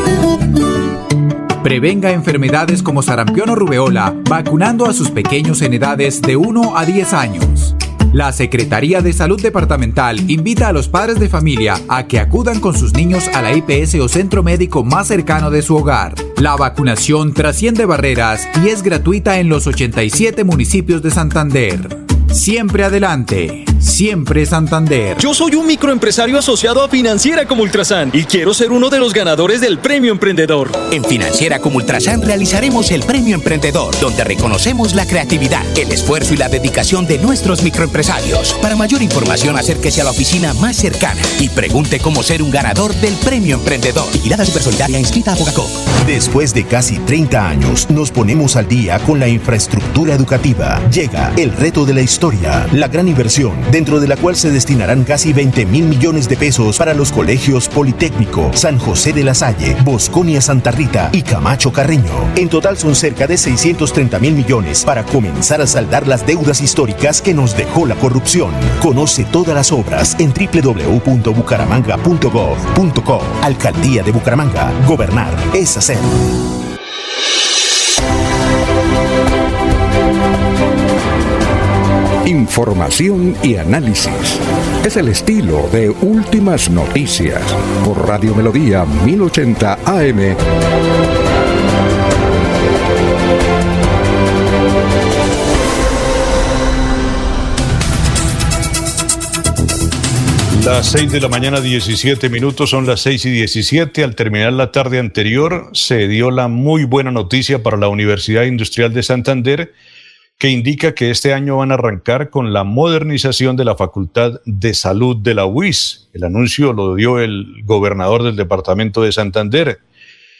Prevenga enfermedades como sarampión o rubeola vacunando a sus pequeños en edades de 1 a 10 años. La Secretaría de Salud Departamental invita a los padres de familia a que acudan con sus niños a la IPS o centro médico más cercano de su hogar. La vacunación trasciende barreras y es gratuita en los 87 municipios de Santander. Siempre adelante. Siempre Santander. Yo soy un microempresario asociado a Financiera como Ultrasan y quiero ser uno de los ganadores del Premio Emprendedor. En Financiera como Ultrasan realizaremos el Premio Emprendedor, donde reconocemos la creatividad, el esfuerzo y la dedicación de nuestros microempresarios. Para mayor información, acérquese a la oficina más cercana y pregunte cómo ser un ganador del Premio Emprendedor. Vigilada Supersolidaria inscrita a Bogacop. Después de casi 30 años, nos ponemos al día con la infraestructura educativa. Llega el reto de la historia, la gran inversión, dentro de la cual se destinarán casi 20 mil millones de pesos para los colegios Politécnico, San José de la Salle, Bosconia Santa Rita y Camacho Carreño. En total son cerca de 630 mil millones para comenzar a saldar las deudas históricas que nos dejó la corrupción. Conoce todas las obras en www.bucaramanga.gov.co. Alcaldía de Bucaramanga. Gobernar es hacer. Información y análisis. Es el estilo de Últimas Noticias por Radio Melodía 1080 AM. Las 6 de la mañana, 17 minutos, son las 6 y 17. Al terminar la tarde anterior, se dio la muy buena noticia para la Universidad Industrial de Santander, que indica que este año van a arrancar con la modernización de la Facultad de Salud de la UIS. El anuncio lo dio el gobernador del departamento de Santander.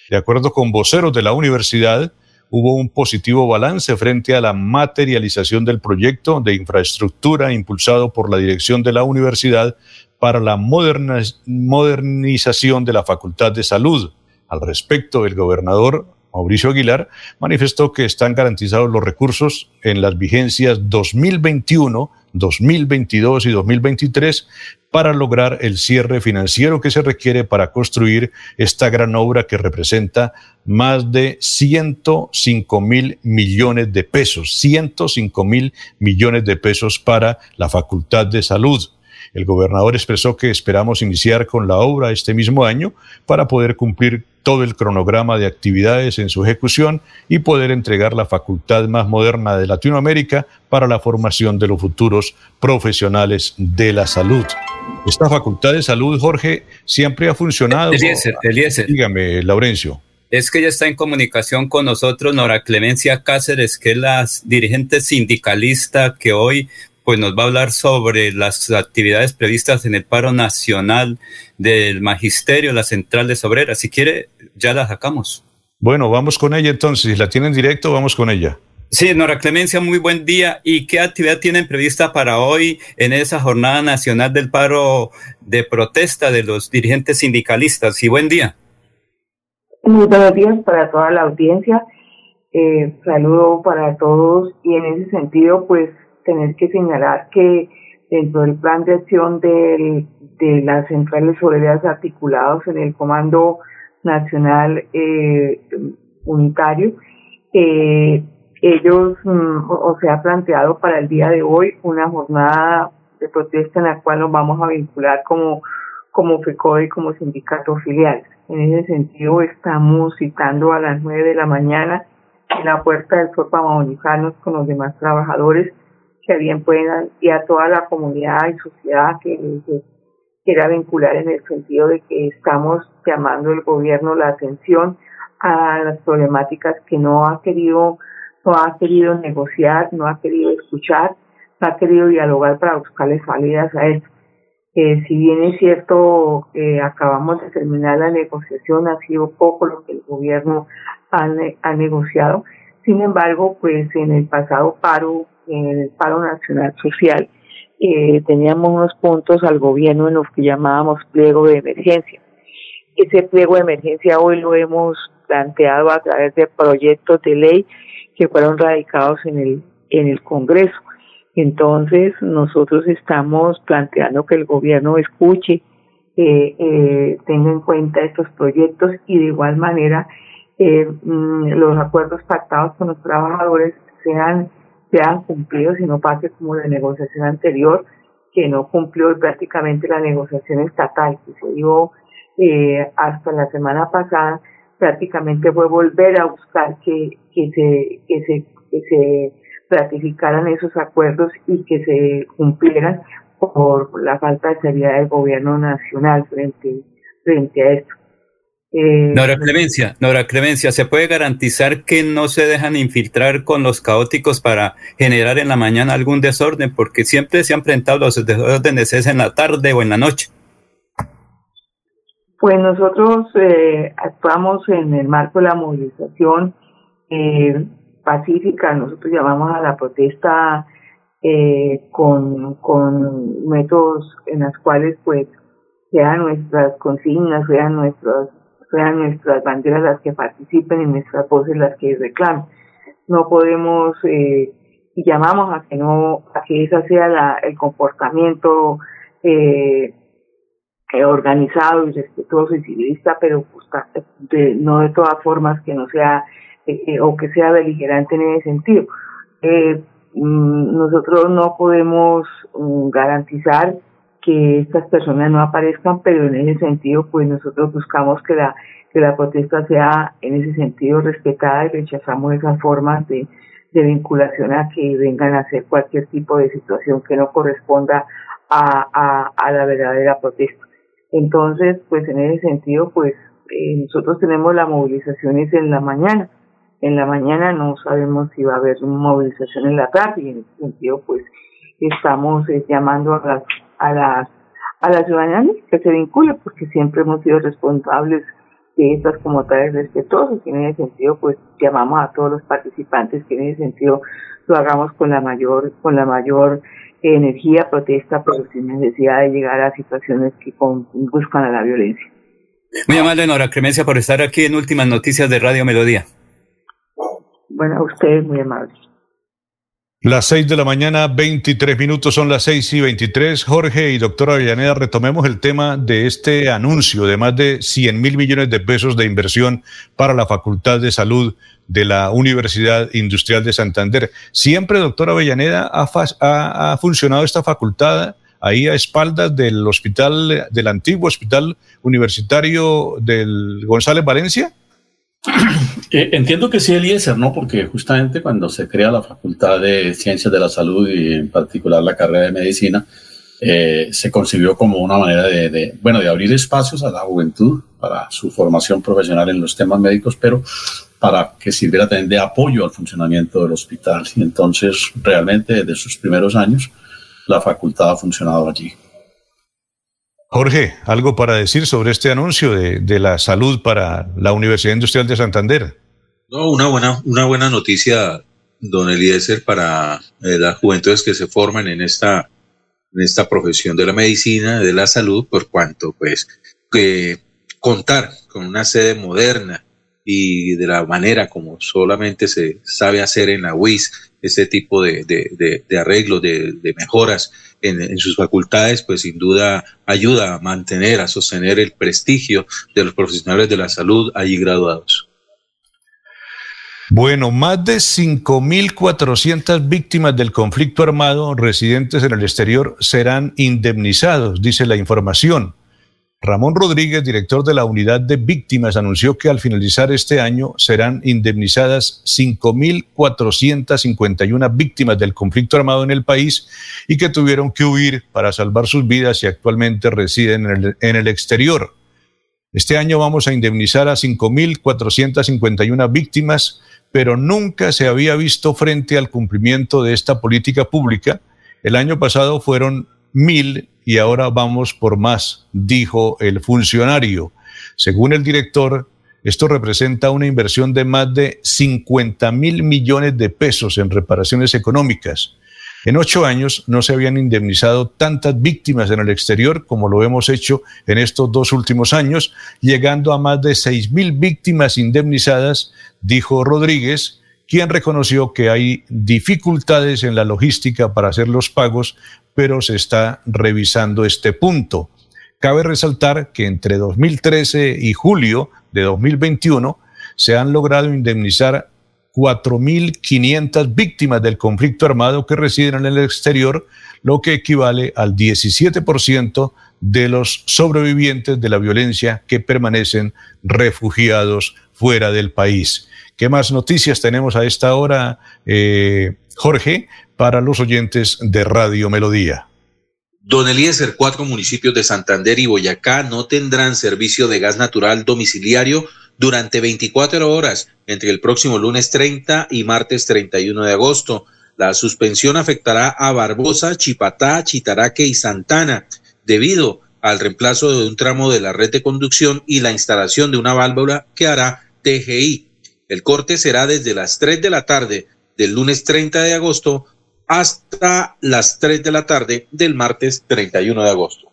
De acuerdo con voceros de la universidad, hubo un positivo balance frente a la materialización del proyecto de infraestructura impulsado por la dirección de la universidad para la modernización de la Facultad de Salud. Al respecto, el gobernador Mauricio Aguilar manifestó que están garantizados los recursos en las vigencias 2021, 2022 y 2023 para lograr el cierre financiero que se requiere para construir esta gran obra que representa más de 105 mil millones de pesos, 105 mil millones de pesos para la Facultad de Salud. El gobernador expresó que esperamos iniciar con la obra este mismo año para poder cumplir todo el cronograma de actividades en su ejecución y poder entregar la facultad más moderna de Latinoamérica para la formación de los futuros profesionales de la salud. Esta facultad de salud, Jorge, siempre ha funcionado. Eliezer, Eliezer. Dígame, Laurencio. Es que ya está en comunicación con nosotros Nora Clemencia Cáceres, que es la dirigente sindicalista que hoy pues nos va a hablar sobre las actividades previstas en el paro nacional del magisterio, la central de Sobrera. Si quiere, ya la sacamos. Bueno, vamos con ella entonces. Si la tienen directo, vamos con ella. Sí, Nora Clemencia, muy buen día. ¿Y qué actividad tienen prevista para hoy en esa jornada nacional del paro de protesta de los dirigentes sindicalistas? Y buen día. Muy buenos días para toda la audiencia. Eh, saludo para todos y en ese sentido, pues tener que señalar que dentro del plan de acción de las centrales obreras articulados en el Comando Nacional eh, Unitario, eh, ellos, mm, o, se ha planteado para el día de hoy una jornada de protesta en la cual nos vamos a vincular como, como FECODE y como sindicato filial. En ese sentido, estamos citando a las nueve de la mañana en la puerta del Sol para con los demás trabajadores que bien puedan y a toda la comunidad y sociedad que, quiera vincular en el sentido de que estamos llamando el gobierno la atención a las problemáticas que no ha querido no ha querido negociar, no ha querido escuchar, no ha querido dialogar para buscarle salidas a esto. Eh, si bien es cierto, eh, acabamos de terminar la negociación, ha sido poco lo que el gobierno ha, ha negociado. Sin embargo, pues en el pasado paro el paro nacional social, eh, teníamos unos puntos al gobierno en los que llamábamos pliego de emergencia. Ese pliego de emergencia hoy lo hemos planteado a través de proyectos de ley que fueron radicados en el, en el Congreso. Entonces, nosotros estamos planteando que el gobierno escuche, eh, eh, tenga en cuenta estos proyectos y de igual manera eh, mm, los acuerdos pactados con los trabajadores sean se han cumplido, sino pase como la negociación anterior, que no cumplió prácticamente la negociación estatal, que se dio eh, hasta la semana pasada, prácticamente fue volver a buscar que, que, se, que, se, que se ratificaran esos acuerdos y que se cumplieran por la falta de seriedad del gobierno nacional frente, frente a esto. Eh, Nora Clemencia, Nora Clemencia, ¿se puede garantizar que no se dejan infiltrar con los caóticos para generar en la mañana algún desorden? Porque siempre se han presentado los desórdenes es en la tarde o en la noche. Pues nosotros eh, actuamos en el marco de la movilización eh, pacífica, nosotros llamamos a la protesta eh, con, con métodos en los cuales pues sean nuestras consignas, sean nuestras, sean nuestras banderas las que participen y nuestras voces las que reclamen. No podemos eh, y llamamos a que no, a que ese sea la, el comportamiento eh, eh, organizado y respetuoso y civilista, pero pues, de, no de todas formas que no sea eh, eh, o que sea beligerante en ese sentido. Eh, mm, nosotros no podemos mm, garantizar que estas personas no aparezcan, pero en ese sentido, pues nosotros buscamos que la que la protesta sea en ese sentido respetada y rechazamos esas formas de, de vinculación a que vengan a hacer cualquier tipo de situación que no corresponda a, a, la verdadera protesta. Entonces, pues en ese sentido, pues eh, nosotros tenemos las movilizaciones en la mañana. En la mañana no sabemos si va a haber movilización en la tarde y en ese sentido, pues estamos eh, llamando a las a las a la ciudadanía que se vincule porque siempre hemos sido responsables de estas como tales respetuosas y en ese sentido pues llamamos a todos los participantes que en ese sentido lo hagamos con la mayor con la mayor energía, protesta, pero sin necesidad de llegar a situaciones que buscan a la violencia. Muy amable, Nora Clemencia, por estar aquí en Últimas Noticias de Radio Melodía. Bueno, a ustedes muy amables. Las seis de la mañana, 23 minutos, son las seis y 23. Jorge y doctora Avellaneda, retomemos el tema de este anuncio de más de 100 mil millones de pesos de inversión para la Facultad de Salud de la Universidad Industrial de Santander. Siempre, doctora Avellaneda, ha, ha, funcionado esta facultad ahí a espaldas del hospital, del antiguo hospital universitario del González Valencia. *coughs* Eh, entiendo que sí, Eliezer, ¿no? Porque justamente cuando se crea la Facultad de Ciencias de la Salud y en particular la carrera de Medicina, eh, se concibió como una manera de, bueno, de abrir espacios a la juventud para su formación profesional en los temas médicos, pero para que sirviera también de apoyo al funcionamiento del hospital. Y entonces, realmente, desde sus primeros años, la facultad ha funcionado allí. Jorge, ¿algo para decir sobre este anuncio de, la salud para la Universidad Industrial de Santander? No, una buena, una buena noticia, don Eliezer, para eh, las juventudes que se forman en esta, en esta profesión de la medicina, de la salud, por cuanto, pues, que contar con una sede moderna y de la manera como solamente se sabe hacer en la UIS, este tipo de, de, de, arreglos, de, mejoras en, sus facultades, pues sin duda ayuda a mantener, a sostener el prestigio de los profesionales de la salud allí graduados. Bueno, más de 5.400 víctimas del conflicto armado residentes en el exterior serán indemnizados, dice la información. Ramón Rodríguez, director de la Unidad de Víctimas, anunció que al finalizar este año serán indemnizadas 5.451 víctimas del conflicto armado en el país y que tuvieron que huir para salvar sus vidas y actualmente residen en el, en el exterior. Este año vamos a indemnizar a 5.451 víctimas, pero nunca se había visto frente al cumplimiento de esta política pública. El año pasado fueron mil y ahora vamos por más, dijo el funcionario. Según el director, esto representa una inversión de más de 50 mil millones de pesos en reparaciones económicas. En ocho años no se habían indemnizado tantas víctimas en el exterior como lo hemos hecho en estos dos últimos años, llegando a más de seis mil víctimas indemnizadas, dijo Rodríguez, quien reconoció que hay dificultades en la logística para hacer los pagos, pero se está revisando este punto. Cabe resaltar que entre 2013 y julio de 2021 se han logrado indemnizar 4.500 víctimas del conflicto armado que residen en el exterior, lo que equivale al 17% de los sobrevivientes de la violencia que permanecen refugiados fuera del país. ¿Qué más noticias tenemos a esta hora, eh, Jorge, para los oyentes de Radio Melodía? Don Eliezer, cuatro municipios de Santander y Boyacá no tendrán servicio de gas natural domiciliario durante 24 horas entre el próximo lunes 30 y martes 31 de agosto. La suspensión afectará a Barbosa, Chipatá, Chitaraque y Santana debido al reemplazo de un tramo de la red de conducción y la instalación de una válvula que hará TGI. El corte será desde las 3 de la tarde del lunes 30 de agosto hasta las 3 de la tarde del martes 31 de agosto.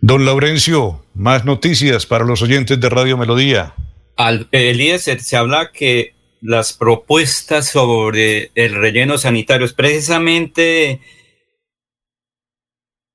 Don Laurencio, más noticias para los oyentes de Radio Melodía. Al Eliezer se habla que las propuestas sobre el relleno sanitario es precisamente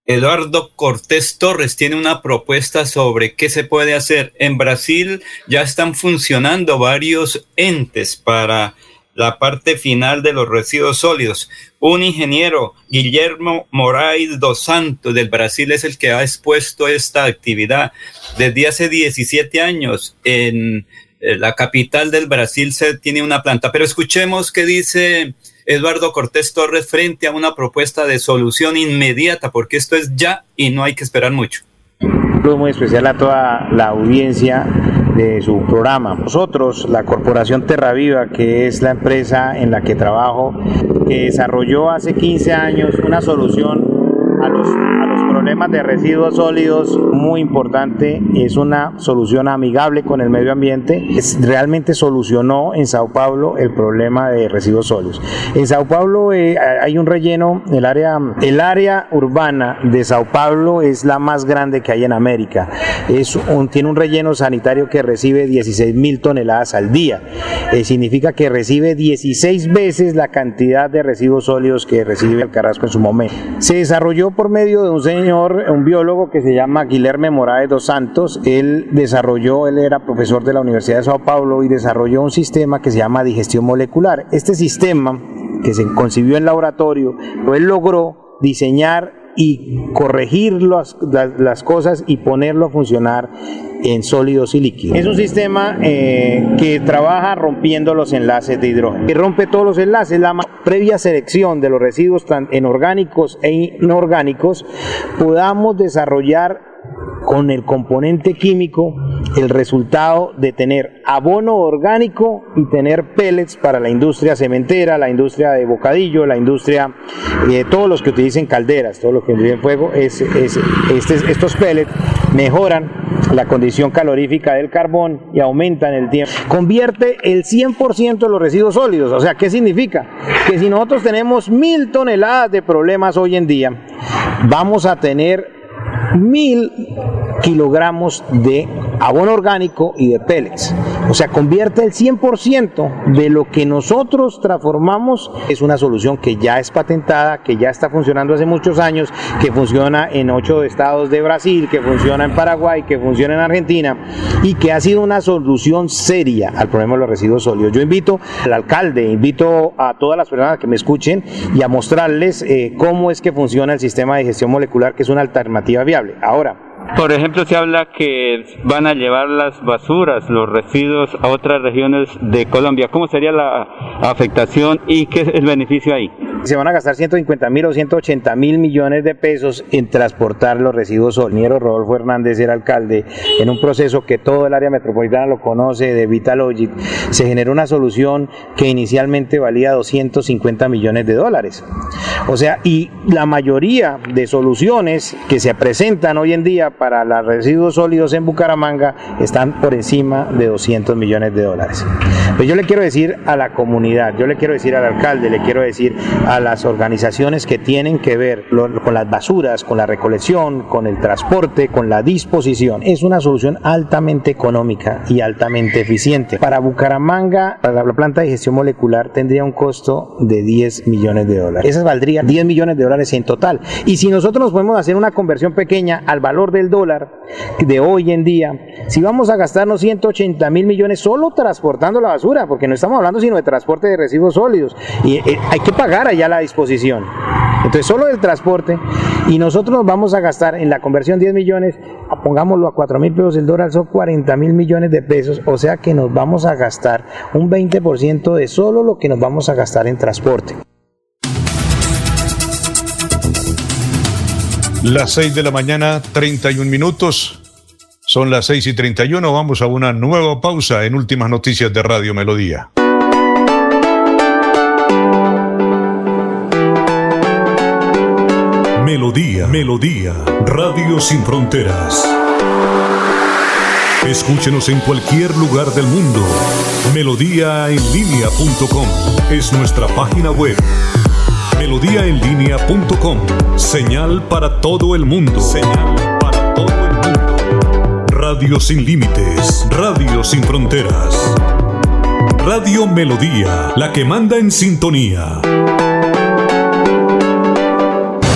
Eduardo Cortés Torres tiene una propuesta sobre qué se puede hacer. En Brasil ya están funcionando varios entes para la parte final de los residuos sólidos. Un ingeniero, Guillermo Moraes dos Santos del Brasil, es el que ha expuesto esta actividad. Desde hace 17 años en eh, la capital del Brasil se tiene una planta. Pero escuchemos qué dice Eduardo Cortés Torres frente a una propuesta de solución inmediata, porque esto es ya y no hay que esperar mucho. Saludo muy especial a toda la audiencia de su programa. Nosotros, la Corporación Terraviva, que es la empresa en la que trabajo, que desarrolló hace 15 años una solución a los, a los problemas de residuos sólidos muy importante, es una solución amigable con el medio ambiente, es, realmente solucionó en Sao Paulo el problema de residuos sólidos. En Sao Paulo eh, hay un relleno, el área, el área urbana de Sao Paulo es la más grande que hay en América, es un, tiene un relleno sanitario que recibe 16 mil toneladas al día, eh, significa que recibe 16 veces la cantidad de residuos sólidos que recibe el Carrasco en su momento. Se desarrolló por medio de un señor, un biólogo que se llama Guilherme Moraes dos Santos. Él desarrolló, él era profesor de la Universidad de Sao Paulo y desarrolló un sistema que se llama digestión molecular. Este sistema que se concibió en laboratorio, él logró diseñar y corregir las, las, las, cosas y ponerlo a funcionar en sólidos y líquidos. Es un sistema eh, que trabaja rompiendo los enlaces de hidrógeno. Que rompe todos los enlaces. La previa selección de los residuos en orgánicos e inorgánicos podamos desarrollar con el componente químico el resultado de tener abono orgánico y tener pellets para la industria cementera, la industria de bocadillo, la industria, eh, todos los que utilicen calderas, todos los que utilicen fuego, es, es, este, estos pellets mejoran la condición calorífica del carbón y aumentan el tiempo. Convierte el 100% de los residuos sólidos. O sea, ¿qué significa? Que si nosotros tenemos mil toneladas de problemas hoy en día, vamos a tener mil kilogramos de abono orgánico y de pellets. O sea, convierte el 100% de lo que nosotros transformamos. Es una solución que ya es patentada, que ya está funcionando hace muchos años, que funciona en ocho estados de Brasil, que funciona en Paraguay, que funciona en Argentina y que ha sido una solución seria al problema de los residuos sólidos. Yo invito al alcalde, invito a todas las personas que me escuchen y a mostrarles eh, cómo es que funciona el sistema de gestión molecular, que es una alternativa viable. Ahora, por ejemplo, se habla que van a llevar las basuras, los residuos a otras regiones de Colombia. ¿Cómo sería la afectación y qué es el beneficio ahí? Se van a gastar 150 mil o 180 mil millones de pesos en transportar los residuos sólidos. Rodolfo Hernández era alcalde en un proceso que todo el área metropolitana lo conoce de Vitalogic. Se generó una solución que inicialmente valía 250 millones de dólares. O sea, y la mayoría de soluciones que se presentan hoy en día para los residuos sólidos en Bucaramanga están por encima de 200 millones de dólares. Pues yo le quiero decir a la comunidad, yo le quiero decir al alcalde, le quiero decir a las organizaciones que tienen que ver con las basuras, con la recolección, con el transporte, con la disposición. Es una solución altamente económica y altamente eficiente. Para Bucaramanga, para la planta de gestión molecular tendría un costo de 10 millones de dólares. Esas valdría 10 millones de dólares en total. Y si nosotros nos podemos hacer una conversión pequeña al valor del dólar de hoy en día, si vamos a gastarnos 180 mil millones solo transportando la basura, porque no estamos hablando sino de transporte de residuos sólidos, y eh, hay que pagar allá la disposición. Entonces, solo del transporte, y nosotros nos vamos a gastar en la conversión 10 millones, pongámoslo a 4 mil pesos el dólar, son 40 mil millones de pesos, o sea que nos vamos a gastar un 20% de solo lo que nos vamos a gastar en transporte. Las 6 de la mañana, 31 minutos. Son las 6 y 31. Vamos a una nueva pausa en Últimas Noticias de Radio Melodía. Melodía, Melodía, Radio Sin Fronteras. Escúchenos en cualquier lugar del mundo. Melodíaenlínea.com es nuestra página web. Melodíaenlínea.com. Señal para todo el mundo. Señal para todo el mundo. Radio sin límites. Radio sin fronteras. Radio Melodía, la que manda en sintonía.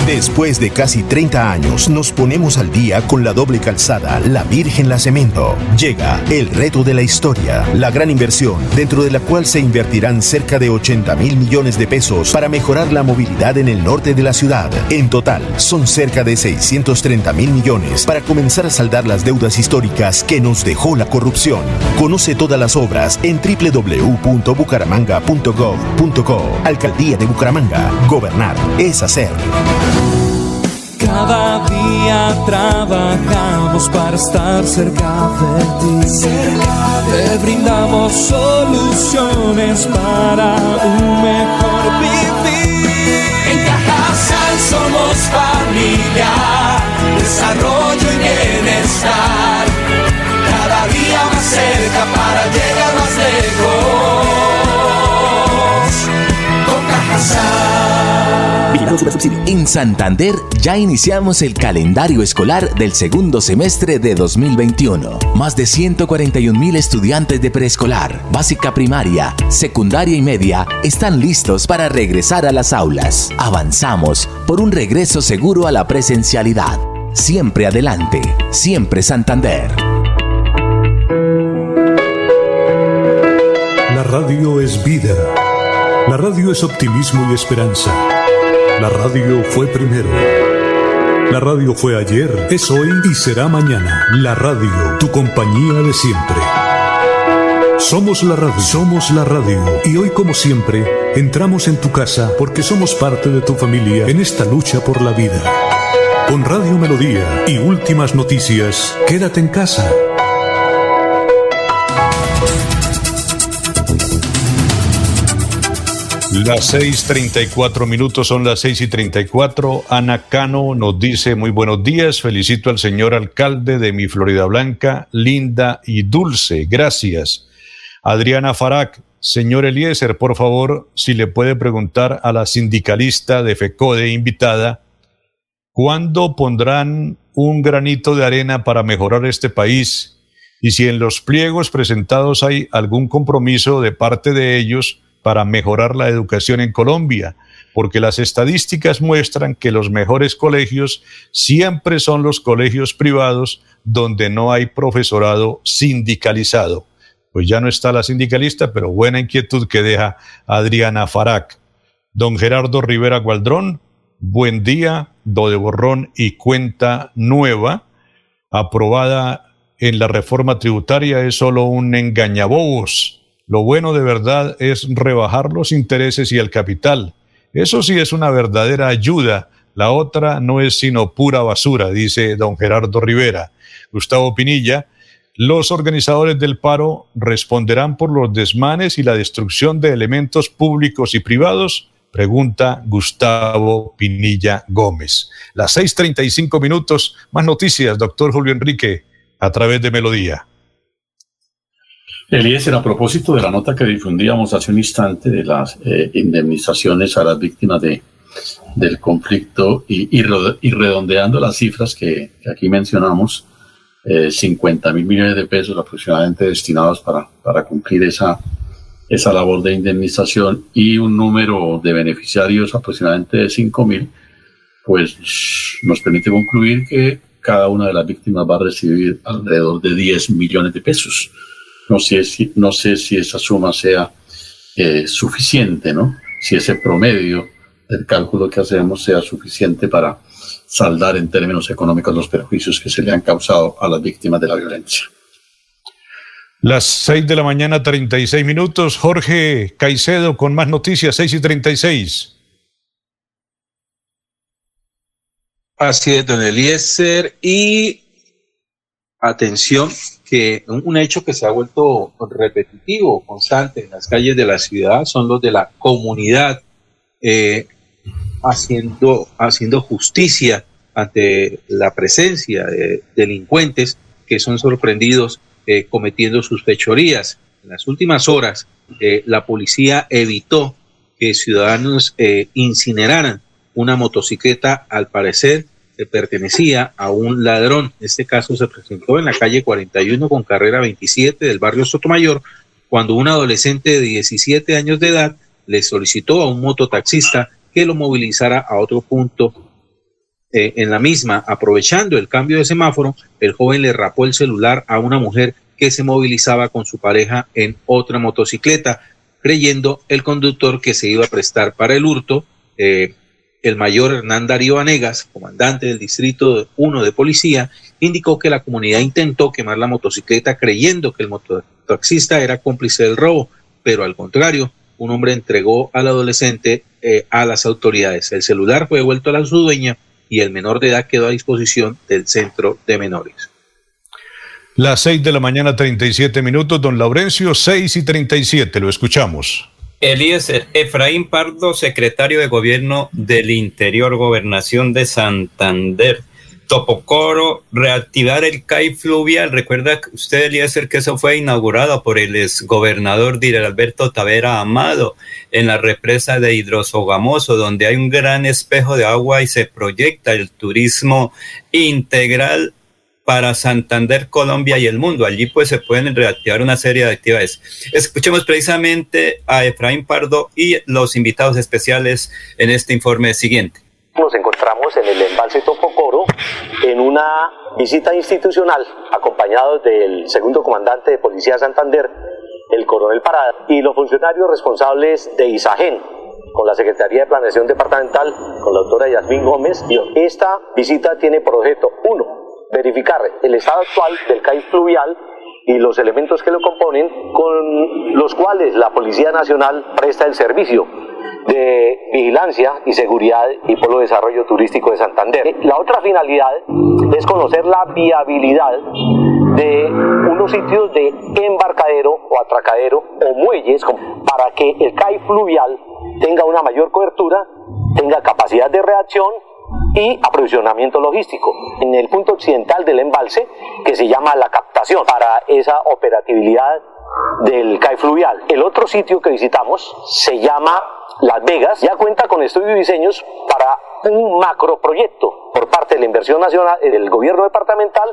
Después de casi 30 años, nos ponemos al día con la doble calzada La Virgen La Cemento. Llega el reto de la historia, la gran inversión, dentro de la cual se invertirán cerca de 80 mil millones de pesos para mejorar la movilidad en el norte de la ciudad. En total, son cerca de 630 mil millones para comenzar a saldar las deudas históricas que nos dejó la corrupción. Conoce todas las obras en www.bucaramanga.gov.co. Alcaldía de Bucaramanga. Gobernar es hacer. Trabajamos para estar cerca de ti. Te brindamos soluciones para un mejor vivir. En Cajasal somos familia, desarrollo y bienestar. Cada día más cerca para llegar En Santander ya iniciamos el calendario escolar del segundo semestre de 2021. Más de 141 mil estudiantes de preescolar, básica primaria, secundaria y media están listos para regresar a las aulas. Avanzamos por un regreso seguro a la presencialidad. Siempre adelante, siempre Santander. La radio es vida. La radio es optimismo y esperanza. La radio fue primero. La radio fue ayer, es hoy y será mañana. La radio, tu compañía de siempre. Somos la radio, somos la radio. Y hoy como siempre, entramos en tu casa porque somos parte de tu familia en esta lucha por la vida. Con Radio Melodía y últimas noticias, quédate en casa. Las 6:34 minutos son las 6 y 34. Ana Cano nos dice: Muy buenos días. Felicito al señor alcalde de mi Florida Blanca, linda y dulce. Gracias. Adriana Farac, señor Eliezer, por favor, si le puede preguntar a la sindicalista de FECODE invitada, ¿cuándo pondrán un granito de arena para mejorar este país? Y si en los pliegos presentados hay algún compromiso de parte de ellos para mejorar la educación en Colombia, porque las estadísticas muestran que los mejores colegios siempre son los colegios privados donde no hay profesorado sindicalizado. Pues ya no está la sindicalista, pero buena inquietud que deja Adriana Farac. Don Gerardo Rivera Gualdrón, buen día, do de borrón y cuenta nueva, aprobada en la reforma tributaria, es solo un engañabobos lo bueno de verdad es rebajar los intereses y el capital. Eso sí es una verdadera ayuda. La otra no es sino pura basura, dice don Gerardo Rivera. Gustavo Pinilla, los organizadores del paro responderán por los desmanes y la destrucción de elementos públicos y privados, pregunta Gustavo Pinilla Gómez. Las 6:35 minutos, más noticias, doctor Julio Enrique, a través de Melodía. Eliezer, a propósito de la nota que difundíamos hace un instante de las eh, indemnizaciones a las víctimas de, del conflicto y, y, redondeando las cifras que, aquí mencionamos, eh, 50 mil millones de pesos aproximadamente destinados para, para cumplir esa, esa labor de indemnización y un número de beneficiarios aproximadamente de 5 mil, pues nos permite concluir que cada una de las víctimas va a recibir alrededor de 10 millones de pesos. No sé si, no sé si esa suma sea eh, suficiente, ¿no? Si ese promedio del cálculo que hacemos sea suficiente para saldar en términos económicos los perjuicios que se le han causado a las víctimas de la violencia. Las 6 de la mañana, 36 minutos. Jorge Caicedo con más noticias, 6 y 36. Así es, don Eliezer. Y atención, que un hecho que se ha vuelto repetitivo, constante en las calles de la ciudad, son los de la comunidad eh, haciendo, haciendo justicia ante la presencia de delincuentes que son sorprendidos eh, cometiendo sus fechorías. En las últimas horas, eh, la policía evitó que ciudadanos incineraran una motocicleta, al parecer, pertenecía a un ladrón. Este caso se presentó en la calle 41 con carrera 27 del barrio Sotomayor, cuando un adolescente de 17 años de edad le solicitó a un mototaxista que lo movilizara a otro punto eh, en la misma. Aprovechando el cambio de semáforo, el joven le rapó el celular a una mujer que se movilizaba con su pareja en otra motocicleta, creyendo el conductor que se iba a prestar para el hurto. Eh, el mayor Hernán Darío Vanegas, comandante del Distrito 1 de Policía, indicó que la comunidad intentó quemar la motocicleta creyendo que el mototaxista era cómplice del robo, pero al contrario, un hombre entregó al adolescente eh, a las autoridades. El celular fue devuelto a la su dueña y el menor de edad quedó a disposición del centro de menores. Las seis de la mañana, 37 minutos, don Laurencio, seis y 37, lo escuchamos. Eliezer Efraín Pardo, secretario de Gobierno del Interior, Gobernación de Santander. Topocoro, reactivar el CAI fluvial. Recuerda usted, Eliezer, que eso fue inaugurado por el exgobernador Alberto Tavera Amado en la represa de Hidrosogamoso, donde hay un gran espejo de agua y se proyecta el turismo integral para Santander, Colombia y el mundo. Allí pues se pueden reactivar una serie de actividades. Escuchemos precisamente a Efraín Pardo y los invitados especiales en este informe siguiente. Nos encontramos en el embalse Topocoro en una visita institucional acompañados del segundo comandante de Policía de Santander, el coronel Parada, y los funcionarios responsables de ISAGEN, con la Secretaría de Planeación Departamental, con la doctora Yasmín Gómez. Esta visita tiene por objeto, uno, verificar el estado actual del CAI fluvial y los elementos que lo componen, con los cuales la Policía Nacional presta el servicio de vigilancia y seguridad y por lo desarrollo turístico de Santander. La otra finalidad es conocer la viabilidad de unos sitios de embarcadero o atracadero o muelles para que el CAI fluvial tenga una mayor cobertura, tenga capacidad de reacción y aprovisionamiento logístico. En el punto occidental del embalse, que se llama la captación, para esa operatividad del CAI fluvial. El otro sitio que visitamos se llama Las Vegas, ya cuenta con estudios y diseños para un macroproyecto por parte de la inversión nacional del gobierno departamental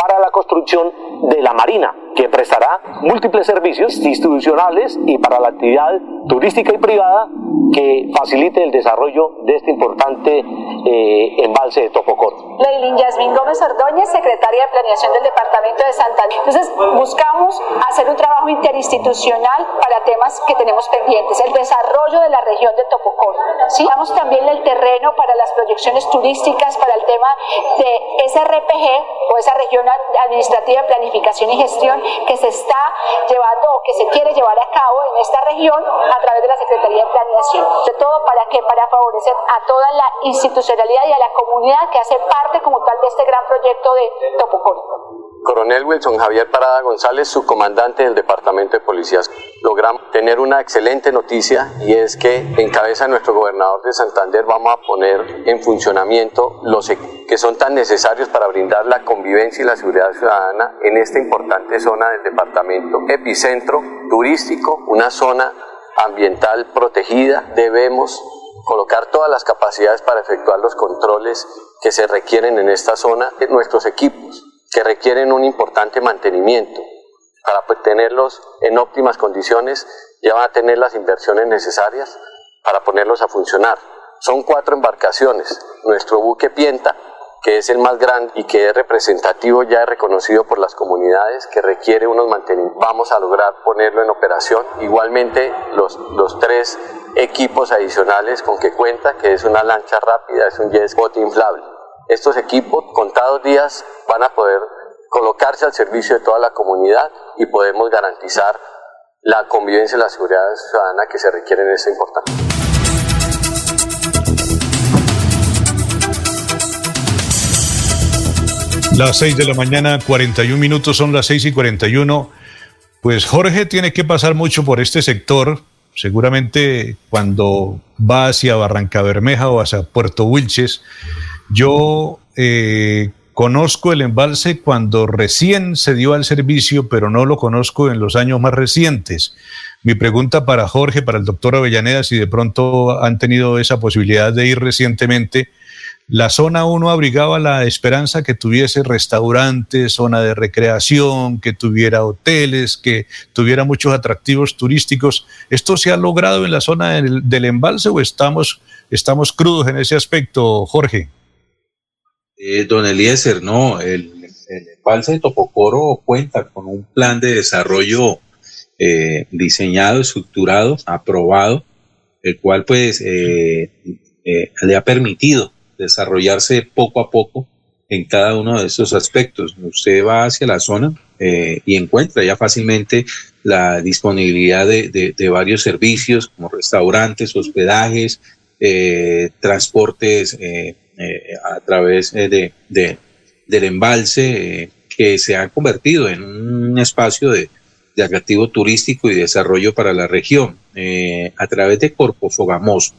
para la construcción de la marina, que prestará múltiples servicios institucionales y para la actividad turística y privada que facilite el desarrollo de este importante eh, embalse de Topocor. Leilin Yasmin Gómez Ordóñez, secretaria de Planeación del Departamento de Santander. Entonces, buscamos hacer un trabajo interinstitucional para temas que tenemos pendientes, el desarrollo de la región de Topocor. ¿sí? También el terreno para las proyecciones turísticas, para el tema de ese RPG o esa región administrativa planificación y gestión que se está llevando o que se quiere llevar a cabo en esta región a través de la Secretaría de Planeación. De todo para qué? Para favorecer a toda la institucionalidad y a la comunidad que hace parte como tal de este gran proyecto de Topocoro. Coronel Wilson Javier Parada González, su comandante del Departamento de Policías. Logramos tener una excelente noticia y es que en cabeza de nuestro gobernador de Santander vamos a poner en funcionamiento los que son tan necesarios para brindar la convivencia y la seguridad ciudadana en esta importante zona del departamento. Epicentro turístico, una zona ambiental protegida. Debemos colocar todas las capacidades para efectuar los controles que se requieren en esta zona. Nuestros equipos que requieren un importante mantenimiento. Para pues, tenerlos en óptimas condiciones ya van a tener las inversiones necesarias para ponerlos a funcionar. Son cuatro embarcaciones. Nuestro buque Pienta, que es el más grande y que es representativo, ya reconocido por las comunidades, que requiere unos mantenimientos. Vamos a lograr ponerlo en operación. Igualmente, los, los tres equipos adicionales con que cuenta, que es una lancha rápida, es un jet boat inflable estos equipos, contados días, van a poder colocarse al servicio de toda la comunidad y podemos garantizar la convivencia y la seguridad ciudadana que se requiere en esta importante. Las 6 de la mañana, 41 minutos, son las 6 y 41. Pues Jorge tiene que pasar mucho por este sector. Seguramente cuando va hacia Barranca Bermeja o hacia Puerto Wilches, yo eh, conozco el embalse cuando recién se dio al servicio, pero no lo conozco en los años más recientes. Mi pregunta para Jorge, para el doctor Avellaneda, si de pronto han tenido esa posibilidad de ir recientemente, la zona 1 abrigaba la esperanza que tuviese restaurantes, zona de recreación, que tuviera hoteles, que tuviera muchos atractivos turísticos. ¿Esto se ha logrado en la zona del, embalse o estamos, estamos crudos en ese aspecto, Jorge? Eh, don Eliezer, no, el, embalse de Topocoro cuenta con un plan de desarrollo eh, diseñado, estructurado, aprobado, el cual pues eh, le ha permitido desarrollarse poco a poco en cada uno de estos aspectos. Usted va hacia la zona eh, y encuentra ya fácilmente la disponibilidad de, varios servicios como restaurantes, hospedajes, eh, transportes eh, a través de, del embalse que se ha convertido en un espacio de, atractivo turístico y desarrollo para la región a través de Corpo Fogamoso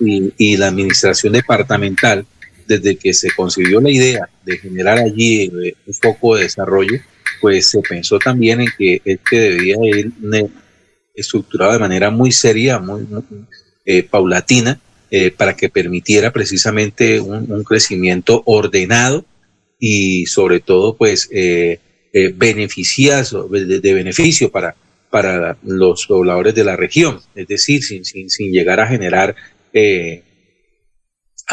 y, la administración departamental, desde que se concibió la idea de generar allí eh, un foco de desarrollo, pues se pensó también en que este debía ir estructurado de manera muy seria, muy, eh, paulatina, eh, para que permitiera precisamente un, crecimiento ordenado y sobre todo pues beneficioso, de, beneficio para, para los pobladores de la región, es decir, sin, sin, llegar a generar eh,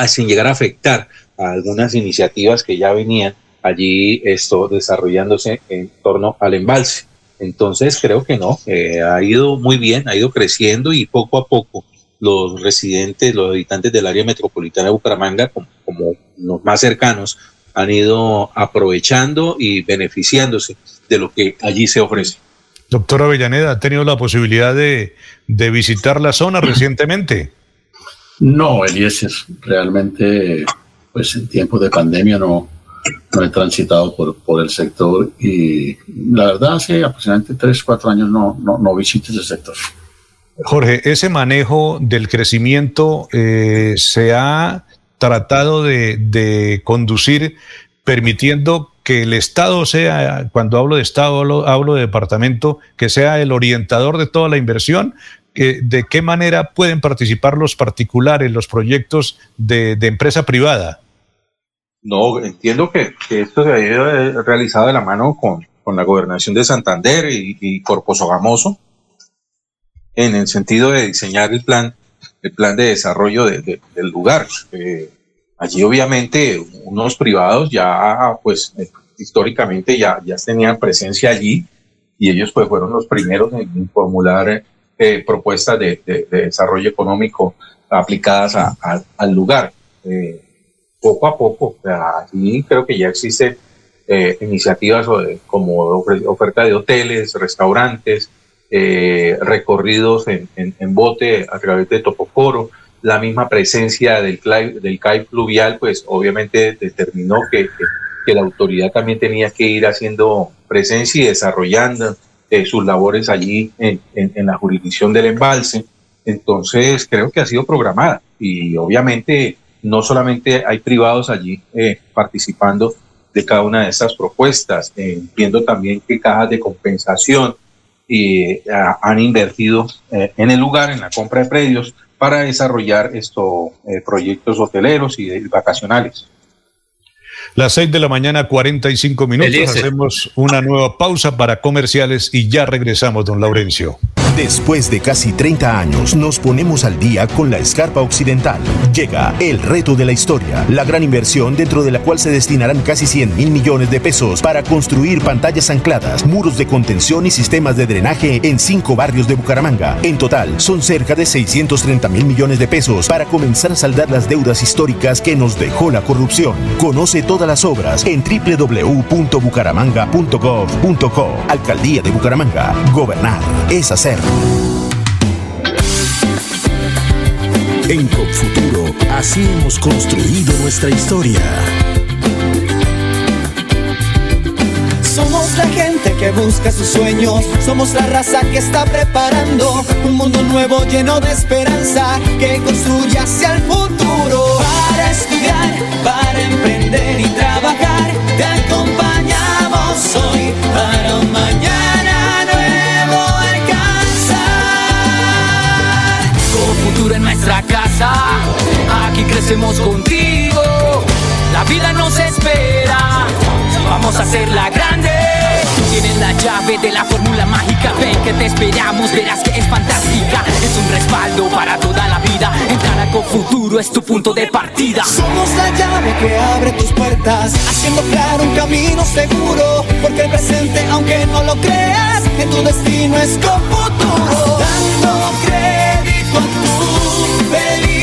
sin llegar a afectar a algunas iniciativas que ya venían allí esto desarrollándose en torno al embalse. Entonces creo que no, eh, ha ido muy bien, ha ido creciendo y poco a poco los residentes, los habitantes del área metropolitana de Bucaramanga, como, como los más cercanos, han ido aprovechando y beneficiándose de lo que allí se ofrece. Doctor Avellaneda, ¿ha tenido la posibilidad de, de visitar la zona *clears throat* recientemente? No, Eliezer, realmente, pues en tiempos de pandemia no, no he transitado por, por el sector y la verdad hace aproximadamente 3, 4 años no, no, no visito ese sector. Jorge, ese manejo del crecimiento eh, se ha tratado de, conducir permitiendo que el Estado sea, cuando hablo de Estado, hablo, de departamento, que sea el orientador de toda la inversión, de qué manera pueden participar los particulares, los proyectos de, empresa privada. No, entiendo que, esto se ha realizado de la mano con, la gobernación de Santander y, y Corpo en el sentido de diseñar el plan, el plan de desarrollo del lugar. Eh, allí obviamente unos privados ya, pues históricamente ya, ya tenían presencia allí y ellos pues fueron los primeros en formular eh, propuestas de, desarrollo económico aplicadas al lugar. Eh, poco a poco, allí creo que ya existen eh, iniciativas como oferta de hoteles, restaurantes, recorridos en, bote a través de Topocoro, la misma presencia del, del CAI fluvial, pues obviamente determinó que, la autoridad también tenía que ir haciendo presencia y desarrollando eh, sus labores allí en, la jurisdicción del embalse. Entonces, creo que ha sido programada y obviamente no solamente hay privados allí eh, participando de cada una de estas propuestas, eh, entiendo también que cajas de compensación han invertido en el lugar, en la compra de predios, para desarrollar estos proyectos hoteleros y vacacionales. Las 6 de la mañana, 45 minutos. Hacemos una nueva pausa para comerciales y ya regresamos, don Laurencio. Después de casi 30 años, nos ponemos al día con la escarpa occidental. Llega el reto de la historia, la gran inversión dentro de la cual se destinarán casi 100 mil millones de pesos para construir pantallas ancladas, muros de contención y sistemas de drenaje en cinco barrios de Bucaramanga. En total, son cerca de 630 mil millones de pesos para comenzar a saldar las deudas históricas que nos dejó la corrupción. Conoce todas las obras en www.bucaramanga.gov.co. Alcaldía de Bucaramanga. Gobernar es hacer. En Futuro, así hemos construido nuestra historia. Somos la gente que busca sus sueños, somos la raza que está preparando un mundo nuevo lleno de esperanza que construye hacia el futuro. Para estudiar, para emprender y trabajar, te acompañamos hoy para un nuestra casa, aquí crecemos contigo. La vida nos espera, vamos a hacerla grande. Tú tienes la llave de la fórmula mágica, ven que te esperamos, verás que es fantástica. Es un respaldo para toda la vida. Entrar a con futuro es tu punto de partida. Somos la llave que abre tus puertas, haciendo claro un camino seguro. Porque el presente, aunque no lo creas, en tu destino es con futuro. Dando crédito a tu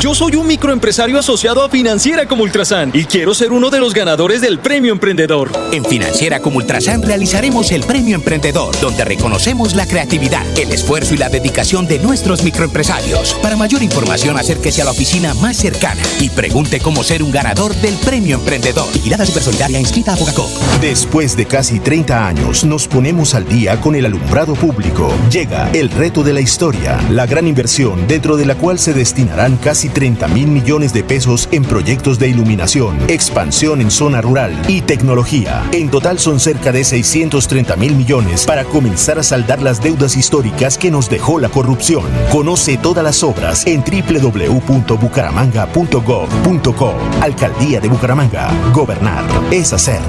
Yo soy un microempresario asociado a Financiera como Ultrasan y quiero ser uno de los ganadores del Premio Emprendedor. En Financiera como Ultrasan realizaremos el Premio Emprendedor, donde reconocemos la creatividad, el esfuerzo y la dedicación de nuestros microempresarios. Para mayor información, acérquese a la oficina más cercana y pregunte cómo ser un ganador del Premio Emprendedor. Vigilada Supersolidaria inscrita a Bogacop. Después de casi 30 años, nos ponemos al día con el alumbrado público. Llega el reto de la historia, la gran inversión dentro de la cual se destinarán casi 30 mil millones de pesos en proyectos de iluminación, expansión en zona rural y tecnología. En total son cerca de 630 mil millones para comenzar a saldar las deudas históricas que nos dejó la corrupción. Conoce todas las obras en www.bucaramanga.gov.co. Alcaldía de Bucaramanga. Gobernar es hacer.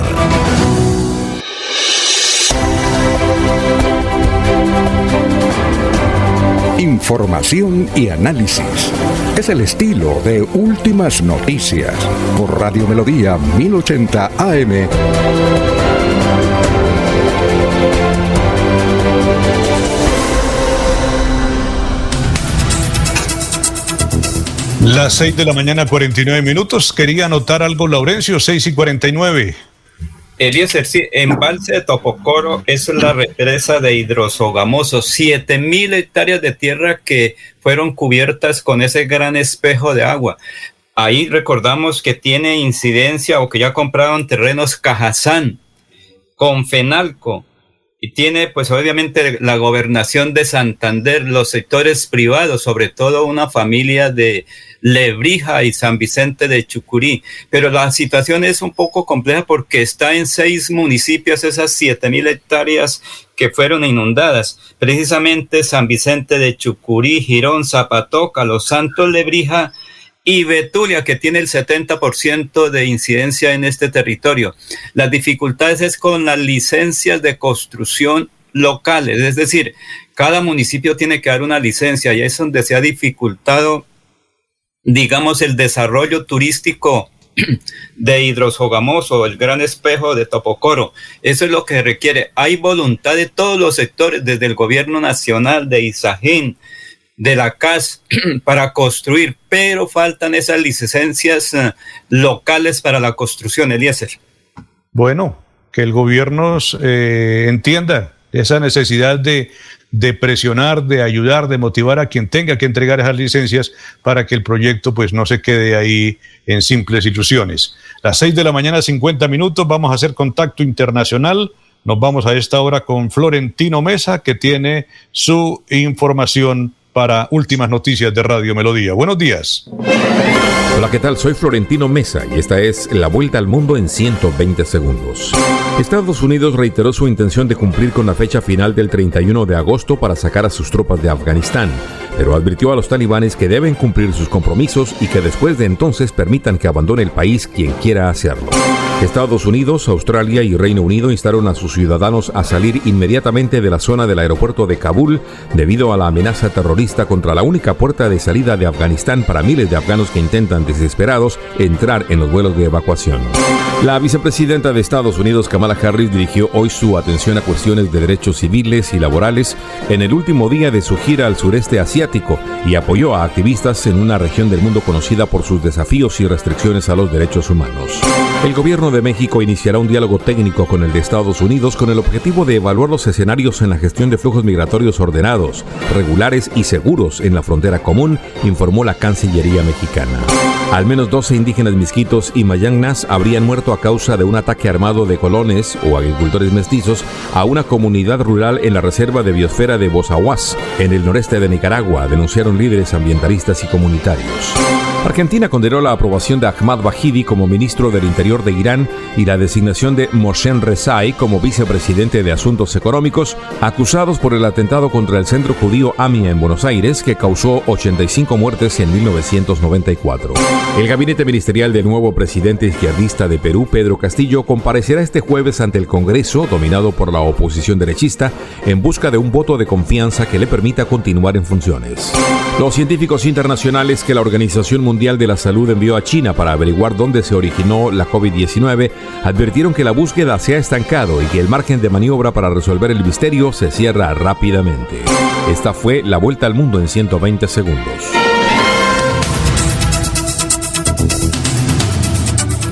Información y análisis. Es el estilo de Últimas Noticias por Radio Melodía 1080 AM. Las 6 de la mañana, 49 minutos. Quería anotar algo, Laurencio, 6 y 49. Eliezer, sí, embalse de Topocoro es la represa de hidrosogamoso, siete mil hectáreas de tierra que fueron cubiertas con ese gran espejo de agua. Ahí recordamos que tiene incidencia o que ya compraron terrenos Cajazán con Fenalco y tiene pues obviamente la gobernación de Santander, los sectores privados, sobre todo una familia de Lebrija y San Vicente de Chucurí. Pero la situación es un poco compleja porque está en seis municipios esas siete mil hectáreas que fueron inundadas. Precisamente San Vicente de Chucurí, Girón, Zapatoca, Los Santos, Lebrija y Betulia, que tiene el 70% de incidencia en este territorio. Las dificultades es con las licencias de construcción locales, es decir, cada municipio tiene que dar una licencia y es donde se ha dificultado, digamos, el desarrollo turístico *clears throat* de Hidrosogamoso, el gran espejo de Topocoro. Eso es lo que requiere. Hay voluntad de todos los sectores, desde el gobierno nacional, de Isajín, de la CAS *clears throat* para construir, pero faltan esas licencias uh, locales para la construcción, Eliezer. Bueno, que el gobierno eh, entienda esa necesidad de, presionar, de ayudar, de motivar a quien tenga que entregar esas licencias para que el proyecto pues no se quede ahí en simples ilusiones. Las seis de la mañana, 50 minutos, vamos a hacer contacto internacional. Nos vamos a esta hora con Florentino Mesa, que tiene su información para Últimas Noticias de Radio Melodía. Buenos días. Hola, ¿qué tal? Soy Florentino Mesa y esta es La Vuelta al Mundo en 120 segundos. Estados Unidos reiteró su intención de cumplir con la fecha final del 31 de agosto para sacar a sus tropas de Afganistán, pero advirtió a los talibanes que deben cumplir sus compromisos y que después de entonces permitan que abandone el país quien quiera hacerlo. Estados Unidos, Australia y Reino Unido instaron a sus ciudadanos a salir inmediatamente de la zona del aeropuerto de Kabul debido a la amenaza terrorista contra la única puerta de salida de Afganistán para miles de afganos que intentan desesperados entrar en los vuelos de evacuación. La vicepresidenta de Estados Unidos, Kamala Harris, dirigió hoy su atención a cuestiones de derechos civiles y laborales en el último día de su gira al sureste asiático y apoyó a activistas en una región del mundo conocida por sus desafíos y restricciones a los derechos humanos. El gobierno de México iniciará un diálogo técnico con el de Estados Unidos con el objetivo de evaluar los escenarios en la gestión de flujos migratorios ordenados, regulares y seguros en la frontera común, informó la Cancillería mexicana. Al menos 12 indígenas misquitos y mayangnas habrían muerto a causa de un ataque armado de colones o agricultores mestizos a una comunidad rural en la reserva de biosfera de Bozahuas, en el noreste de Nicaragua, denunciaron líderes ambientalistas y comunitarios. Argentina condenó la aprobación de Ahmad Bahidi como ministro del Interior de Irán y la designación de Moshen Rezai como vicepresidente de Asuntos Económicos, acusados por el atentado contra el centro judío AMIA en Buenos Aires, que causó 85 muertes en 1994. El gabinete ministerial del nuevo presidente izquierdista de Perú, Pedro Castillo, comparecerá este jueves ante el Congreso, dominado por la oposición derechista, en busca de un voto de confianza que le permita continuar en funciones. Los científicos internacionales que la Organización Mundial de la Salud envió a China para averiguar dónde se originó la COVID-19 advirtieron que la búsqueda se ha estancado y que el margen de maniobra para resolver el misterio se cierra rápidamente. Esta fue la vuelta al mundo en 120 segundos.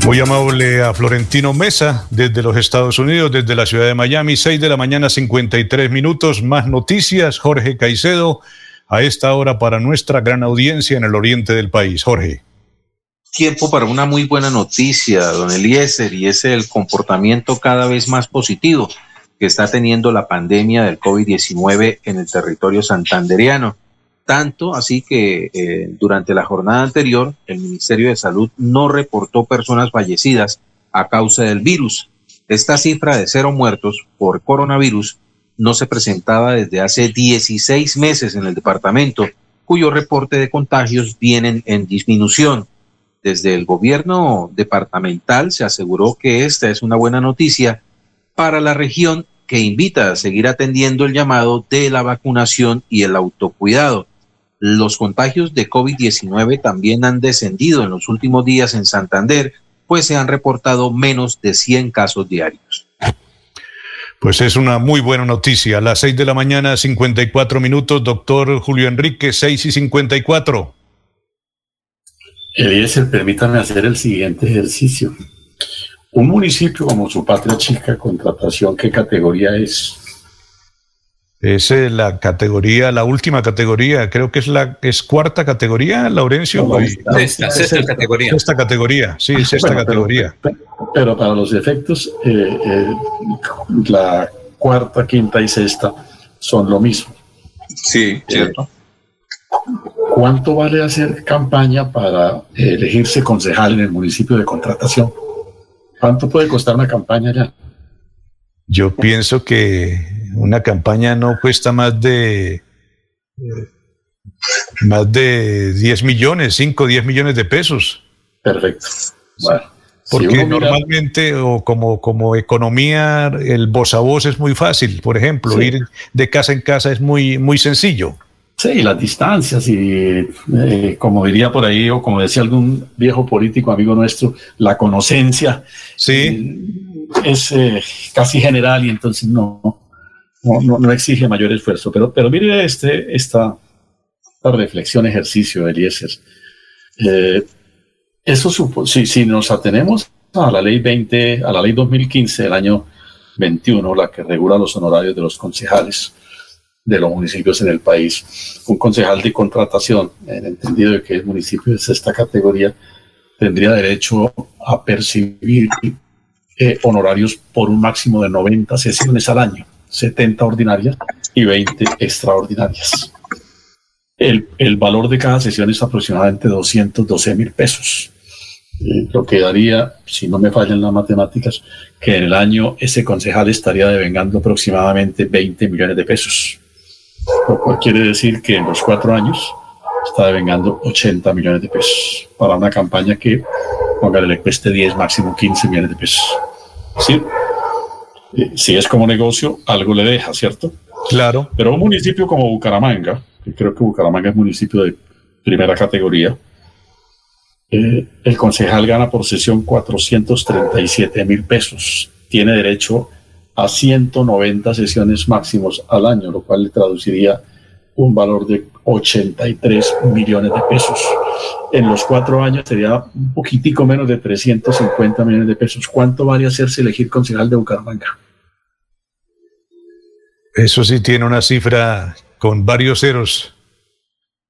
Muy amable a Florentino Mesa desde los Estados Unidos, desde la ciudad de Miami, 6 de la mañana, 53 minutos. Más noticias, Jorge Caicedo, a esta hora para nuestra gran audiencia en el oriente del país. Jorge. Tiempo para una muy buena noticia, don Eliezer, y es el comportamiento cada vez más positivo que está teniendo la pandemia del COVID-19 en el territorio santanderiano. Tanto así que eh, durante la jornada anterior el Ministerio de Salud no reportó personas fallecidas a causa del virus. Esta cifra de cero muertos por coronavirus no se presentaba desde hace 16 meses en el departamento, cuyo reporte de contagios vienen en disminución. Desde el gobierno departamental se aseguró que esta es una buena noticia para la región que invita a seguir atendiendo el llamado de la vacunación y el autocuidado. Los contagios de COVID-19 también han descendido en los últimos días en Santander, pues se han reportado menos de 100 casos diarios. Pues es una muy buena noticia. A las 6 de la mañana, 54 minutos, doctor Julio Enrique, 6 y 54. Eliezer, permítame hacer el siguiente ejercicio. Un municipio como su patria chica, contratación, ¿qué categoría es? Es eh, la categoría, la última categoría, creo que es la es cuarta categoría, Laurencio. sexta, sexta categoría. Sexta categoría, sí, sexta categoría. Pero, para los efectos, eh, eh, la cuarta, quinta y sexta son lo mismo. Sí, cierto. ¿Cuánto vale hacer campaña para elegirse concejal en el municipio de contratación? ¿Cuánto puede costar una campaña ya? Yo pienso que una campaña no cuesta más de más de 10 millones, 5 o 10 millones de pesos. Perfecto. Bueno, Porque normalmente, o como, como economía, el voz a voz es muy fácil. Por ejemplo, ir de casa en casa es muy, muy sencillo. Sí, las distancias y eh, como diría por ahí, o como decía algún viejo político amigo nuestro, la conocencia sí. Eh, es eh, casi general y entonces no, no, no, exige mayor esfuerzo. Pero, pero mire este, esta, reflexión, ejercicio, Eliezer. Eh, eso supo, si, si nos atenemos a la ley 20, a la ley 2015 del año 21, la que regula los honorarios de los concejales de los municipios en el país, un concejal de contratación, en entendido de que el municipio es esta categoría, tendría derecho a percibir eh, honorarios por un máximo de 90 sesiones al año. 70 ordinarias y 20 extraordinarias. El, el valor de cada sesión es aproximadamente 212 mil pesos, eh, lo que daría, si no me fallan las matemáticas, que en el año ese concejal estaría devengando aproximadamente 20 millones de pesos. Lo cual quiere decir que en los cuatro años está devengando 80 millones de pesos para una campaña que, póngale, le cueste 10, máximo 15 millones de pesos. ¿Sí? Si es como negocio, algo le deja, ¿cierto? Claro. Pero un municipio como Bucaramanga, que creo que Bucaramanga es municipio de primera categoría, eh, el concejal gana por sesión 437 mil pesos. Tiene derecho a 190 sesiones máximos al año, lo cual le traduciría un valor de 83 millones de pesos. En los cuatro años sería un poquitico menos de 350 millones de pesos. ¿Cuánto vale hacerse elegir concejal de Bucaramanga? Eso sí tiene una cifra con varios ceros.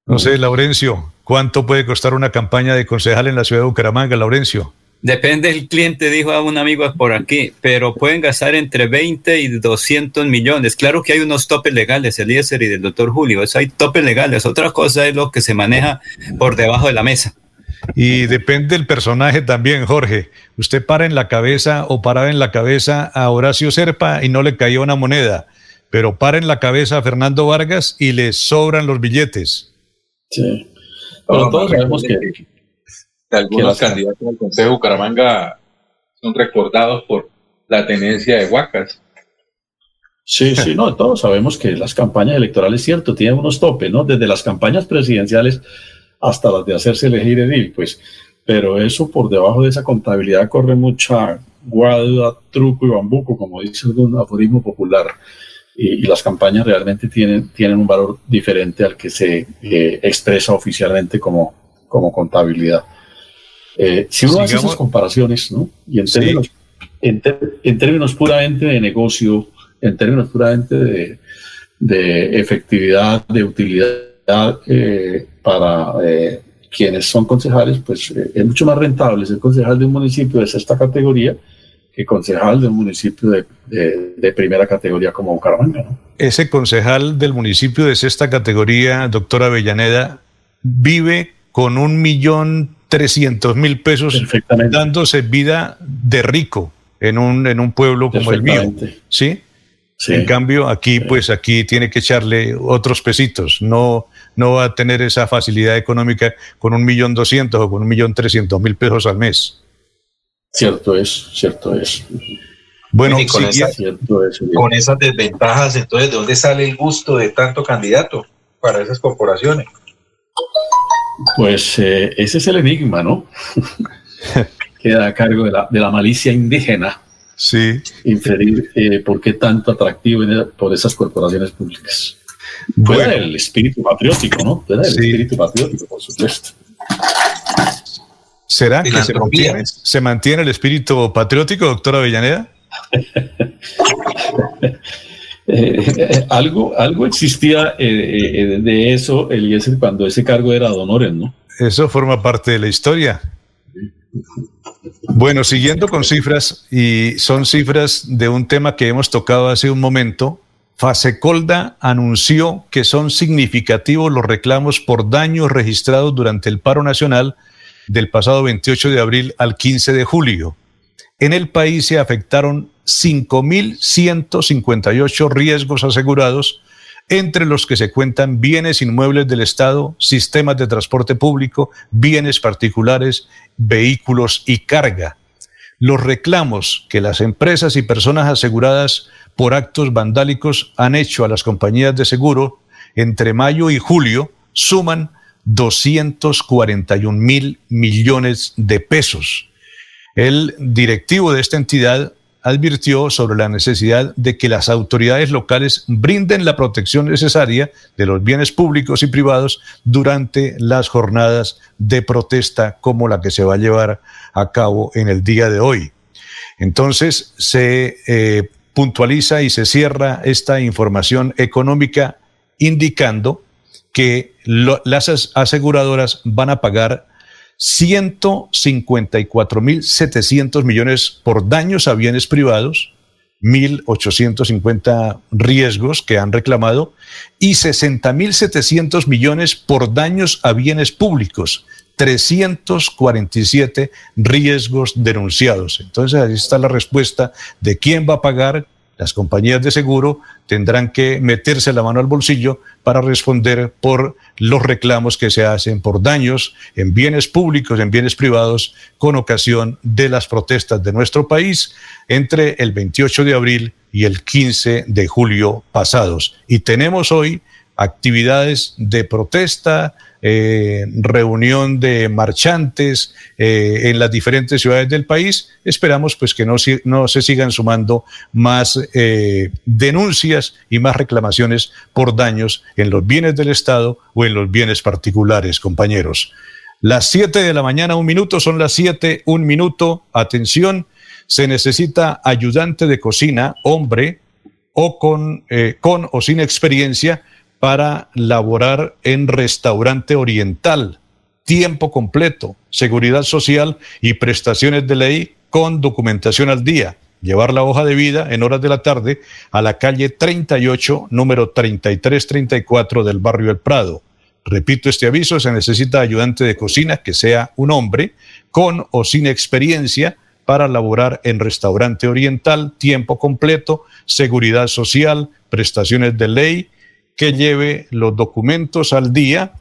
No sé, Laurencio, ¿cuánto puede costar una campaña de concejal en la ciudad de Bucaramanga, Laurencio? Depende del cliente, dijo a un amigo por aquí, pero pueden gastar entre 20 y 200 millones. Claro que hay unos topes legales, el IESER y del doctor Julio, eso hay topes legales. Otra cosa es lo que se maneja por debajo de la mesa. Y depende del personaje también, Jorge. Usted para en la cabeza o paraba en la cabeza a Horacio Serpa y no le caía una moneda, pero para en la cabeza a Fernando Vargas y le sobran los billetes. Sí. Pero todos sabemos que algunos candidatos al Consejo de Bucaramanga son recordados por la tenencia de huacas. Sí, sí, no, todos sabemos que las campañas electorales, cierto, tienen unos topes, ¿no? Desde las campañas presidenciales hasta las de hacerse elegir edil, pues, pero eso por debajo de esa contabilidad corre mucha guada, truco y bambuco, como dice algún aforismo popular, y, las campañas realmente tienen, tienen un valor diferente al que se eh, expresa oficialmente como, como contabilidad. Eh, si uno hace esas comparaciones, ¿no? Y en términos, en, términos puramente de negocio, en términos puramente de, de efectividad, de utilidad eh, para eh, quienes son concejales, pues es mucho más rentable ser concejal de un municipio de sexta categoría que concejal de un municipio de, de, primera categoría como Bucaramanga. ¿no? Ese concejal del municipio de sexta categoría, doctora Avellaneda, vive con un millón trescientos mil pesos dándose vida de rico en un, en un pueblo como el mío. ¿Sí? En cambio, aquí, pues aquí tiene que echarle otros pesitos. No, no va a tener esa facilidad económica con un millón doscientos o con un millón trescientos mil pesos al mes. Cierto es, cierto es. Bueno, con, con esas desventajas, entonces, ¿de dónde sale el gusto de tanto candidato para esas corporaciones? Pues eh, ese es el enigma, ¿no? *laughs* Queda a cargo de la, de la malicia indígena. Sí. Inferir eh, por qué tanto atractivo por esas corporaciones públicas. Puede el espíritu patriótico, ¿no? Puede el espíritu patriótico, por supuesto. ¿Será que se mantiene, se mantiene, el espíritu patriótico, doctora Avellaneda? *laughs* Eh, *laughs* algo, algo existía eh, eh, de eso, Eliezer, cuando ese cargo era de ¿no? Eso forma parte de la historia. Bueno, siguiendo con cifras, y son cifras de un tema que hemos tocado hace un momento, Fasecolda anunció que son significativos los reclamos por daños registrados durante el paro nacional del pasado 28 de abril al 15 de julio. En el país se afectaron 5.158 riesgos asegurados, entre los que se cuentan bienes inmuebles del Estado, sistemas de transporte público, bienes particulares, vehículos y carga. Los reclamos que las empresas y personas aseguradas por actos vandálicos han hecho a las compañías de seguro entre mayo y julio suman 241 mil millones de pesos. El directivo de esta entidad advirtió sobre la necesidad de que las autoridades locales brinden la protección necesaria de los bienes públicos y privados durante las jornadas de protesta como la que se va a llevar a cabo en el día de hoy. Entonces se eh, puntualiza y se cierra esta información económica indicando que las aseguradoras van a pagar 154.700 millones por daños a bienes privados, 1.850 riesgos que han reclamado y 60.700 millones por daños a bienes públicos, 347 riesgos denunciados. Entonces ahí está la respuesta de quién va a pagar, las compañías de seguro tendrán que meterse la mano al bolsillo para responder por los reclamos que se hacen por daños en bienes públicos, en bienes privados, con ocasión de las protestas de nuestro país entre el 28 de abril y el 15 de julio pasados. Y tenemos hoy actividades de protesta, eh, reunión de marchantes eh, en las diferentes ciudades del país. Esperamos pues que no, se sigan sumando más eh, denuncias y más reclamaciones por daños en los bienes del Estado o en los bienes particulares, compañeros. Las 7 de la mañana, un minuto, son las 7, un minuto. Atención, se necesita ayudante de cocina, hombre, o con, con o sin experiencia para laborar en restaurante oriental, tiempo completo, seguridad social y prestaciones de ley con documentación al día. Llevar la hoja de vida en horas de la tarde a la calle 38, número 3334 del barrio El Prado. Repito este aviso, se necesita ayudante de cocina que sea un hombre con o sin experiencia para laborar en restaurante oriental, tiempo completo, seguridad social, prestaciones de ley que lleve los documentos al día,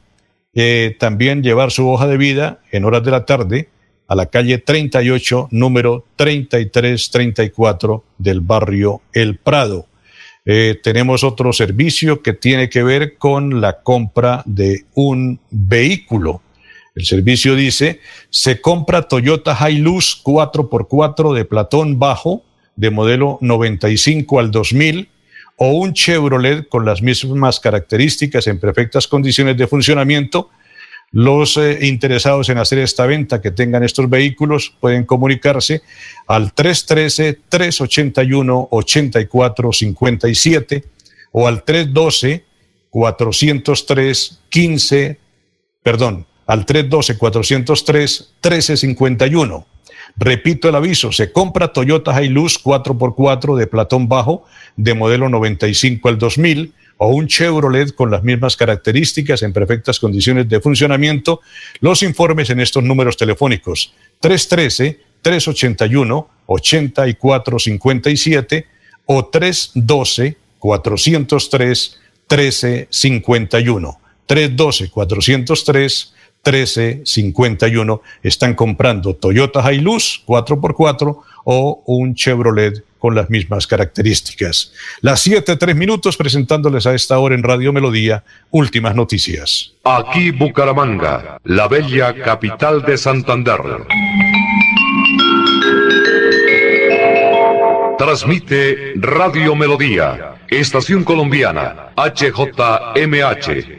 eh, también llevar su hoja de vida en horas de la tarde a la calle 38, número 3334 del barrio El Prado. Eh, tenemos otro servicio que tiene que ver con la compra de un vehículo. El servicio dice, se compra Toyota Hilux 4x4 de platón bajo de modelo 95 al 2000 o un Chevrolet con las mismas características en perfectas condiciones de funcionamiento, los eh, interesados en hacer esta venta que tengan estos vehículos pueden comunicarse al 313-381-8457 o al 312-403-15, perdón, al 312-403-1351. Repito el aviso, se compra Toyota Hilux 4x4 de platón bajo de modelo 95 al 2000 o un Chevrolet con las mismas características en perfectas condiciones de funcionamiento. Los informes en estos números telefónicos 313-381-8457 o 312-403-1351. 312-403 1351 están comprando Toyota Hilux 4x4 o un Chevrolet con las mismas características. Las 7, 3 minutos presentándoles a esta hora en Radio Melodía últimas noticias. Aquí Bucaramanga, la bella capital de Santander. Transmite Radio Melodía, Estación Colombiana, HJMH.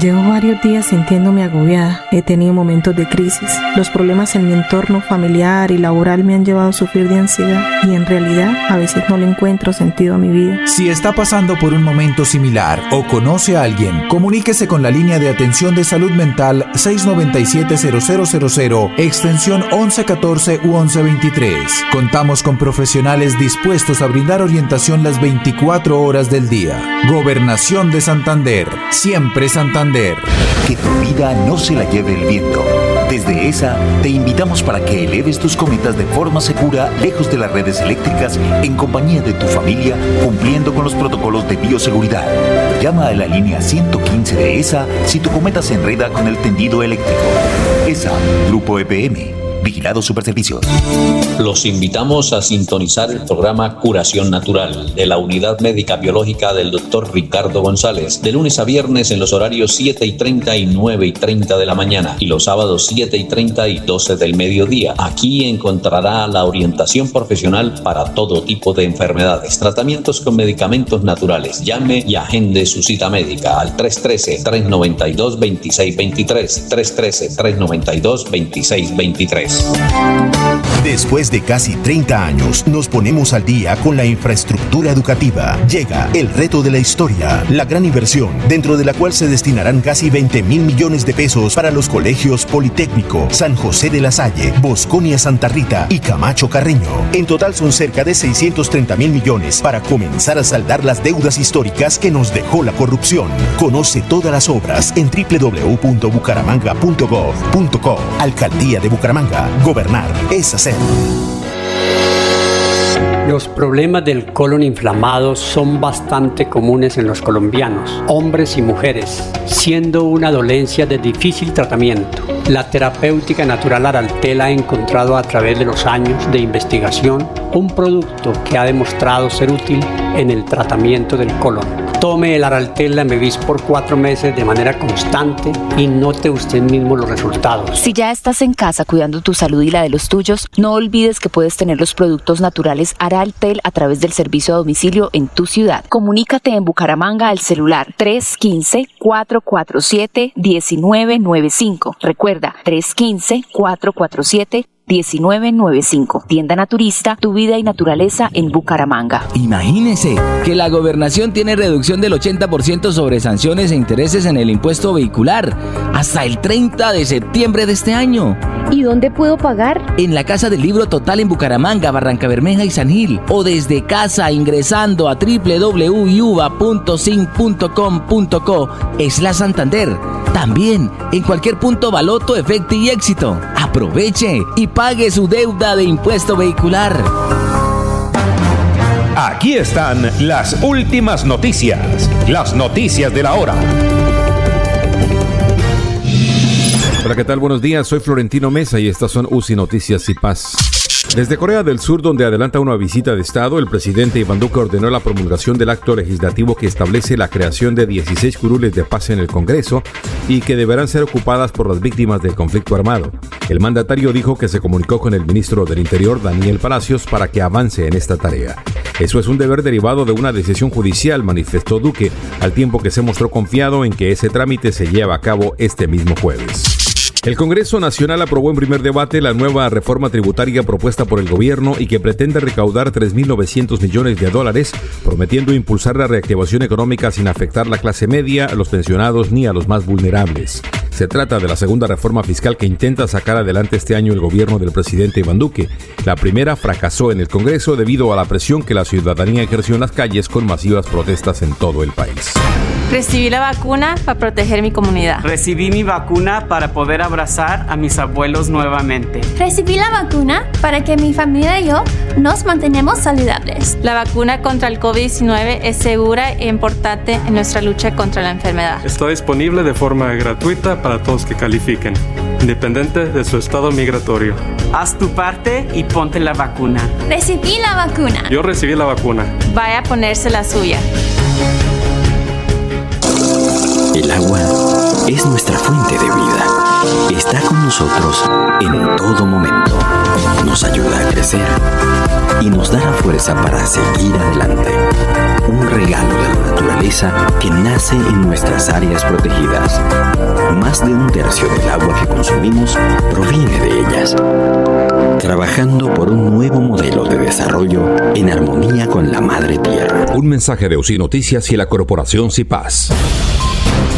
Llevo varios días sintiéndome agobiada. He tenido momentos de crisis. Los problemas en mi entorno familiar y laboral me han llevado a sufrir de ansiedad y en realidad a veces no le encuentro sentido a mi vida. Si está pasando por un momento similar o conoce a alguien, comuníquese con la línea de atención de salud mental 697-0000, extensión 1114 u 1123. Contamos con profesionales dispuestos a brindar orientación las 24 horas del día. Gobernación de Santander. Siempre Santander. Que tu vida no se la lleve el viento. Desde ESA te invitamos para que eleves tus cometas de forma segura lejos de las redes eléctricas en compañía de tu familia cumpliendo con los protocolos de bioseguridad. Llama a la línea 115 de ESA si tu cometa se enreda con el tendido eléctrico. ESA, Grupo EPM. Vigilado Superservicios. Los invitamos a sintonizar el programa Curación Natural de la Unidad Médica Biológica del Dr. Ricardo González, de lunes a viernes en los horarios 7 y 30 y 9 y 30 de la mañana y los sábados 7 y 30 y 12 del mediodía. Aquí encontrará la orientación profesional para todo tipo de enfermedades, tratamientos con medicamentos naturales. Llame y agende su cita médica al 313-392-2623, 313-392-2623. Después de casi 30 años, nos ponemos al día con la infraestructura educativa. Llega el reto de la historia, la gran inversión, dentro de la cual se destinarán casi 20 mil millones de pesos para los colegios Politécnico, San José de la Salle, Bosconia Santa Rita y Camacho Carreño. En total son cerca de 630 mil millones para comenzar a saldar las deudas históricas que nos dejó la corrupción. Conoce todas las obras en www.bucaramanga.gov.co. Alcaldía de Bucaramanga. Gobernar es hacer. Los problemas del colon inflamado son bastante comunes en los colombianos, hombres y mujeres, siendo una dolencia de difícil tratamiento. La terapéutica natural Araltel ha encontrado a través de los años de investigación un producto que ha demostrado ser útil en el tratamiento del colon. Tome el Araltel Mevis por cuatro meses de manera constante y note usted mismo los resultados. Si ya estás en casa cuidando tu salud y la de los tuyos, no olvides que puedes tener los productos naturales Araltel a través del servicio a domicilio en tu ciudad. Comunícate en Bucaramanga al celular 315-447-1995. Recuerda, 315-447-1995. 1995. Tienda Naturista, tu vida y naturaleza en Bucaramanga. Imagínese que la gobernación tiene reducción del 80% sobre sanciones e intereses en el impuesto vehicular hasta el 30 de septiembre de este año. ¿Y dónde puedo pagar? En la Casa del Libro Total en Bucaramanga, Barranca Bermeja y San Gil. O desde casa ingresando a www.sin.com.co es la Santander. También en cualquier punto baloto, efecto y éxito. Aproveche y pague su deuda de impuesto vehicular. Aquí están las últimas noticias, las noticias de la hora. Hola, ¿qué tal? Buenos días, soy Florentino Mesa y estas son UCI Noticias y Paz. Desde Corea del Sur, donde adelanta una visita de Estado, el presidente Iván Duque ordenó la promulgación del acto legislativo que establece la creación de 16 curules de paz en el Congreso y que deberán ser ocupadas por las víctimas del conflicto armado. El mandatario dijo que se comunicó con el ministro del Interior, Daniel Palacios, para que avance en esta tarea. Eso es un deber derivado de una decisión judicial, manifestó Duque, al tiempo que se mostró confiado en que ese trámite se lleva a cabo este mismo jueves. El Congreso Nacional aprobó en primer debate la nueva reforma tributaria propuesta por el gobierno y que pretende recaudar 3.900 millones de dólares, prometiendo impulsar la reactivación económica sin afectar la clase media, a los pensionados ni a los más vulnerables. Se trata de la segunda reforma fiscal que intenta sacar adelante este año el gobierno del presidente Iván Duque. La primera fracasó en el Congreso debido a la presión que la ciudadanía ejerció en las calles con masivas protestas en todo el país. Recibí la vacuna para proteger mi comunidad. Recibí mi vacuna para poder abrazar a mis abuelos nuevamente. Recibí la vacuna para que mi familia y yo nos mantenemos saludables. La vacuna contra el COVID-19 es segura e importante en nuestra lucha contra la enfermedad. Está disponible de forma gratuita para todos que califiquen, independiente de su estado migratorio. Haz tu parte y ponte la vacuna. Recibí la vacuna. Yo recibí la vacuna. Vaya a ponerse la suya. El agua es nuestra fuente de vida. Está con nosotros en todo momento. Nos ayuda a crecer y nos da la fuerza para seguir adelante. Un regalo de la naturaleza que nace en nuestras áreas protegidas. Más de un tercio del agua que consumimos proviene de ellas. Trabajando por un nuevo modelo de desarrollo en armonía con la madre tierra. Un mensaje de UCI Noticias y la Corporación CIPAS.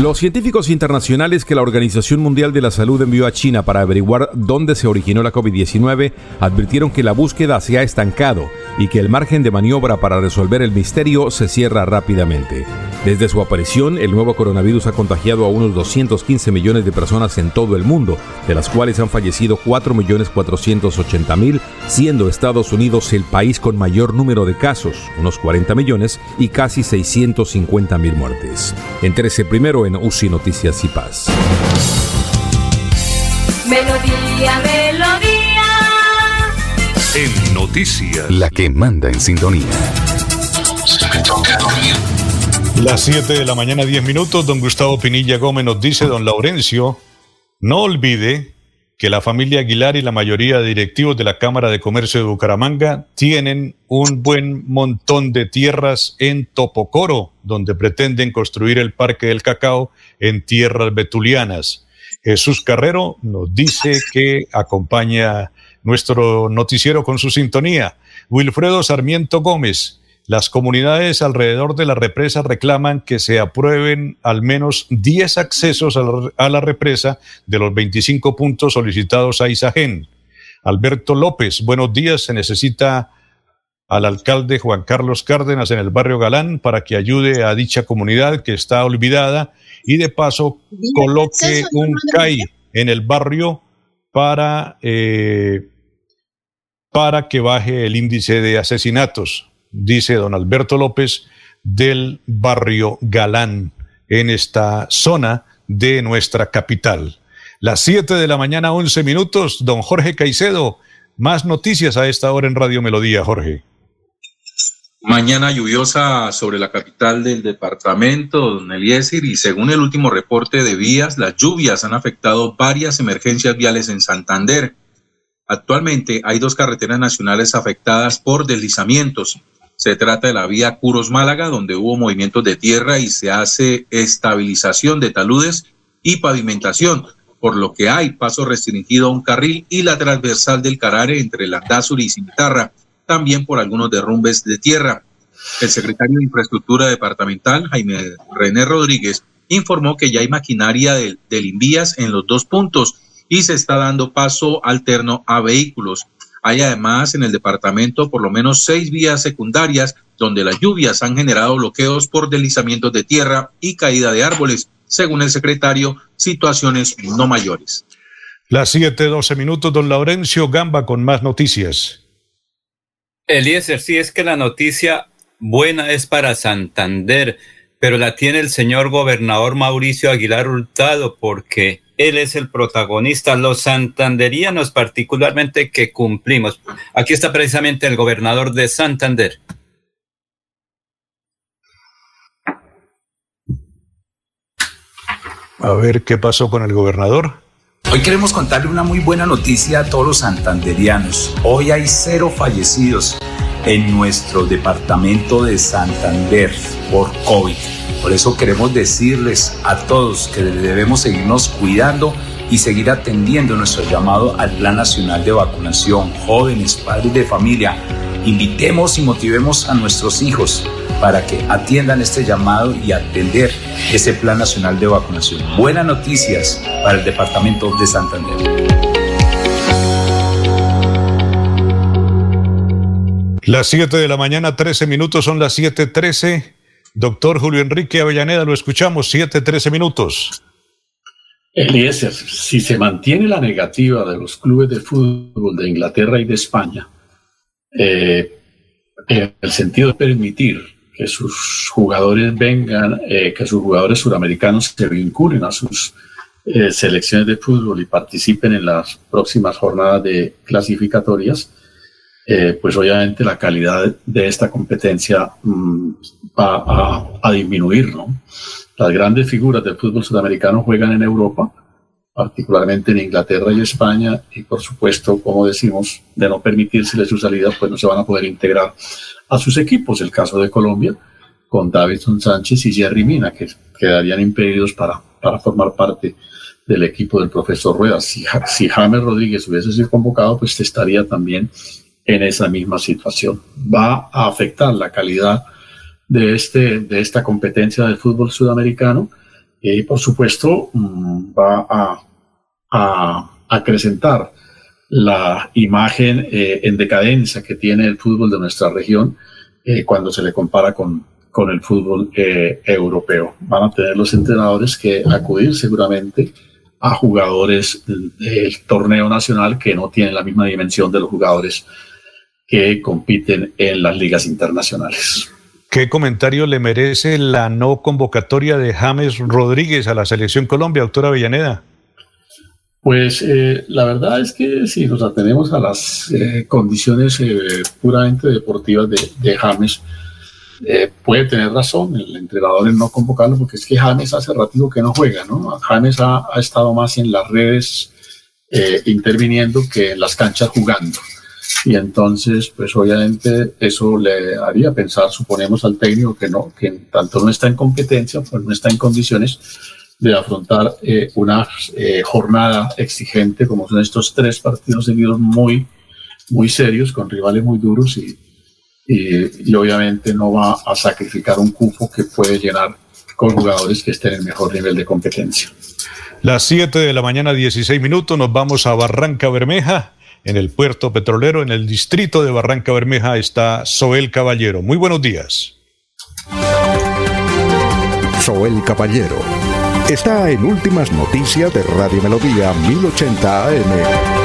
Los científicos internacionales que la Organización Mundial de la Salud envió a China para averiguar dónde se originó la COVID-19 advirtieron que la búsqueda se ha estancado y que el margen de maniobra para resolver el misterio se cierra rápidamente. Desde su aparición, el nuevo coronavirus ha contagiado a unos 215 millones de personas en todo el mundo, de las cuales han fallecido 4.480.000, siendo Estados Unidos el país con mayor número de casos, unos 40 millones, y casi 650.000 muertes. Entérese primero en UCI Noticias y Paz. Melodía. Noticias. La que manda en sintonía. Las 7 de la mañana, 10 minutos. Don Gustavo Pinilla Gómez nos dice, don Laurencio, no olvide que la familia Aguilar y la mayoría de directivos de la Cámara de Comercio de Bucaramanga tienen un buen montón de tierras en Topocoro, donde pretenden construir el Parque del Cacao en tierras betulianas. Jesús Carrero nos dice que acompaña nuestro noticiero con su sintonía. Wilfredo Sarmiento Gómez, las comunidades alrededor de la represa reclaman que se aprueben al menos 10 accesos a la, represa de los 25 puntos solicitados a Isagen. Alberto López, buenos días. Se necesita al alcalde Juan Carlos Cárdenas en el barrio Galán para que ayude a dicha comunidad que está olvidada y de paso coloque un CAI en el barrio para... Eh, para que baje el índice de asesinatos, dice don Alberto López del barrio Galán en esta zona de nuestra capital. Las 7 de la mañana, 11 minutos, don Jorge Caicedo. Más noticias a esta hora en Radio Melodía, Jorge. Mañana lluviosa sobre la capital del departamento, don Eliezer, y según el último reporte de vías, las lluvias han afectado varias emergencias viales en Santander. Actualmente hay dos carreteras nacionales afectadas por deslizamientos. Se trata de la vía Curos Málaga, donde hubo movimientos de tierra y se hace estabilización de taludes y pavimentación, por lo que hay paso restringido a un carril y la transversal del Carare entre Landazuri y Cimitarra, también por algunos derrumbes de tierra. El secretario de Infraestructura Departamental, Jaime René Rodríguez, informó que ya hay maquinaria del, del Invías en los dos puntos y se está dando paso alterno a vehículos. Hay además en el departamento por lo menos seis vías secundarias donde las lluvias han generado bloqueos por deslizamientos de tierra y caída de árboles. Según el secretario, situaciones no mayores. Las 7:12 minutos, don Laurencio Gamba con más noticias. Eliezer, sí es que la noticia buena es para Santander, pero la tiene el señor gobernador Mauricio Aguilar Hurtado porque él es el protagonista, los santanderianos particularmente que cumplimos. Aquí está precisamente el gobernador de Santander. A ver qué pasó con el gobernador. Hoy queremos contarle una muy buena noticia a todos los santanderianos. Hoy hay cero fallecidos en nuestro departamento de Santander por COVID. Por eso queremos decirles a todos que debemos seguirnos cuidando y seguir atendiendo nuestro llamado al Plan Nacional de Vacunación. Jóvenes, padres de familia, invitemos y motivemos a nuestros hijos para que atiendan este llamado y atender ese Plan Nacional de Vacunación. Buenas noticias para el Departamento de Santander. Las 7 de la mañana, 13 minutos, son las 7:13. Doctor Julio Enrique Avellaneda, lo escuchamos, 7:13 minutos. Eliezer, si se mantiene la negativa de los clubes de fútbol de Inglaterra y de España, eh, en el sentido de permitir que sus jugadores vengan, eh, que sus jugadores suramericanos se vinculen a sus eh, selecciones de fútbol y participen en las próximas jornadas de clasificatorias, eh, pues obviamente la calidad de esta competencia mm, va a, disminuir. ¿no? Las grandes figuras del fútbol sudamericano juegan en Europa, particularmente en Inglaterra y España, y por supuesto, como decimos, de no permitírsele su salida, pues no se van a poder integrar a sus equipos. El caso de Colombia, con Davidson Sánchez y Jerry Mina, que quedarían impedidos para, para formar parte del equipo del profesor Rueda. Si, si James Rodríguez hubiese sido convocado, pues estaría también en esa misma situación. Va a afectar la calidad de, este, de esta competencia del fútbol sudamericano y por supuesto mm, va a, acrecentar la imagen eh, en decadencia que tiene el fútbol de nuestra región eh, cuando se le compara con, con el fútbol eh, europeo. Van a tener los entrenadores que acudir seguramente a jugadores del torneo nacional que no tienen la misma dimensión de los jugadores que compiten en las ligas internacionales. ¿Qué comentario le merece la no convocatoria de James Rodríguez a la selección Colombia, doctora Villaneda? Pues eh, la verdad es que si nos atenemos a las eh, condiciones eh, puramente deportivas de, James, puede tener razón el entrenador en no convocarlo, porque es que James hace ratito que no juega, ¿no? James ha, ha estado más en las redes interviniendo que en las canchas jugando. Y entonces, pues obviamente eso le haría pensar, suponemos al técnico que no, que tanto no está en competencia, pues no está en condiciones de afrontar eh, una eh, jornada exigente como son estos tres partidos seguidos muy, muy serios, con rivales muy duros y, y, y obviamente no va a sacrificar un cupo que puede llenar con jugadores que estén en el mejor nivel de competencia. Las 7 de la mañana, 16 minutos, nos vamos a Barranca Bermeja en el puerto petrolero, en el distrito de Barranca Bermeja, está Soel Caballero. Muy buenos días. Soel Caballero está en Últimas Noticias de Radio Melodía 1080 AM.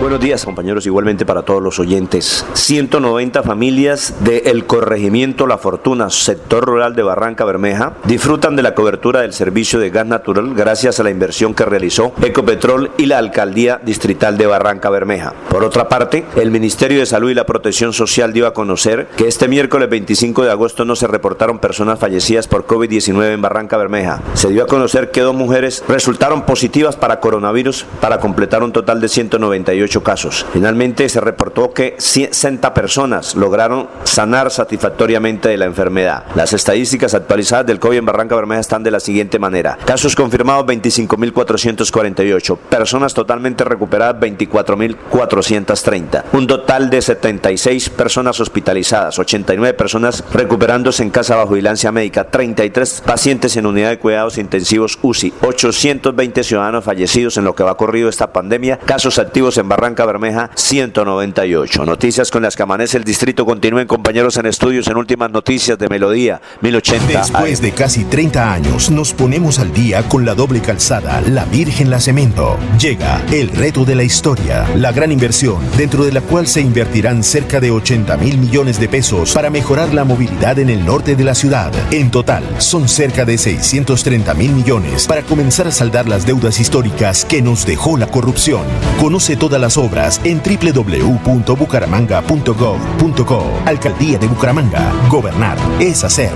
Buenos días compañeros, igualmente para todos los oyentes. 190 familias de El Corregimiento La Fortuna, sector rural de Barranca Bermeja, disfrutan de la cobertura del servicio de gas natural gracias a la inversión que realizó Ecopetrol y la Alcaldía Distrital de Barranca Bermeja. Por otra parte, el Ministerio de Salud y la Protección Social dio a conocer que este miércoles 25 de agosto no se reportaron personas fallecidas por COVID-19 en Barranca Bermeja. Se dio a conocer que dos mujeres resultaron positivas para coronavirus para completar un total de 198 casos. Finalmente se reportó que 60 personas lograron sanar satisfactoriamente de la enfermedad. Las estadísticas actualizadas del COVID en Barranca Bermeja están de la siguiente manera. Casos confirmados 25.448. Personas totalmente recuperadas 24.430. Un total de 76 personas hospitalizadas. 89 personas recuperándose en casa bajo vigilancia médica. 33 pacientes en unidad de cuidados intensivos UCI. 820 ciudadanos fallecidos en lo que va corrido esta pandemia. Casos activos en Barranca Barranca Bermeja 198. Noticias con las que amanece el distrito. Continúen compañeros en estudios en últimas noticias de Melodía 1080. Después de casi 30 años nos ponemos al día con la doble calzada La Virgen La Cemento. Llega el reto de la historia, la gran inversión dentro de la cual se invertirán cerca de 80 mil millones de pesos para mejorar la movilidad en el norte de la ciudad. En total son cerca de 630 mil millones para comenzar a saldar las deudas históricas que nos dejó la corrupción. Conoce todas obras en www.bucaramanga.gov.co. Alcaldía de Bucaramanga. Gobernar es hacer.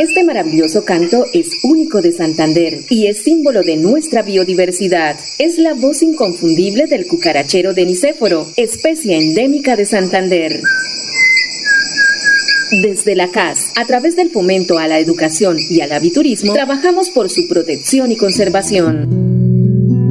Este maravilloso canto es único de Santander y es símbolo de nuestra biodiversidad. Es la voz inconfundible del cucarachero de Nicéforo, especie endémica de Santander. Desde la CAS, a través del fomento a la educación y al aviturismo, trabajamos por su protección y conservación.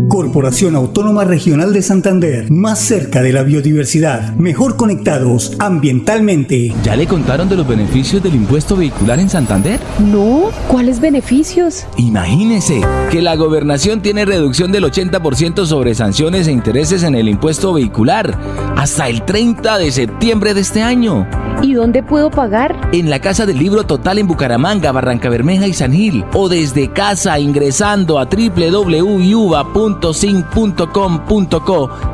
Corporación Autónoma Regional de Santander, más cerca de la biodiversidad, mejor conectados ambientalmente. ¿Ya le contaron de los beneficios del impuesto vehicular en Santander? No, ¿cuáles beneficios? Imagínese que la gobernación tiene reducción del 80% sobre sanciones e intereses en el impuesto vehicular hasta el 30 de septiembre de este año. ¿Y dónde puedo pagar? En la Casa del Libro Total en Bucaramanga, Barranca Bermeja y San Gil. O desde casa ingresando a www.sin.com.co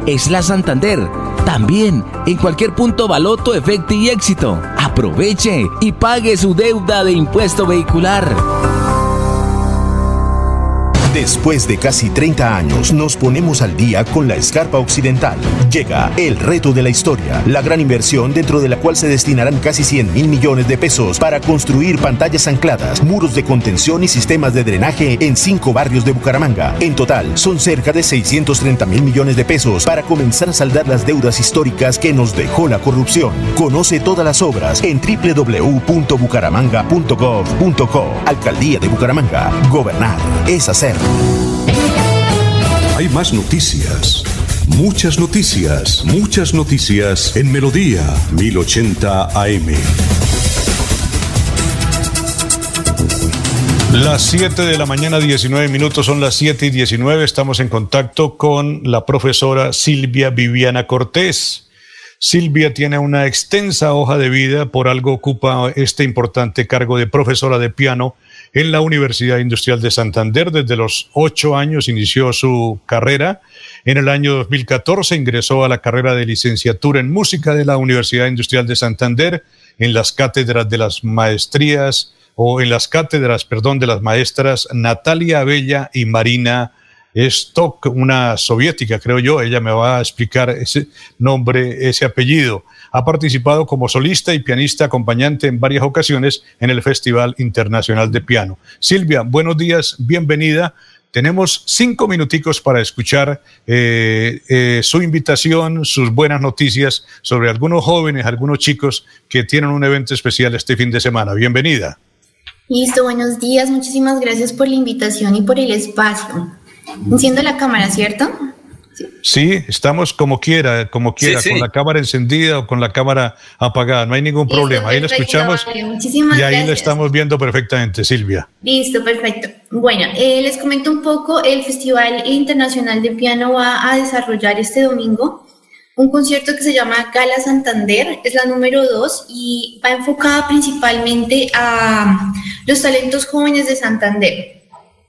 es la Santander. También en cualquier punto Baloto, Efecto y Éxito. Aproveche y pague su deuda de impuesto vehicular. Después de casi 30 años nos ponemos al día con la escarpa occidental. Llega el reto de la historia, la gran inversión dentro de la cual se destinarán casi 100 mil millones de pesos para construir pantallas ancladas, muros de contención y sistemas de drenaje en cinco barrios de Bucaramanga. En total son cerca de 630 mil millones de pesos para comenzar a saldar las deudas históricas que nos dejó la corrupción. Conoce todas las obras en www.bucaramanga.gov.co. Alcaldía de Bucaramanga. Gobernar es hacer. Hay más noticias. Muchas noticias, muchas noticias en Melodía 1080 AM. Las 7 de la mañana, 19 minutos, son las 7 y 19. Estamos en contacto con la profesora Silvia Viviana Cortés. Silvia tiene una extensa hoja de vida, por algo ocupa este importante cargo de profesora de piano en la Universidad Industrial de Santander. Desde los ocho años inició su carrera. En el año 2014 ingresó a la carrera de licenciatura en música de la Universidad Industrial de Santander en las cátedras de las maestrías o en las cátedras, perdón, de las maestras Natalia Abella y Marina Stock, una soviética, creo yo. Ella me va a explicar ese nombre, ese apellido. Ha participado como solista y pianista acompañante en varias ocasiones en el Festival Internacional de Piano. Silvia, buenos días, bienvenida. Tenemos cinco minuticos para escuchar eh, eh, su invitación, sus buenas noticias sobre algunos jóvenes, algunos chicos que tienen un evento especial este fin de semana. Bienvenida. Listo, buenos días. Muchísimas gracias por la invitación y por el espacio. Enciendo la cámara, ¿cierto? Sí, estamos como quiera, como quiera, con la cámara encendida o con la cámara apagada, no hay ningún problema. Ahí la escuchamos y ahí la estamos viendo perfectamente, Silvia. Listo, perfecto. Bueno, eh, les comento un poco, el Festival Internacional de Piano va a desarrollar este domingo un concierto que se llama Gala Santander, es la número dos y va enfocada principalmente a los talentos jóvenes de Santander.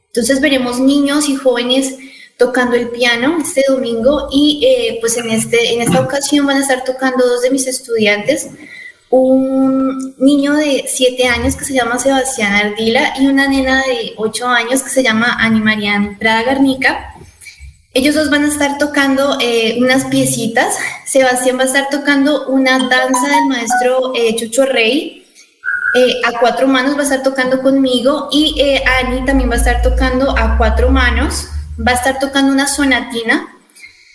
Entonces veremos niños y jóvenes tocando el piano este domingo y eh, pues en, este, en esta ocasión van a estar tocando dos de mis estudiantes, un niño de 7 años que se llama Sebastián Ardila y una nena de 8 años que se llama Ani Marian Prada Garnica. Ellos dos van a estar tocando eh, unas piecitas. Sebastián va a estar tocando una danza del maestro eh, Chucho Rey. a cuatro manos va a estar tocando conmigo y Ani también va a estar tocando a cuatro manos va a estar tocando una sonatina,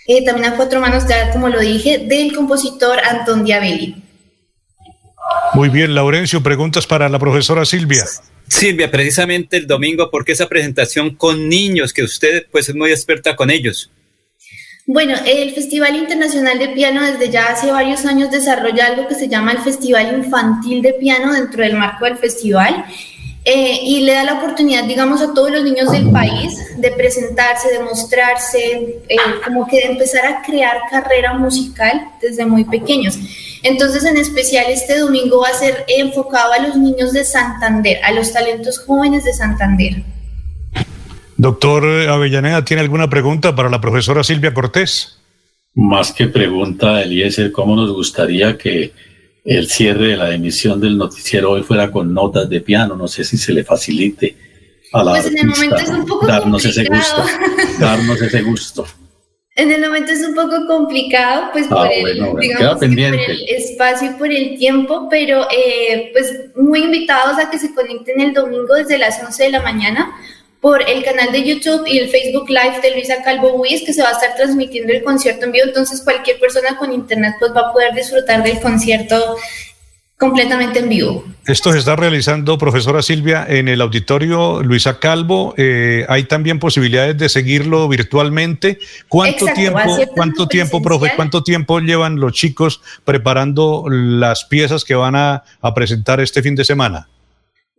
eh, también a cuatro manos, ya como lo dije, del compositor Anton Diabelli. Muy bien, Laurencio, preguntas para la profesora Silvia. Silvia, precisamente el domingo, ¿por qué esa presentación con niños que usted pues es muy experta con ellos? Bueno, el Festival Internacional de Piano desde ya hace varios años desarrolla algo que se llama el Festival Infantil de Piano dentro del marco del festival eh, y le da la oportunidad, digamos, a todos los niños del país de presentarse, de mostrarse, eh, como que de empezar a crear carrera musical desde muy pequeños. Entonces, en especial este domingo va a ser enfocado a los niños de Santander, a los talentos jóvenes de Santander. Doctor Avellaneda, ¿tiene alguna pregunta para la profesora Silvia Cortés? Más que pregunta, Eliezer, ¿cómo nos gustaría que el cierre de la emisión del noticiero hoy fuera con notas de piano. No sé si se le facilite a la pues en el momento es un poco darnos complicado. ese gusto, darnos ese gusto. En el momento es un poco complicado, pues Ah, por, el, bueno, bueno, digamos queda que por el espacio y por el tiempo, pero eh, pues muy invitados a que se conecten el domingo desde las 11 de la mañana por el canal de YouTube y el Facebook Live de Luisa Calvo Wiz, que se va a estar transmitiendo el concierto en vivo, entonces cualquier persona con internet pues va a poder disfrutar del concierto completamente en vivo. Esto se está realizando, profesora Silvia, en el auditorio Luisa Calvo. Eh, hay también posibilidades de seguirlo virtualmente. ¿Cuánto Exacto, tiempo, cuánto tiempo, profe, cuánto tiempo llevan los chicos preparando las piezas que van a, a presentar este fin de semana?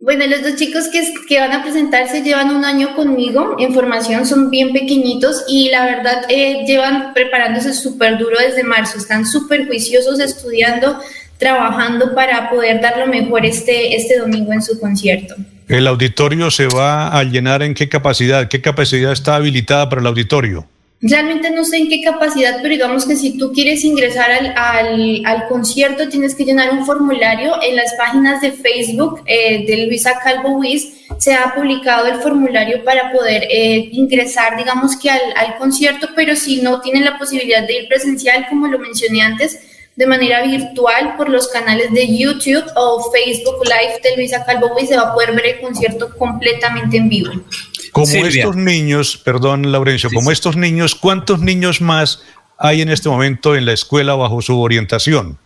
Bueno, los dos chicos que, van a presentarse llevan un año conmigo en formación, son bien pequeñitos y la verdad eh, llevan preparándose súper duro desde marzo, están súper juiciosos estudiando, trabajando para poder dar lo mejor este, este domingo en su concierto. ¿El auditorio se va a llenar en qué capacidad? ¿Qué capacidad está habilitada para el auditorio? Realmente no sé en qué capacidad, pero digamos que si tú quieres ingresar al, al, al concierto tienes que llenar un formulario en las páginas de Facebook eh, de Luisa Calvo Wiz. Se ha publicado el formulario para poder eh, ingresar, digamos que al, al concierto, pero si no tienen la posibilidad de ir presencial, como lo mencioné antes, de manera virtual por los canales de YouTube o Facebook Live de Luisa Calvo Wiz, se va a poder ver el concierto completamente en vivo. Como Silvia. estos niños, perdón, Laurencio, como estos niños, ¿cuántos niños más hay en este momento en la escuela bajo su orientación?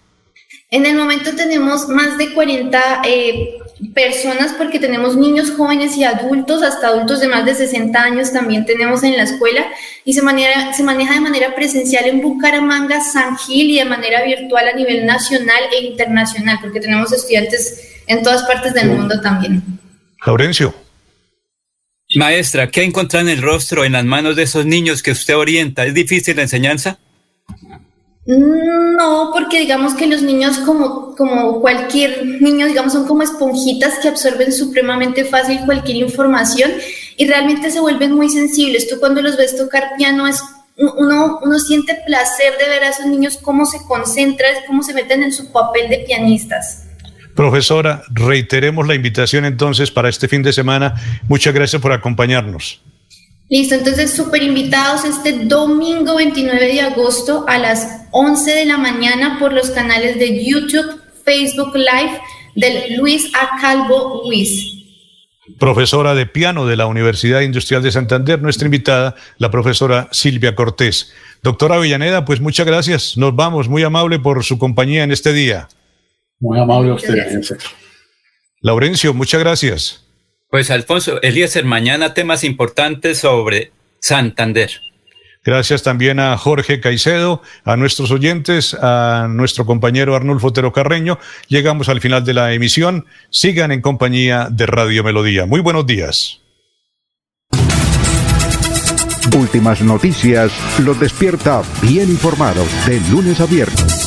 En el momento tenemos más de 40 eh, personas porque tenemos niños jóvenes y adultos, hasta adultos de más de 60 años también tenemos en la escuela y se, manera- se maneja de manera presencial en Bucaramanga, San Gil y de manera virtual a nivel nacional e internacional porque tenemos estudiantes en todas partes del mundo también. Laurencio. Maestra, ¿qué encontrar en el rostro, en las manos de esos niños que usted orienta? ¿Es difícil la enseñanza? No, porque digamos que los niños como, como cualquier niño, digamos, son como esponjitas que absorben supremamente fácil cualquier información y realmente se vuelven muy sensibles. Tú cuando los ves tocar piano es uno, uno siente placer de ver a esos niños cómo se concentran, cómo se meten en su papel de pianistas. Profesora, reiteremos la invitación entonces para este fin de semana. Muchas gracias por acompañarnos. Listo, entonces súper invitados este domingo 29 de agosto a las 11 de la mañana por los canales de YouTube, Facebook Live del Luis A. Calvo Luis. Profesora de piano de la Universidad Industrial de Santander, nuestra invitada, la profesora Silvia Cortés. Doctora Avellaneda, pues muchas gracias. Nos vamos, muy amable por su compañía en este día. Muy amable a usted. Laurencio, muchas gracias. Pues Alfonso, Eliezer, mañana temas importantes sobre Santander. Gracias también a Jorge Caicedo, a nuestros oyentes, a nuestro compañero Arnulfo Otero Carreño. Llegamos al final de la emisión. Sigan en compañía de Radio Melodía. Muy buenos días. Últimas Noticias los despierta bien informados de lunes a viernes.